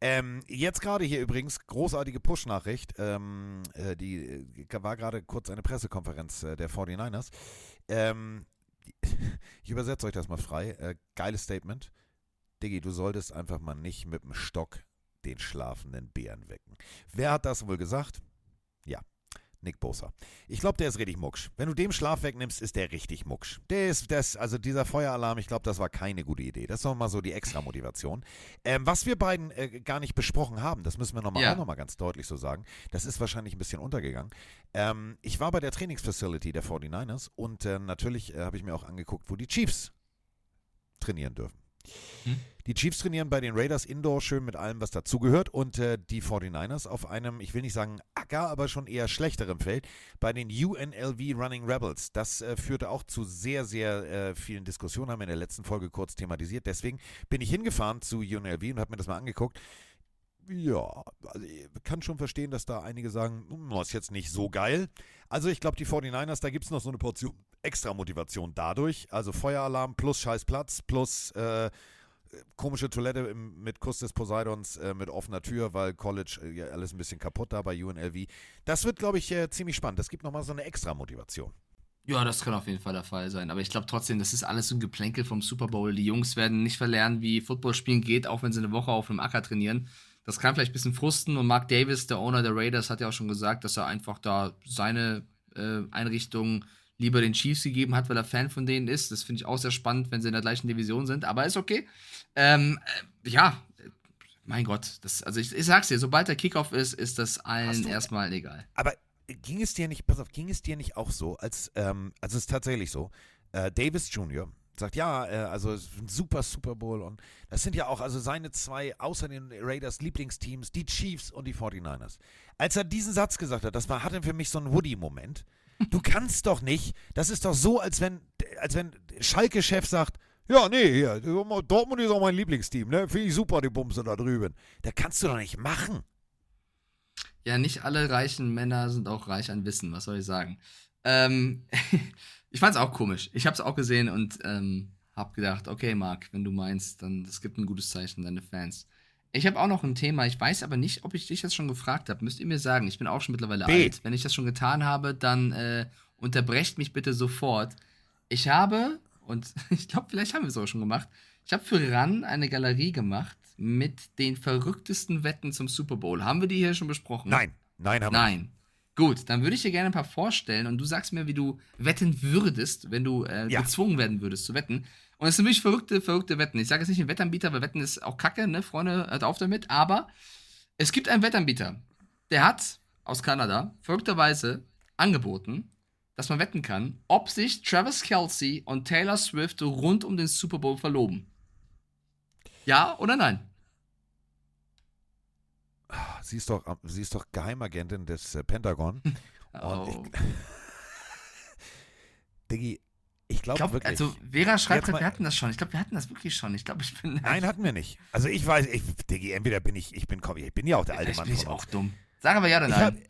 Ähm, jetzt gerade hier übrigens, großartige Push-Nachricht. Ähm, äh, die war gerade kurz eine Pressekonferenz der 49ers. Ähm, ich übersetze euch das mal frei. Äh, geiles Statement. Diggi, du solltest einfach mal nicht mit dem Stock den schlafenden Bären wecken. Wer hat das wohl gesagt? Ja, Nick Bosa. Ich glaube, der ist richtig mucksch. Wenn du dem Schlaf wegnimmst, ist der richtig mucksch. Der ist, das, also dieser Feueralarm, ich glaube, das war keine gute Idee. Das ist nochmal so die extra Motivation. Ähm, was wir beiden äh, gar nicht besprochen haben, das müssen wir nochmal ja. auch nochmal ganz deutlich so sagen. Das ist wahrscheinlich ein bisschen untergegangen. Ähm, ich war bei der Trainingsfacility der 49ers und äh, natürlich äh, habe ich mir auch angeguckt, wo die Chiefs trainieren dürfen. Hm? Die Chiefs trainieren bei den Raiders indoor schön mit allem, was dazugehört. Und äh, die 49ers auf einem, ich will nicht sagen Acker, aber schon eher schlechterem Feld bei den UNLV Running Rebels. Das äh, führte auch zu sehr, sehr äh, vielen Diskussionen, haben wir in der letzten Folge kurz thematisiert. Deswegen bin ich hingefahren zu UNLV und habe mir das mal angeguckt. Ja, also ich kann schon verstehen, dass da einige sagen, hm, das ist jetzt nicht so geil. Also ich glaube, die 49ers, da gibt es noch so eine Portion extra Motivation dadurch. Also Feueralarm plus Scheißplatz plus äh, komische Toilette im, mit Kuss des Poseidons äh, mit offener Tür, weil College äh, ja, alles ein bisschen kaputt da bei UNLV. Das wird, glaube ich, äh, ziemlich spannend. Das gibt nochmal so eine extra Motivation. Ja, das kann auf jeden Fall der Fall sein. Aber ich glaube trotzdem, das ist alles so ein Geplänkel vom Super Bowl. Die Jungs werden nicht verlernen, wie Football spielen geht, auch wenn sie eine Woche auf einem Acker trainieren. Das kann vielleicht ein bisschen frusten. Und Mark Davis, der Owner der Raiders, hat ja auch schon gesagt, dass er einfach da seine äh, Einrichtung lieber den Chiefs gegeben hat, weil er Fan von denen ist. Das finde ich auch sehr spannend, wenn sie in der gleichen Division sind, aber ist okay. Ähm, äh, ja, mein Gott, das, also ich, ich sag's dir, sobald der Kickoff ist, ist das allen du- erstmal egal. Aber ging es dir nicht, pass auf, ging es dir nicht auch so, als, ähm, also es ist tatsächlich so, äh, Davis Jr. sagt, ja, äh, also super Super Bowl und das sind ja auch also seine zwei, außer den Raiders, Lieblingsteams, die Chiefs und die 49ers. Als er diesen Satz gesagt hat, das war, hatte für mich so einen Woody-Moment. Du kannst doch nicht, das ist doch so, als wenn, als wenn Schalke-Chef sagt, ja, nee, hier, Dortmund ist auch mein Lieblingsteam, ne? Finde ich super, die Bumse da drüben. Da kannst du doch nicht machen. Ja, nicht alle reichen Männer sind auch reich an Wissen, was soll ich sagen? Ähm, ich fand's auch komisch. Ich hab's auch gesehen und ähm, hab gedacht, okay, Marc, wenn du meinst, dann das gibt ein gutes Zeichen deine Fans. Ich habe auch noch ein Thema, ich weiß aber nicht, ob ich dich das schon gefragt habe. Müsst ihr mir sagen, ich bin auch schon mittlerweile B. alt. Wenn ich das schon getan habe, dann äh, unterbrecht mich bitte sofort. Ich habe, und ich glaube, vielleicht haben wir es auch schon gemacht, ich habe für RAN eine Galerie gemacht mit den verrücktesten Wetten zum Super Bowl. Haben wir die hier schon besprochen? Nein, nein, haben wir. Nein. Gut, dann würde ich dir gerne ein paar vorstellen und du sagst mir, wie du wetten würdest, wenn du äh, Ja. gezwungen werden würdest zu wetten. Und es sind wirklich verrückte, verrückte Wetten. Ich sage jetzt nicht den Wettanbieter, weil Wetten ist auch kacke, ne, Freunde, hört auf damit. Aber es gibt einen Wettanbieter, der hat aus Kanada verrückterweise angeboten, dass man wetten kann, ob sich Travis Kelsey und Taylor Swift rund um den Super Bowl verloben. Ja oder nein? Sie ist doch, sie ist doch Geheimagentin des äh, Pentagon. Oh. Und ich, Diggi, ich Ich glaube glaube, wirklich. also Vera schreibt mal- wir hatten das schon. Ich glaube, wir hatten das wirklich schon. Ich glaube, ich bin. Nein, hatten wir nicht. Also ich weiß, ich, Diggi, entweder bin ich, ich bin, komm, ich bin ja auch der alte Vielleicht Mann bin ich auch dumm. Sag aber ja oder nein.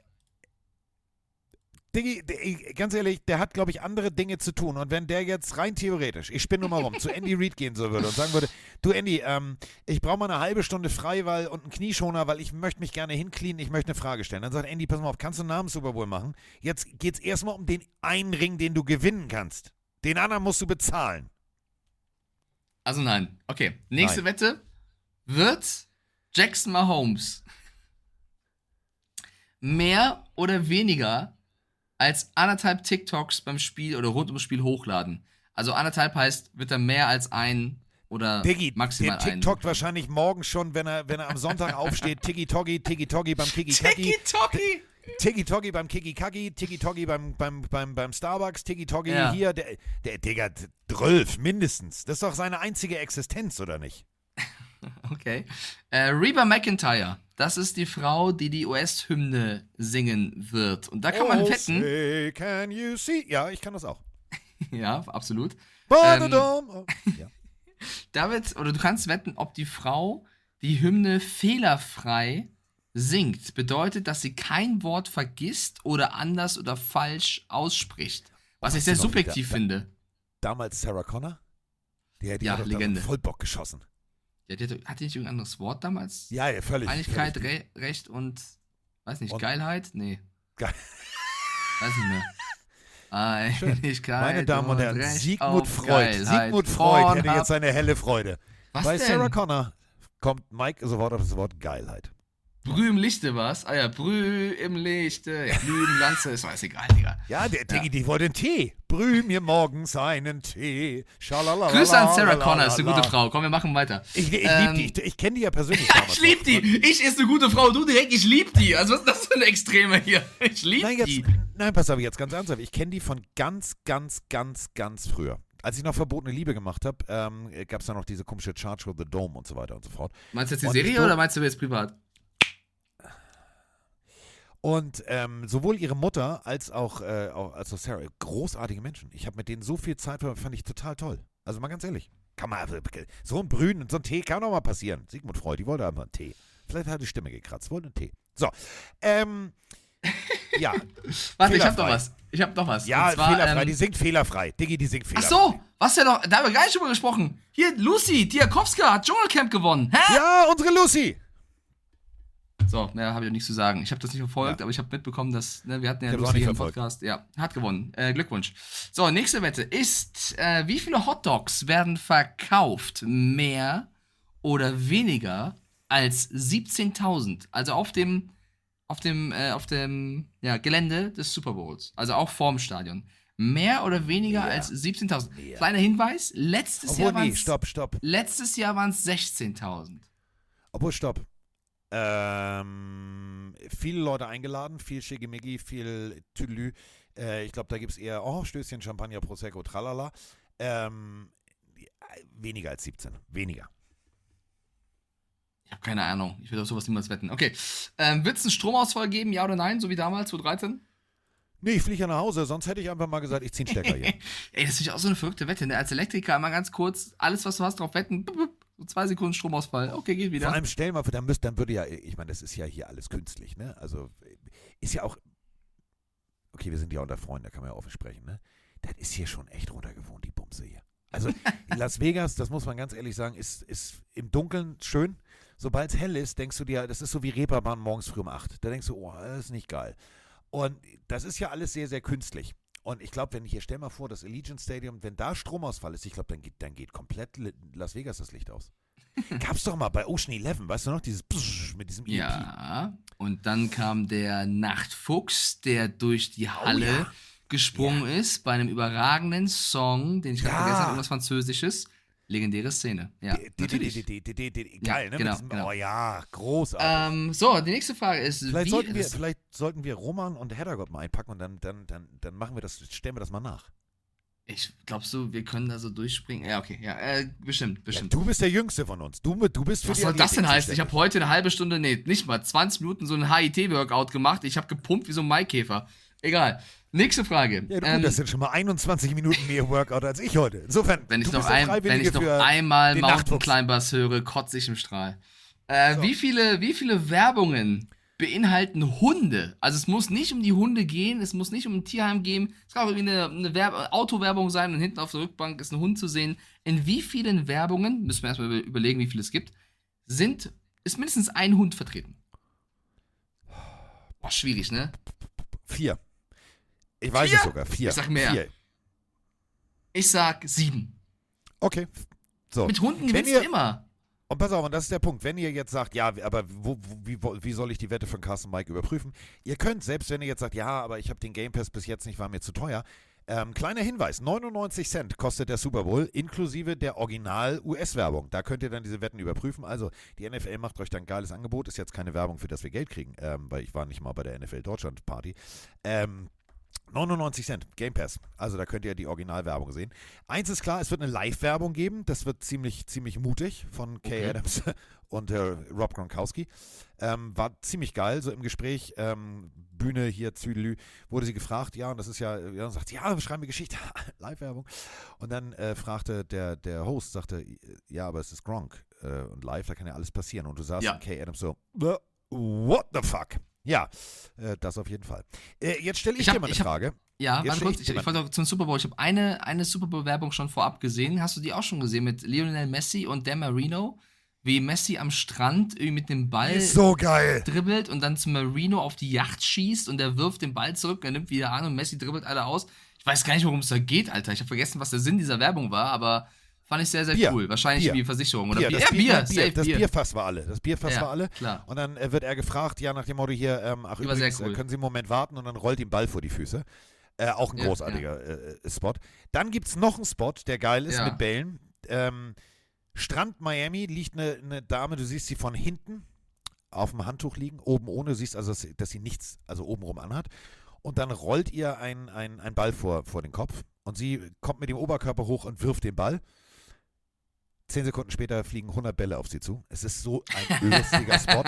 Diggi, der- ganz ehrlich, der hat, glaube ich, andere Dinge zu tun. Und wenn der jetzt rein theoretisch, ich spinne nur mal rum, zu Andy Reid gehen so würde und sagen würde, du Andy, ähm, ich brauche mal eine halbe Stunde frei weil, und einen Knieschoner, weil ich möchte mich gerne hinknien, ich möchte eine Frage stellen. Dann sagt Andy, pass mal auf, kannst du einen Namen Super Bowl machen? Jetzt geht es erstmal um den einen Ring, den du gewinnen kannst. Den anderen musst du bezahlen. Also nein. Okay. Nächste Nein. Wette. Wird Jackson Mahomes mehr oder weniger als anderthalb TikToks beim Spiel oder rund ums Spiel hochladen? Also anderthalb heißt, wird er mehr als ein oder Diggi, maximal der ein. TikTokt wahrscheinlich morgen schon, wenn er, wenn er am Sonntag aufsteht, Tiggy Toggy, Tiggy Toggy beim Kiki Kaki. TikToki! Tiggy Toggy beim Kiki Kaki, Tiggy Toggy beim, beim, beim, beim Starbucks, Tiggy Toggy Ja. hier, der, der Digga, 12 mindestens. Das ist doch seine einzige Existenz, oder nicht? Okay. Äh, Reba McIntyre. Das ist die Frau, die die US-Hymne singen wird. Und da kann man oh, wetten. Say, can you see? Ja, ich kann das auch. Ja, absolut. Badadam. Oh, ja. David, oder du kannst wetten, ob die Frau die Hymne fehlerfrei singt. Bedeutet, dass sie kein Wort vergisst oder anders oder falsch ausspricht. Was ich sehr subjektiv finde. Damals Sarah Connor? Die, die Ja, hat Legende. voll Bock geschossen. Ja, die hat, hat die nicht irgendein anderes Wort damals? Ja, ja, völlig. Einigkeit, völlig. Re Recht und, weiß nicht, Und- Geilheit? Nee. Geil. Weiß nicht mehr. Einigkeit Meine Damen und Herren, Recht Sigmund Freud. Geilheit. Sigmund Freud hätte Pornhub. jetzt seine helle Freude. Was Bei denn? Sarah Connor kommt Mike sofort auf das Wort Geilheit. Brüh im Lichte was? Ah ja, Brüh im Lichte. Ja, Brüh im Lanze, ist alles egal, Digga. Ja, der Diggi, die wollte einen Tee. Brüh mir morgens einen Tee. Schalalala, Grüße an Sarah. Connor, ist eine gute Frau. Komm, wir machen weiter. Ich, ich Ähm, lieb die. Ich, ich kenne die ja persönlich. Ja, ich lieb noch. die. Ich ist eine gute Frau. Du direkt, ich lieb die. Also, was ist das für eine Extreme hier? Ich lieb Nein, jetzt, die. nein, pass auf, jetzt ganz ernsthaft. Ich kenne die von ganz, ganz, ganz, ganz früher. Als ich noch verbotene Liebe gemacht habe, ähm, gab es da noch diese komische Charge with the Dome und so weiter und so fort. Meinst du jetzt die Und Serie oder meinst du jetzt privat? Und ähm, sowohl ihre Mutter als auch, äh, auch, als auch Sarah, großartige Menschen. Ich habe mit denen so viel Zeit verbracht, fand ich total toll. Also mal ganz ehrlich. Kann man, so ein Brühen und so ein Tee kann doch mal passieren. Sigmund Freud, die wollte einfach einen Tee. Vielleicht hat die Stimme gekratzt, wollte einen Tee. So, ähm, ja, Warte, ich hab noch was. Ich hab noch was. ja, zwar, fehlerfrei, ähm, die singt fehlerfrei. Diggi, die singt Ach fehlerfrei. so, was ja noch, da haben wir gar nicht drüber gesprochen. Hier, Lucy Diakowska hat Dschungelcamp gewonnen. Hä? Ja, unsere Lucy. So, mehr habe ich auch nichts zu sagen. Ich habe das nicht verfolgt, Ja. aber ich habe mitbekommen, dass, ne, wir hatten ja hier im. Podcast. Ja, hat gewonnen. Äh, Glückwunsch. So, nächste Wette ist, äh, wie viele Hotdogs werden verkauft? Mehr oder weniger als 17.000? Also auf dem, auf dem, äh, auf dem ja, Gelände des Super Bowls. Also auch vorm Stadion. Mehr oder weniger Mehr. als 17.000. Mehr. Kleiner Hinweis, letztes Obwohl, Jahr nee, waren es stopp, stopp. letztes Jahr waren es 16.000. Obwohl, stopp. Ähm, viele Leute eingeladen, viel Schickimicki, viel Tüdelü. Äh, ich glaube, da gibt es eher, oh, Stößchen, Champagner, Prosecco, tralala. Ähm, weniger als 17. Weniger. Ich habe keine Ahnung. Ich will auf sowas niemals wetten. Okay. Ähm, Wird es einen Stromausfall geben, ja oder nein, so wie damals, 2013? Nee, ich fliege ja nach Hause, sonst hätte ich einfach mal gesagt, ich ziehe einen Stecker hier. Ey, das ist natürlich auch so eine verrückte Wette. Ne? Als Elektriker immer ganz kurz, alles, was du hast, drauf wetten. So zwei Sekunden Stromausfall. Okay, geht wieder. Vor allem stell mal vor, dann, müsst, dann würde ja, ich meine, das ist ja hier alles künstlich, ne? Also ist ja auch, okay, wir sind ja unter Freunden, da kann man ja offen sprechen, ne? Das ist hier schon echt runtergewohnt, die Bumse hier. Also in Las Vegas, das muss man ganz ehrlich sagen, ist, ist im Dunkeln schön. Sobald es hell ist, denkst du dir, das ist so wie Reeperbahn morgens früh um 8. Da denkst du, oh, das ist nicht geil. Und das ist ja alles sehr, sehr künstlich. Und ich glaube, wenn hier, stell mal vor, das Allegiant Stadium, wenn da Stromausfall ist, ich glaube, dann geht, dann geht komplett Las Vegas das Licht aus. Gab's doch mal bei Ocean Eleven, weißt du noch, dieses Psch mit diesem E EMP. Ja. Und dann kam der Nachtfuchs, der durch die Halle Oh ja. gesprungen ist, bei einem überragenden Song, den ich gerade Ja. vergessen habe, irgendwas Französisches. Legendäre Szene. Ja, Geil, ne? genau, genau. Oh ja, großartig. Ähm, so, die nächste Frage ist, vielleicht, wie sollten wir, das- vielleicht sollten wir Roman und Heddergott mal einpacken und dann, dann, dann, dann machen wir das, stellen wir das mal nach. ich glaubst du, wir können da so durchspringen? Ja, okay, ja, äh, bestimmt, Ja, bestimmt. du bist der Jüngste von uns. Du, du bist für Was die soll das denn heißen? Ich habe heute eine halbe Stunde, nee, nicht mal, 20 Minuten so ein HIT-Workout gemacht. Ich habe gepumpt wie so ein Maikäfer. Egal. Nächste Frage. Ja, gut, Ähm, das sind schon mal 21 Minuten mehr Workout als ich heute. Insofern, wenn ich, du noch, ein, wenn ich noch einmal Mountain. Climbers höre, kotze ich im Strahl. Äh, So. wie, viele, wie viele Werbungen beinhalten Hunde? Also es muss nicht um die Hunde gehen, es muss nicht um ein Tierheim gehen. Es kann auch irgendwie eine, eine Werbe Autowerbung sein und hinten auf der Rückbank ist ein Hund zu sehen. In wie vielen Werbungen, müssen wir erstmal über- überlegen, wie viele es gibt, sind, ist mindestens ein Hund vertreten? Boah, schwierig, ne? Vier. Ich weiß Vier? es sogar. Vier. Ich sag mehr. Vier. Ich sag sieben. Okay. So. Mit Hunden gewinnst ihr- du immer. Und pass auf, und das ist der Punkt. Wenn ihr jetzt sagt, ja, aber wo, wo, wie, wo- wie soll ich die Wette von Carsten Mike überprüfen? Ihr könnt, selbst wenn ihr jetzt sagt, ja, aber ich habe den Game Pass bis jetzt nicht, war mir zu teuer. Ähm, kleiner Hinweis, 99 Cent kostet der Super Bowl, inklusive der Original-US-Werbung. Da könnt ihr dann diese Wetten überprüfen. Also, die NFL macht euch dann ein geiles Angebot. Ist jetzt keine Werbung, für das wir Geld kriegen, ähm, weil ich war nicht mal bei der NFL Deutschland Party. Ähm, 99 Cent, Game Pass. Also da könnt ihr die Originalwerbung sehen. Eins ist klar, es wird eine Live-Werbung geben. Das wird ziemlich, ziemlich mutig von Kay Okay. Adams und äh, Rob Gronkowski. Ähm, war ziemlich geil, so im Gespräch. Ähm, Bühne hier, Züdelü, wurde sie gefragt, ja, und das ist ja, ja, und sagt, ja, wir schreiben wir Geschichte, Live-Werbung. Und dann äh, fragte der, der Host, sagte, ja, aber es ist Gronk äh, und live, da kann ja alles passieren. Und du sagst Ja. Kay Adams so, "Äh, what the fuck? Ja, äh, das auf jeden Fall. Äh, jetzt stelle ich, Ich hab- dir mal eine ich hab- Frage. Ja, warte kurz, ich ich, ich wollte auch zum Super Bowl. Ich habe eine, eine Super Bowl-Werbung schon vorab gesehen. Hast du die auch schon gesehen mit Lionel Messi und Dan Marino? Wie Messi am Strand irgendwie mit dem Ball so geil. dribbelt und dann zu Marino auf die Yacht schießt und er wirft den Ball zurück, er nimmt wieder an und Messi dribbelt alle aus. Ich weiß gar nicht, worum es da geht, Alter. Ich habe vergessen, was der Sinn dieser Werbung war, aber fand ich sehr, sehr Bier. cool. Wahrscheinlich Bier. wie Versicherung oder Bier, Bier. das Ja, Bier, Bier, Bier, das Bier. Bierfass war alle. Das Bierfass Ja, war alle. klar. Und dann äh, wird er gefragt, ja, nach dem Motto hier, ähm, ach übrigens, cool. äh, können Sie einen Moment warten und dann rollt ihm Ball vor die Füße. Äh, auch ein Ja, großartiger Äh, äh, Spot. Dann gibt es noch einen Spot, der geil ist Ja. mit Bällen. Ähm, Strand Miami liegt eine, eine Dame, du siehst sie von hinten auf dem Handtuch liegen, oben ohne, du siehst also, dass sie, dass sie nichts, also obenrum anhat. Und dann rollt ihr ein, ein, ein Ball vor, vor den Kopf und sie kommt mit dem Oberkörper hoch und wirft den Ball. Zehn Sekunden später fliegen 100 Bälle auf sie zu. Es ist so ein lustiger Spot.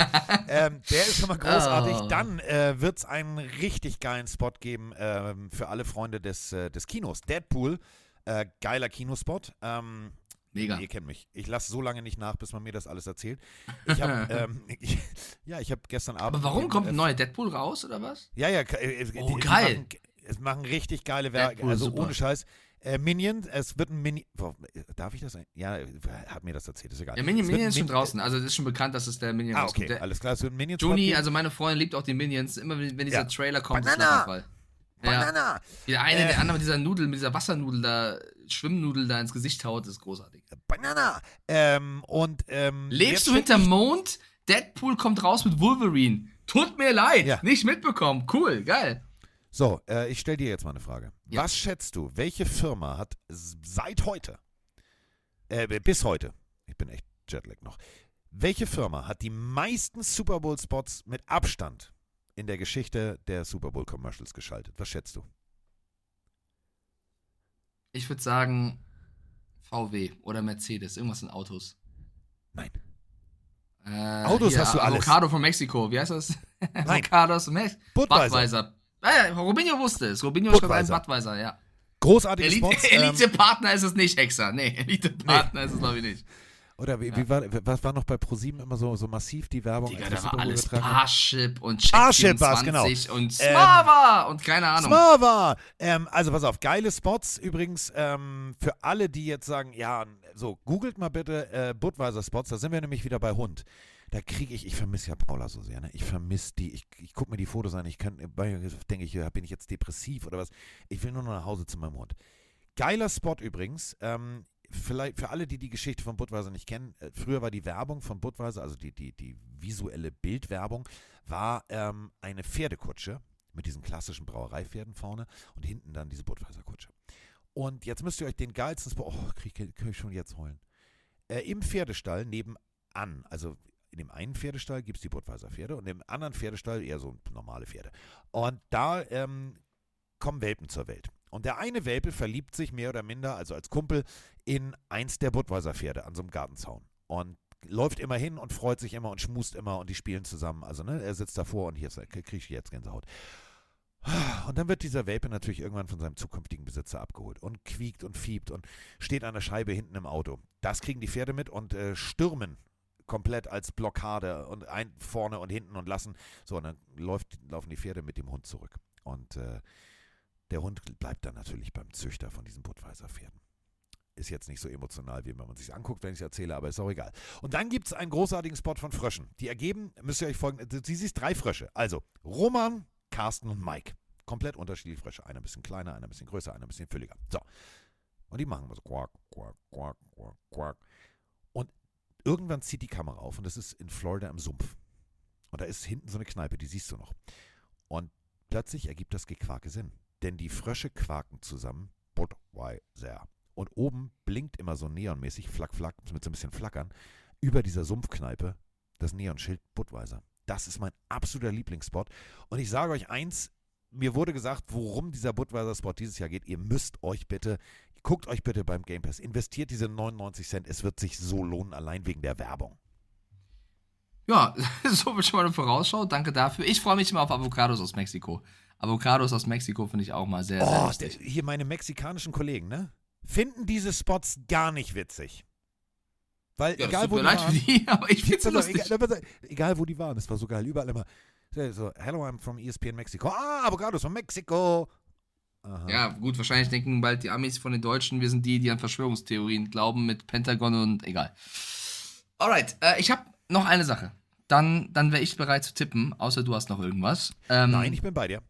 Ähm, der ist schon mal großartig. Oh. Dann äh, wird es einen richtig geilen Spot geben ähm, für alle Freunde des, äh, des Kinos. Deadpool, äh, geiler Kinospot. Ähm, Mega. Ihr kennt mich. Ich lasse so lange nicht nach, bis man mir das alles erzählt. Ich habe, ähm, ich, ja, ich habe gestern Abend. Aber warum kommt äh, ein neuer Deadpool raus oder was? ja, ja, äh, Oh, die, geil. Die machen, es machen richtig geile Werke, Deadpool, also super. ohne Scheiß. Äh, Minion, es wird ein Mini. Boah, Darf ich das? ein- Ja, hat mir das erzählt, ist egal. Ja, Minion, Minion ist schon Min- draußen. Also es ist schon bekannt, dass es der Minion Ah, okay, Der, alles klar, es wird ein Minion. Juni, also meine Freundin liebt auch die Minions. Immer wenn dieser Ja. Trailer kommt, Banana! ist. Ja. Banana! Der eine, Äh. der andere mit dieser Nudel, mit dieser Wassernudel da, Schwimmnudel da ins Gesicht haut, ist großartig. Banana! Ähm, und, ähm, Lebst du hinterm Mond? Deadpool kommt raus mit Wolverine. Tut mir leid, Ja. nicht mitbekommen. Cool, geil. So, äh, ich stelle dir jetzt mal eine Frage. Ja. Was schätzt du, welche Firma hat seit heute, äh, bis heute, ich bin echt Jetlag noch, welche Firma hat die meisten Super Bowl-Spots mit Abstand in der Geschichte der Super Bowl-Commercials geschaltet? Was schätzt du? Ich würde sagen VW oder Mercedes, irgendwas in Autos. Nein. Äh, Autos hast du alles. Avocado von Mexiko, wie heißt das? Nein. Avocados Mexiko. Budweiser. Budweiser. Ja, Robinho wusste es. Robinho schreibt ein Budweiser. Budweiser, ja. Großartige Elite- Spots. ähm, Elite-Partner ist es nicht, Exa. Nee, Elite-Partner ist es, glaube ich, nicht. oder wie, wie war, was war noch bei ProSieben immer so, so massiv die Werbung? Digga, da war alles? Parship und Check Parship war's, 24 genau. und Smava und keine Ahnung. Smava! Ähm, also pass auf, geile Spots übrigens ähm, für alle, die jetzt sagen, ja, so, googelt mal bitte äh, Budweiser-Spots, da sind wir nämlich wieder bei Hund. Da kriege ich, ich vermisse ja Paula so sehr, ne? Ich vermisse die, ich, ich gucke mir die Fotos an, ich kann, denke ich, bin ich jetzt depressiv oder was? Ich will nur noch nach Hause zu meinem Hund. Geiler Spot übrigens, ähm, vielleicht für alle, die die Geschichte von Budweiser nicht kennen, äh, früher war die Werbung von Budweiser, also die, die, die visuelle Bildwerbung, war ähm, eine Pferdekutsche mit diesen klassischen Brauereipferden vorne und hinten dann diese Budweiser-Kutsche. Und jetzt müsst ihr euch den geilsten Spot, oh, krieg, ich- kann ich schon jetzt heulen. Äh, Im Pferdestall nebenan, also in dem einen Pferdestall gibt es die Budweiser Pferde und im anderen Pferdestall eher so normale Pferde. Und da ähm, kommen Welpen zur Welt. Und der eine Welpe verliebt sich mehr oder minder, also als Kumpel, in eins der Budweiser Pferde an so einem Gartenzaun. Und läuft immer hin und freut sich immer und schmust immer und die spielen zusammen. Also, ne, er sitzt davor und hier ist- krieg ich jetzt Gänsehaut. Und dann wird dieser Welpe natürlich irgendwann von seinem zukünftigen Besitzer abgeholt und quiekt und fiebt und steht an der Scheibe hinten im Auto. Das kriegen die Pferde mit und äh, stürmen komplett als Blockade und ein vorne und hinten und lassen. So, und dann läuft, laufen die Pferde mit dem Hund zurück. Und äh, der Hund bleibt dann natürlich beim Züchter von diesen Budweiser Pferden. Ist jetzt nicht so emotional, wie wenn man sich anguckt, wenn ich es erzähle, aber ist auch egal. Und dann gibt es einen großartigen Spot von Fröschen. Die ergeben, müsst ihr euch folgen, du siehst drei Frösche. Also Roman, Carsten und Mike. Komplett unterschiedliche Frösche. Einer ein bisschen kleiner, einer ein bisschen größer, einer ein bisschen fülliger. So. Und die machen so quack, quack, quack, quack, quack. Irgendwann zieht die Kamera auf und das ist in Florida im Sumpf. Und da ist hinten so eine Kneipe, die siehst du noch. Und plötzlich ergibt das Gequake Sinn. Denn die Frösche quaken zusammen Budweiser. Und oben blinkt immer so neonmäßig, flack, flack, mit so ein bisschen Flackern, über dieser Sumpfkneipe das Neonschild Budweiser. Das ist mein absoluter Lieblingsspot. Und ich sage euch eins, mir wurde gesagt, worum dieser Budweiser-Spot dieses Jahr geht. Ihr müsst euch bitte, guckt euch bitte beim Game Pass, investiert diese 99 Cent. Es wird sich so lohnen, allein wegen der Werbung. Ja, so wird schon mal eine Vorausschau. Danke dafür. Ich freue mich immer auf Avocados aus Mexiko. Avocados aus Mexiko finde ich auch mal sehr, sehr Oh, lustig. hier meine mexikanischen Kollegen, ne? Finden diese Spots gar nicht witzig. Weil Ja, egal wo die leid waren, für die, aber ich es auf, lustig. egal, egal wo die waren, das war so geil. Überall immer so, so hello, I'm from ESPN Mexico. Ah, Avocados von Mexiko. Aha. Ja, gut, wahrscheinlich denken bald die Amis von den Deutschen, wir sind die, die an Verschwörungstheorien glauben mit Pentagon und egal. Alright, äh, ich habe noch eine Sache. Dann, dann wäre ich bereit zu tippen, außer du hast noch irgendwas. Ähm, Nein, ich bin bei dir.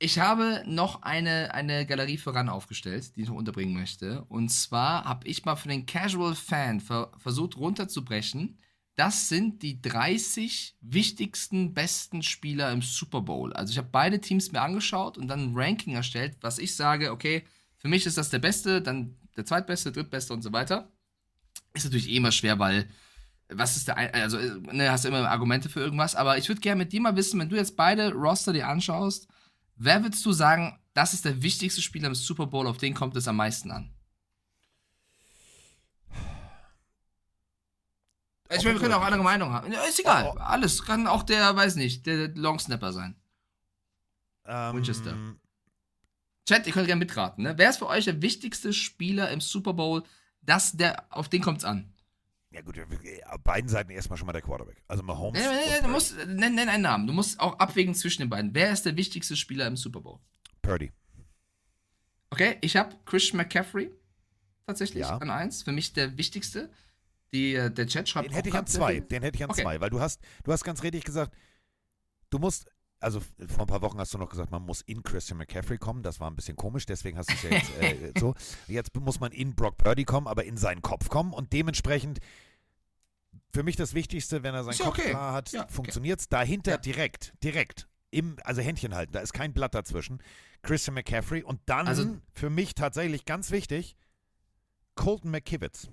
Ich habe noch eine, eine Galerie für RAN aufgestellt, die ich noch unterbringen möchte. Und zwar habe ich mal für den Casual Fan ver versucht runterzubrechen. Das sind die 30 wichtigsten, besten Spieler im Super Bowl. Also ich habe beide Teams mir angeschaut und dann ein Ranking erstellt, was ich sage, okay, für mich ist das der Beste, dann der Zweitbeste, Drittbeste und so weiter. Ist natürlich eh immer schwer, weil was ist der, ein also ne, hast du immer Argumente für irgendwas, aber ich würde gerne mit dir mal wissen, wenn du jetzt beide Roster dir anschaust, Wer würdest du sagen, das ist der wichtigste Spieler im Super Bowl, auf den kommt es am meisten an? Ich meine, wir können auch andere Meinungen haben. Ja, ist egal. Oh, oh. Alles. Kann auch der, weiß nicht, der Long Snapper sein. Ähm, Winchester. Chat, ihr könnt gerne mitraten. Ne? Wer ist für euch der wichtigste Spieler im Super Bowl? Das, der, auf den kommt es an. Ja gut, auf beiden Seiten erstmal schon mal der Quarterback. Also Mahomes. Nee, nee, nee, du musst, nenn, nenn einen Namen. Du musst auch abwägen zwischen den beiden. Wer ist der wichtigste Spieler im Super Bowl? Purdy. Okay, ich habe Christian McCaffrey tatsächlich Ja. an eins. Für mich der wichtigste. Die, äh, der Chat schreibt Den hätte ich an zwei. Den hätte ich an Okay. zwei, weil du hast, du hast ganz richtig gesagt, du musst, also vor ein paar Wochen hast du noch gesagt, man muss in Christian McCaffrey kommen. Das war ein bisschen komisch, deswegen hast du es ja jetzt äh, so. Jetzt muss man in Brock Purdy kommen, aber in seinen Kopf kommen und dementsprechend für mich das Wichtigste, wenn er seinen Ist Kopf okay. klar hat, Ja, okay. funktioniert's. Dahinter Ja. direkt, direkt im, also Händchen halten, da ist kein Blatt dazwischen. Christian McCaffrey und dann Also- für mich tatsächlich ganz wichtig, Colton McKivitz.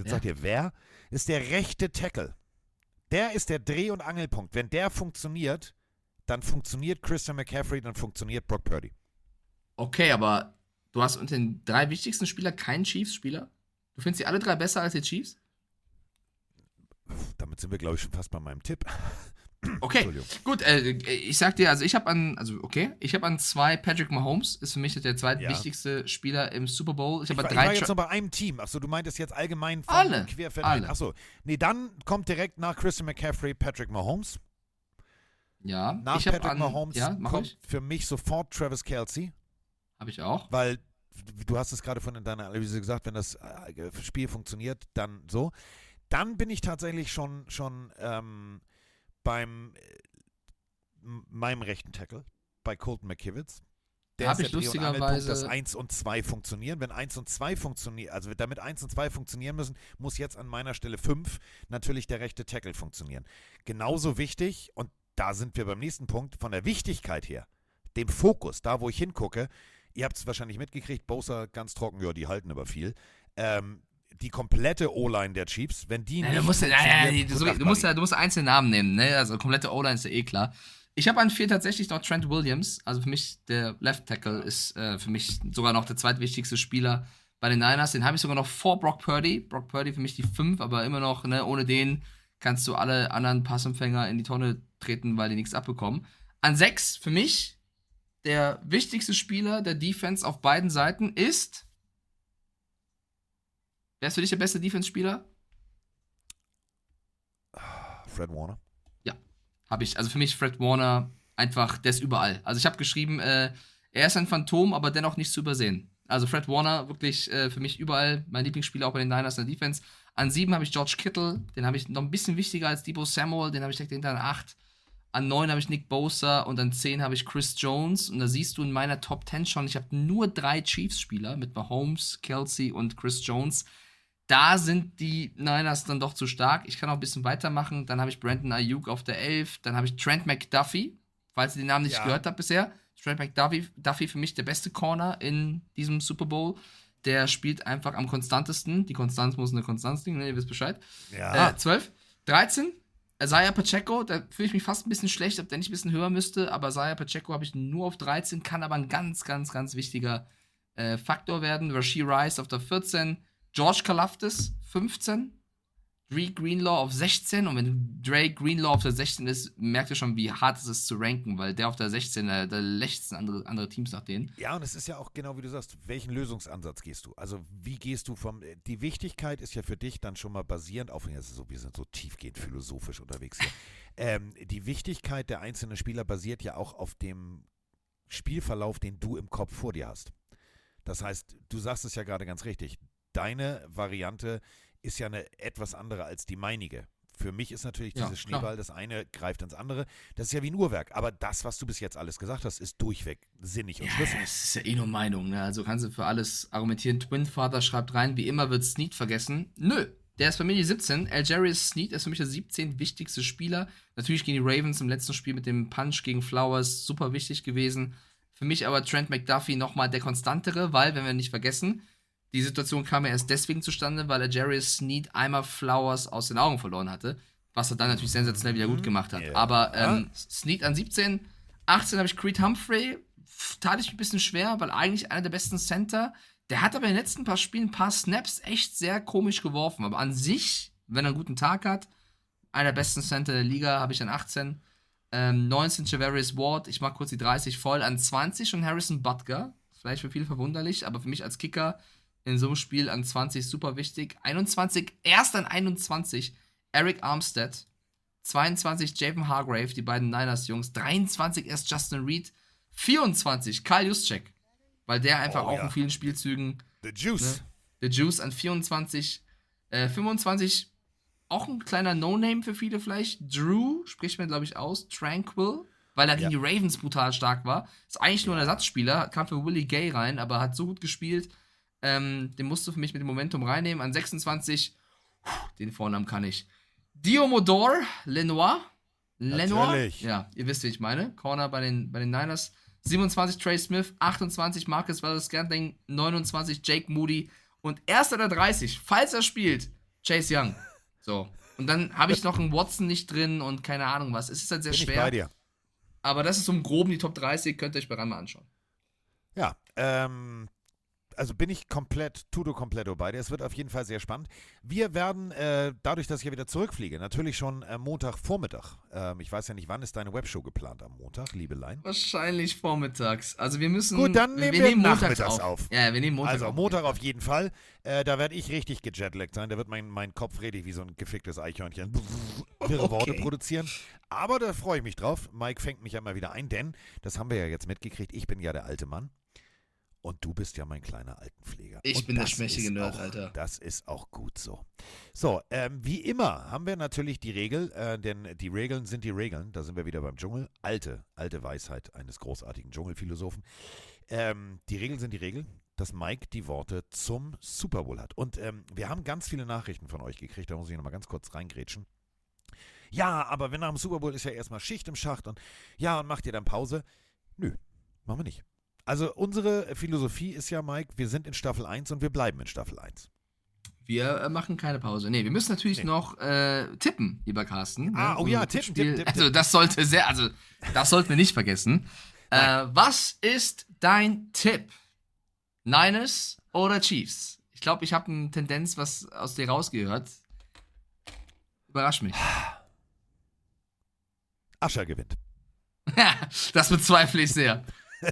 Jetzt Ja. sagt ihr, wer? Ist der rechte Tackle. Der ist der Dreh- und Angelpunkt. Wenn der funktioniert, dann funktioniert Christian McCaffrey, dann funktioniert Brock Purdy. Okay, aber du hast unter den drei wichtigsten Spielern keinen Chiefs-Spieler? Du findest sie alle drei besser als die Chiefs? Damit sind wir, glaube ich, schon fast bei meinem Tipp. Okay, gut, äh, ich sag dir, also ich habe an, also okay, ich habe an zwei Patrick Mahomes, ist für mich der zweitwichtigste Spieler im Super Bowl. Ich habe war, an ich war drei jetzt noch bei einem Team. Achso, du meintest jetzt allgemein von Alle, quer für alle. Achso, nee, dann kommt direkt nach Christian McCaffrey Patrick Mahomes. Ja, Nach ich Patrick an, Mahomes ja, kommt ich, für mich sofort Travis Kelsey, habe ich auch. weil du hast es gerade von in deiner Analyse gesagt, wenn das äh, Spiel funktioniert, dann so. Dann bin ich tatsächlich schon, schon ähm, beim äh, meinem rechten Tackle, bei Colton McKivitz. Der Hab ist ich der lustigerweise- dass 1 und 2 funktionieren. Wenn 1 und 2 funktionieren, also damit 1 und 2 funktionieren müssen, muss jetzt an meiner Stelle 5 natürlich der rechte Tackle funktionieren. Genauso wichtig, und da sind wir beim nächsten Punkt, von der Wichtigkeit her, dem Fokus, da wo ich hingucke, ihr habt es wahrscheinlich mitgekriegt, Bosa ganz trocken, ja, die halten aber viel. Ähm, die komplette O-Line der Chiefs, wenn die Ja, nicht du, musst, ja, ja, ja, funktioniert, du, musst ja, du musst einzelne Namen nehmen, ne? Also komplette O-Line ist ja eh klar. Ich habe an vier tatsächlich noch Trent Williams. Also für mich, der Left Tackle ist äh, für mich sogar noch der zweitwichtigste Spieler bei den Niners. Den habe ich sogar noch vor Brock Purdy. Brock Purdy für mich die fünf, aber immer noch, ne, ohne den kannst du alle anderen Passempfänger in die Tonne treten, weil die nichts abbekommen. An sechs für mich der wichtigste Spieler der Defense auf beiden Seiten ist. Wer ist für dich der beste Defense-Spieler? Fred Warner. Habe ich. Also für mich Fred Warner einfach, der ist überall. Also ich habe geschrieben, äh, er ist ein Phantom, aber dennoch nicht zu übersehen. Also Fred Warner wirklich äh, für mich überall mein Lieblingsspieler auch bei den Niners in der Defense. An sieben habe ich George Kittle, den habe ich noch ein bisschen wichtiger als Debo Samuel, den habe ich direkt hinter an acht. An neun habe ich Nick Bosa und an zehn habe ich Chris Jones. Und da siehst du in meiner Top 10 schon, ich habe nur drei Chiefs-Spieler mit Mahomes, Kelsey und Chris Jones da sind die Niners dann doch zu stark. Ich kann auch ein bisschen weitermachen. Dann habe ich Brandon Ayuk auf der 11. Dann habe ich Trent McDuffie, falls ihr den Namen nicht Ja. gehört habt bisher. Trent McDuffie Duffy für mich der beste Corner in diesem Super Bowl. Der spielt einfach am konstantesten. Die Konstanz muss eine Konstanz liegen, ne? ihr wisst Bescheid. Ja. Äh, 12. 13. Isaiah Pacheco, da fühle ich mich fast ein bisschen schlecht, ob der nicht ein bisschen höher müsste, aber Isaiah Pacheco habe ich nur auf 13, kann aber ein ganz, ganz, ganz wichtiger äh, Faktor werden. Rashi Rice auf der 14, George Kalafdis 15, Dre Greenlaw auf 16 und wenn Dre Greenlaw auf der 16 ist, merkt ihr schon, wie hart es ist zu ranken, weil der auf der 16, äh, da lechzen andere, andere Teams nach denen. Ja, und es ist ja auch genau wie du sagst, welchen Lösungsansatz gehst du? Also wie gehst du vom, die Wichtigkeit ist ja für dich dann schon mal basierend auf, jetzt ist so, wir sind so tiefgehend philosophisch unterwegs hier. ähm, die Wichtigkeit der einzelnen Spieler basiert ja auch auf dem Spielverlauf, den du im Kopf vor dir hast. Das heißt, du sagst es ja gerade ganz richtig, deine Variante ist ja eine etwas andere als die meinige. Für mich ist natürlich Ja, dieses klar. Schneeball, das eine greift ins andere. Das ist ja wie ein Uhrwerk. Aber das, was du bis jetzt alles gesagt hast, ist durchweg sinnig und Ja, schlüssig. das ist ja eh nur Meinung, ne? Also kannst du für alles argumentieren. Twin-Vater schreibt rein, wie immer wird Snead vergessen. Nö, der ist bei mir die 17. Algerius Snead ist für mich der 17. wichtigste Spieler. Natürlich gegen die Ravens im letzten Spiel mit dem Punch gegen Flowers super wichtig gewesen. Für mich aber Trent McDuffie nochmal der konstantere, weil, wenn wir nicht vergessen, die Situation kam ja erst deswegen zustande, weil Algerius Snead einmal Flowers aus den Augen verloren hatte, was er dann natürlich sensationell wieder gut gemacht hat. Ja. Aber ähm, Snead an 17, 18 habe ich Creed Humphrey, tat ich mir ein bisschen schwer, weil eigentlich einer der besten Center. Der hat aber in den letzten paar Spielen ein paar Snaps echt sehr komisch geworfen. Aber an sich, wenn er einen guten Tag hat, einer der besten Center der Liga, habe ich an 18. Ähm, 19 Javarius Ward, ich mach kurz die 30 voll. An 20 schon Harrison Butker. Vielleicht für viele verwunderlich, aber für mich als Kicker in so einem Spiel an 20 super wichtig. 21, erst an 21 Eric Armstead. 22 Javen Hargrave, die beiden Niners-Jungs. 23 erst Justin Reed. 24 Kyle Juszczyk, weil der einfach Oh, auch ja. in vielen Spielzügen The Juice. Ne? The Juice an 24. Äh, 25, auch ein kleiner No-Name für viele vielleicht. Drew, spricht man, glaube ich, aus. Tranquil, weil er gegen die Ravens brutal stark war. Ist eigentlich nur ein Ersatzspieler, kam für Willie Gay rein, aber hat so gut gespielt. Ähm, den musst du für mich mit dem Momentum reinnehmen. An 26, puh, den Vornamen kann ich. Diomodor Lenoir, Lenore. Natürlich. Ja, ihr wisst, wie ich meine. Corner bei den, bei den Niners. 27 Trey Smith, 28 Marcus Wallace Scantling, 29 Jake Moody und erster der 30, falls er spielt, Chase Young. So. Und dann habe ich noch einen Watson nicht drin und keine Ahnung was. Es ist halt sehr Bin ich schwer. bei dir. Aber das ist so im Groben die Top 30, könnt ihr euch bei mal anschauen. Ja, ähm, also bin ich komplett, tudo completo bei dir. Es wird auf jeden Fall sehr spannend. Wir werden, äh, dadurch, dass ich ja wieder zurückfliege, natürlich schon äh, Montagvormittag. Ähm, ich weiß ja nicht, wann ist deine Webshow geplant am Montag, Liebelein? Wahrscheinlich vormittags. Also wir müssen. Gut, dann nehmen wir nachmittags auf. Ja, wir nehmen Montag Also auf. Montag auf jeden Fall. Äh, da werde ich richtig gejetlaggt sein. Da wird mein, mein Kopf richtig wie so ein geficktes Eichhörnchen wirre Okay. Worte produzieren. Aber da freue ich mich drauf. Mike fängt mich ja mal wieder ein, denn, das haben wir ja jetzt mitgekriegt, ich bin ja der alte Mann. Und du bist ja mein kleiner Altenpfleger. Ich Und bin der schmächtige Nerd, auch, Alter. Das ist auch gut so. So, ähm, wie immer haben wir natürlich die Regel, äh, denn die Regeln sind die Regeln. Da sind wir wieder beim Dschungel. Alte, alte Weisheit eines großartigen Dschungelphilosophen. Ähm, die Regeln sind die Regeln, dass Mike die Worte zum Super Bowl hat. Und ähm, wir haben ganz viele Nachrichten von euch gekriegt, da muss ich nochmal ganz kurz reingrätschen. Ja, aber wenn nach dem Super Bowl ist ja erstmal Schicht im Schacht und ja, und macht ihr dann Pause? Nö, machen wir nicht. Also unsere Philosophie ist ja, Mike, wir sind in Staffel 1 und wir bleiben in Staffel 1. Wir äh, machen keine Pause. Nee, wir müssen natürlich Nee. noch äh, tippen, lieber Carsten. Ah, ne? oh ja, tippen, tippen, tippen, Also das sollte sehr, also das sollten wir nicht vergessen. Äh, was ist dein Tipp? Niners oder Chiefs? Ich glaube, ich habe eine Tendenz, was aus dir rausgehört. Überrasch mich. Ascher gewinnt. das bezweifle ich sehr.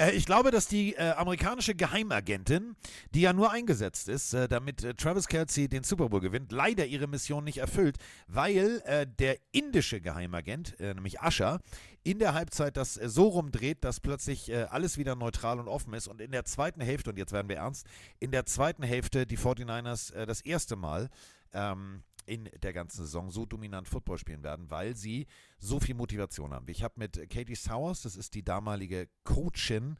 Äh, ich glaube, dass die äh, amerikanische Geheimagentin, die ja nur eingesetzt ist, äh, damit äh, Travis Kelsey den Super Bowl gewinnt, leider ihre Mission nicht erfüllt, weil äh, der indische Geheimagent, äh, nämlich Ascher, in der Halbzeit das so rumdreht, dass plötzlich alles wieder neutral und offen ist. Und in der zweiten Hälfte, und jetzt werden wir ernst, in der zweiten Hälfte die 49ers äh, das erste Mal ähm, in der ganzen Saison so dominant Football spielen werden, weil sie so viel Motivation haben. Ich habe mit Katie Sowers, das ist die damalige Coachin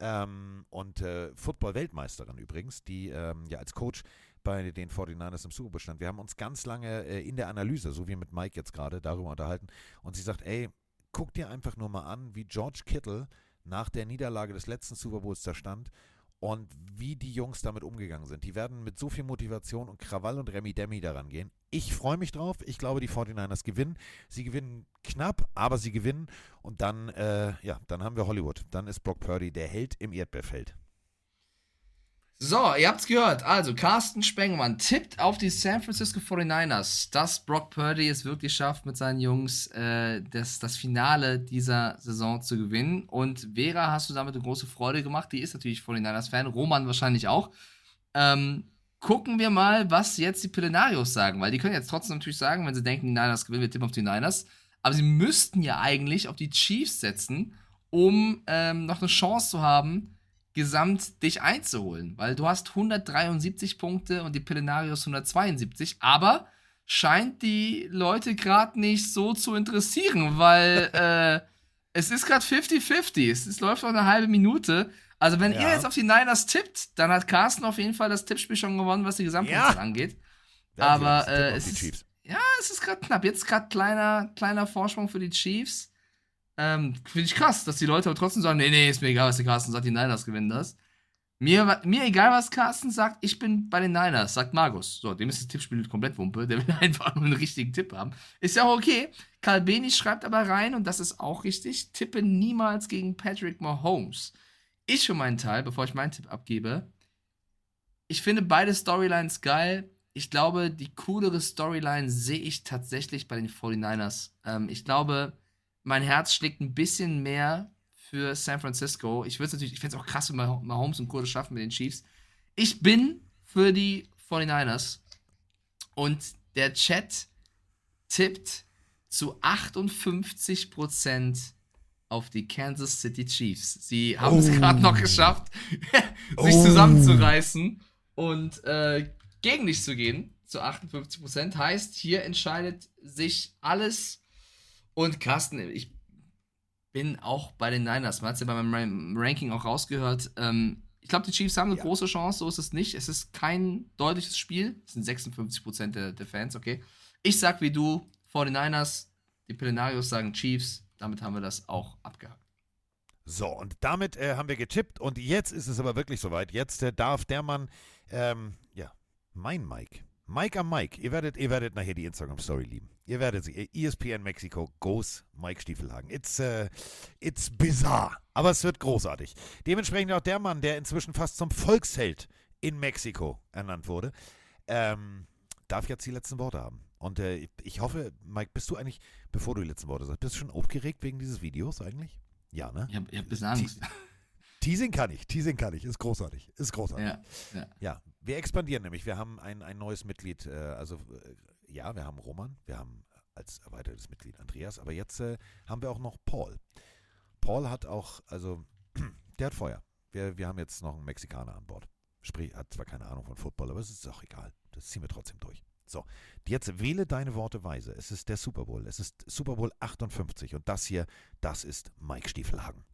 ähm, und äh, Football-Weltmeisterin übrigens, die ähm, ja als Coach bei den 49ers im Super Bowl stand. Wir haben uns ganz lange äh, in der Analyse, so wie mit Mike jetzt gerade, darüber unterhalten. Und sie sagt, ey, guck dir einfach nur mal an, wie George Kittle nach der Niederlage des letzten Super Bowls da stand und wie die Jungs damit umgegangen sind. Die werden mit so viel Motivation und Krawall und Remi Demi daran gehen. Ich freue mich drauf. Ich glaube, die 49ers gewinnen. Sie gewinnen knapp, aber sie gewinnen. Und dann, äh, ja, dann haben wir Hollywood. Dann ist Brock Purdy der Held im Erdbeerfeld. So, ihr habt's gehört. Also, Carsten Spengemann tippt auf die San Francisco 49ers, dass Brock Purdy es wirklich schafft, mit seinen Jungs äh, das, das Finale dieser Saison zu gewinnen. Und Vera hast du damit eine große Freude gemacht. Die ist natürlich 49ers-Fan. Roman wahrscheinlich auch. Ähm, gucken wir mal, was jetzt die Pillenarios sagen, weil die können jetzt trotzdem natürlich sagen, wenn sie denken, die Niners gewinnen, wir tippen auf die Niners. Aber sie müssten ja eigentlich auf die Chiefs setzen, um ähm, noch eine Chance zu haben, gesamt dich einzuholen, weil du hast 173 Punkte und die Pillenarios 172, aber scheint die Leute gerade nicht so zu interessieren, weil äh, es ist gerade 50-50, es, es läuft noch eine halbe Minute. Also wenn ihr Ja. jetzt auf die Niners tippt, dann hat Carsten auf jeden Fall das Tippspiel schon gewonnen, was die Gesamtpunktzahl Ja. angeht. Werden Aber, äh, es ist-. Ja, es ist gerade knapp. Jetzt gerade kleiner, kleiner Vorsprung für die Chiefs. Ähm, Finde ich krass, dass die Leute aber trotzdem sagen, nee, nee, ist mir egal, was der Carsten sagt, die Niners gewinnen das. Mir, mir egal, was Carsten sagt, ich bin bei den Niners, sagt Markus. So, dem ist das Tippspiel komplett Wumpe, der will einfach nur einen richtigen Tipp haben. Ist ja auch okay. Karl Beni schreibt aber rein, und das ist auch richtig, tippe niemals gegen Patrick Mahomes. Ich für meinen Teil, bevor ich meinen Tipp abgebe, ich finde beide Storylines geil. Ich glaube, die coolere Storyline sehe ich tatsächlich bei den 49ers. Ähm, ich glaube, mein Herz schlägt ein bisschen mehr für San Francisco. Ich würde natürlich, ich finde es auch krass, wenn Mah- Mahomes und das schaffen mit den Chiefs. Ich bin für die 49ers. Und der Chat tippt zu 58% auf die Kansas City Chiefs. Sie haben es Oh. gerade noch geschafft, sich Oh. zusammenzureißen und äh, gegen dich zu gehen, zu 58%. Heißt, hier entscheidet sich alles. Und Carsten, ich bin auch bei den Niners. Man hat es ja bei meinem Ran- Ranking auch rausgehört. Ähm, ich glaube, die Chiefs haben eine Ja. große Chance, so ist es nicht. Es ist kein deutliches Spiel. Es sind 56% der, der Fans, okay. Ich sag wie du, 49ers Die Pelenarios sagen Chiefs. Damit haben wir das auch abgehakt. So, und damit äh, haben wir getippt und jetzt ist es aber wirklich soweit. Jetzt äh, darf der Mann, ähm, ja, mein Mike, Mike am Mike, ihr werdet, ihr werdet nachher die Instagram-Story lieben. Ihr werdet sie. ESPN Mexiko goes Mike Stiefelhagen. It's, äh, it's bizarre, aber es wird großartig. Dementsprechend auch der Mann, der inzwischen fast zum Volksheld in Mexiko ernannt wurde, ähm, darf jetzt die letzten Worte haben. Und äh, ich hoffe, Mike, bist du eigentlich, bevor du die letzten Worte sagst, bist du schon aufgeregt wegen dieses Videos eigentlich? Ja, ne? Ich habe hab ein bisschen Angst. Teasing kann ich, Teasing kann ich, ist großartig, ist großartig. Ja, ja. Ja, wir expandieren nämlich. Wir haben ein, ein neues Mitglied, äh, also äh, ja, wir haben Roman, wir haben als erweitertes Mitglied Andreas, aber jetzt äh, haben wir auch noch Paul. Paul hat auch, also der hat Feuer. Wir, wir haben jetzt noch einen Mexikaner an Bord. Sprich, hat zwar keine Ahnung von Football, aber es ist auch egal. Das ziehen wir trotzdem durch. So, jetzt wähle deine Worte weise. Es ist der Super Bowl. Es ist Super Bowl 58 und das hier, das ist Mike Stiefelhagen.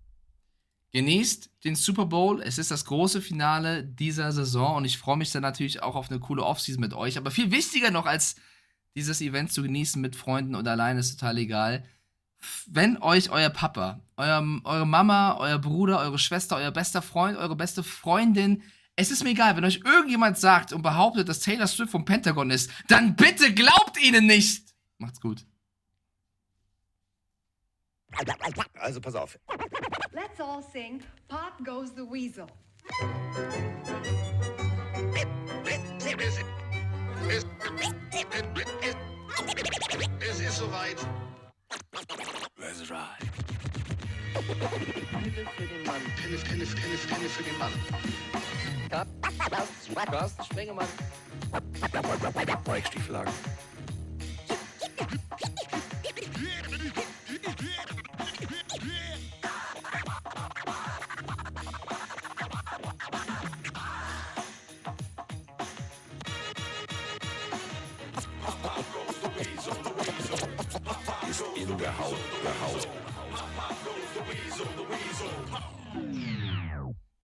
Genießt den Super Bowl. Es ist das große Finale dieser Saison und ich freue mich dann natürlich auch auf eine coole Offseason mit euch. Aber viel wichtiger noch als dieses Event zu genießen mit Freunden oder alleine ist total egal. Wenn euch euer Papa, euer, eure Mama, euer Bruder, eure Schwester, euer bester Freund, eure beste Freundin, es ist mir egal, wenn euch irgendjemand sagt und behauptet, dass Taylor Swift vom Pentagon ist, dann bitte glaubt ihnen nicht. Macht's gut. Also pass auf. Let's all sing Pop Goes the Weasel. Es, es, es, es Pille, Pille, Pille, Pille für den Mann. Carsten Spengemann. Mike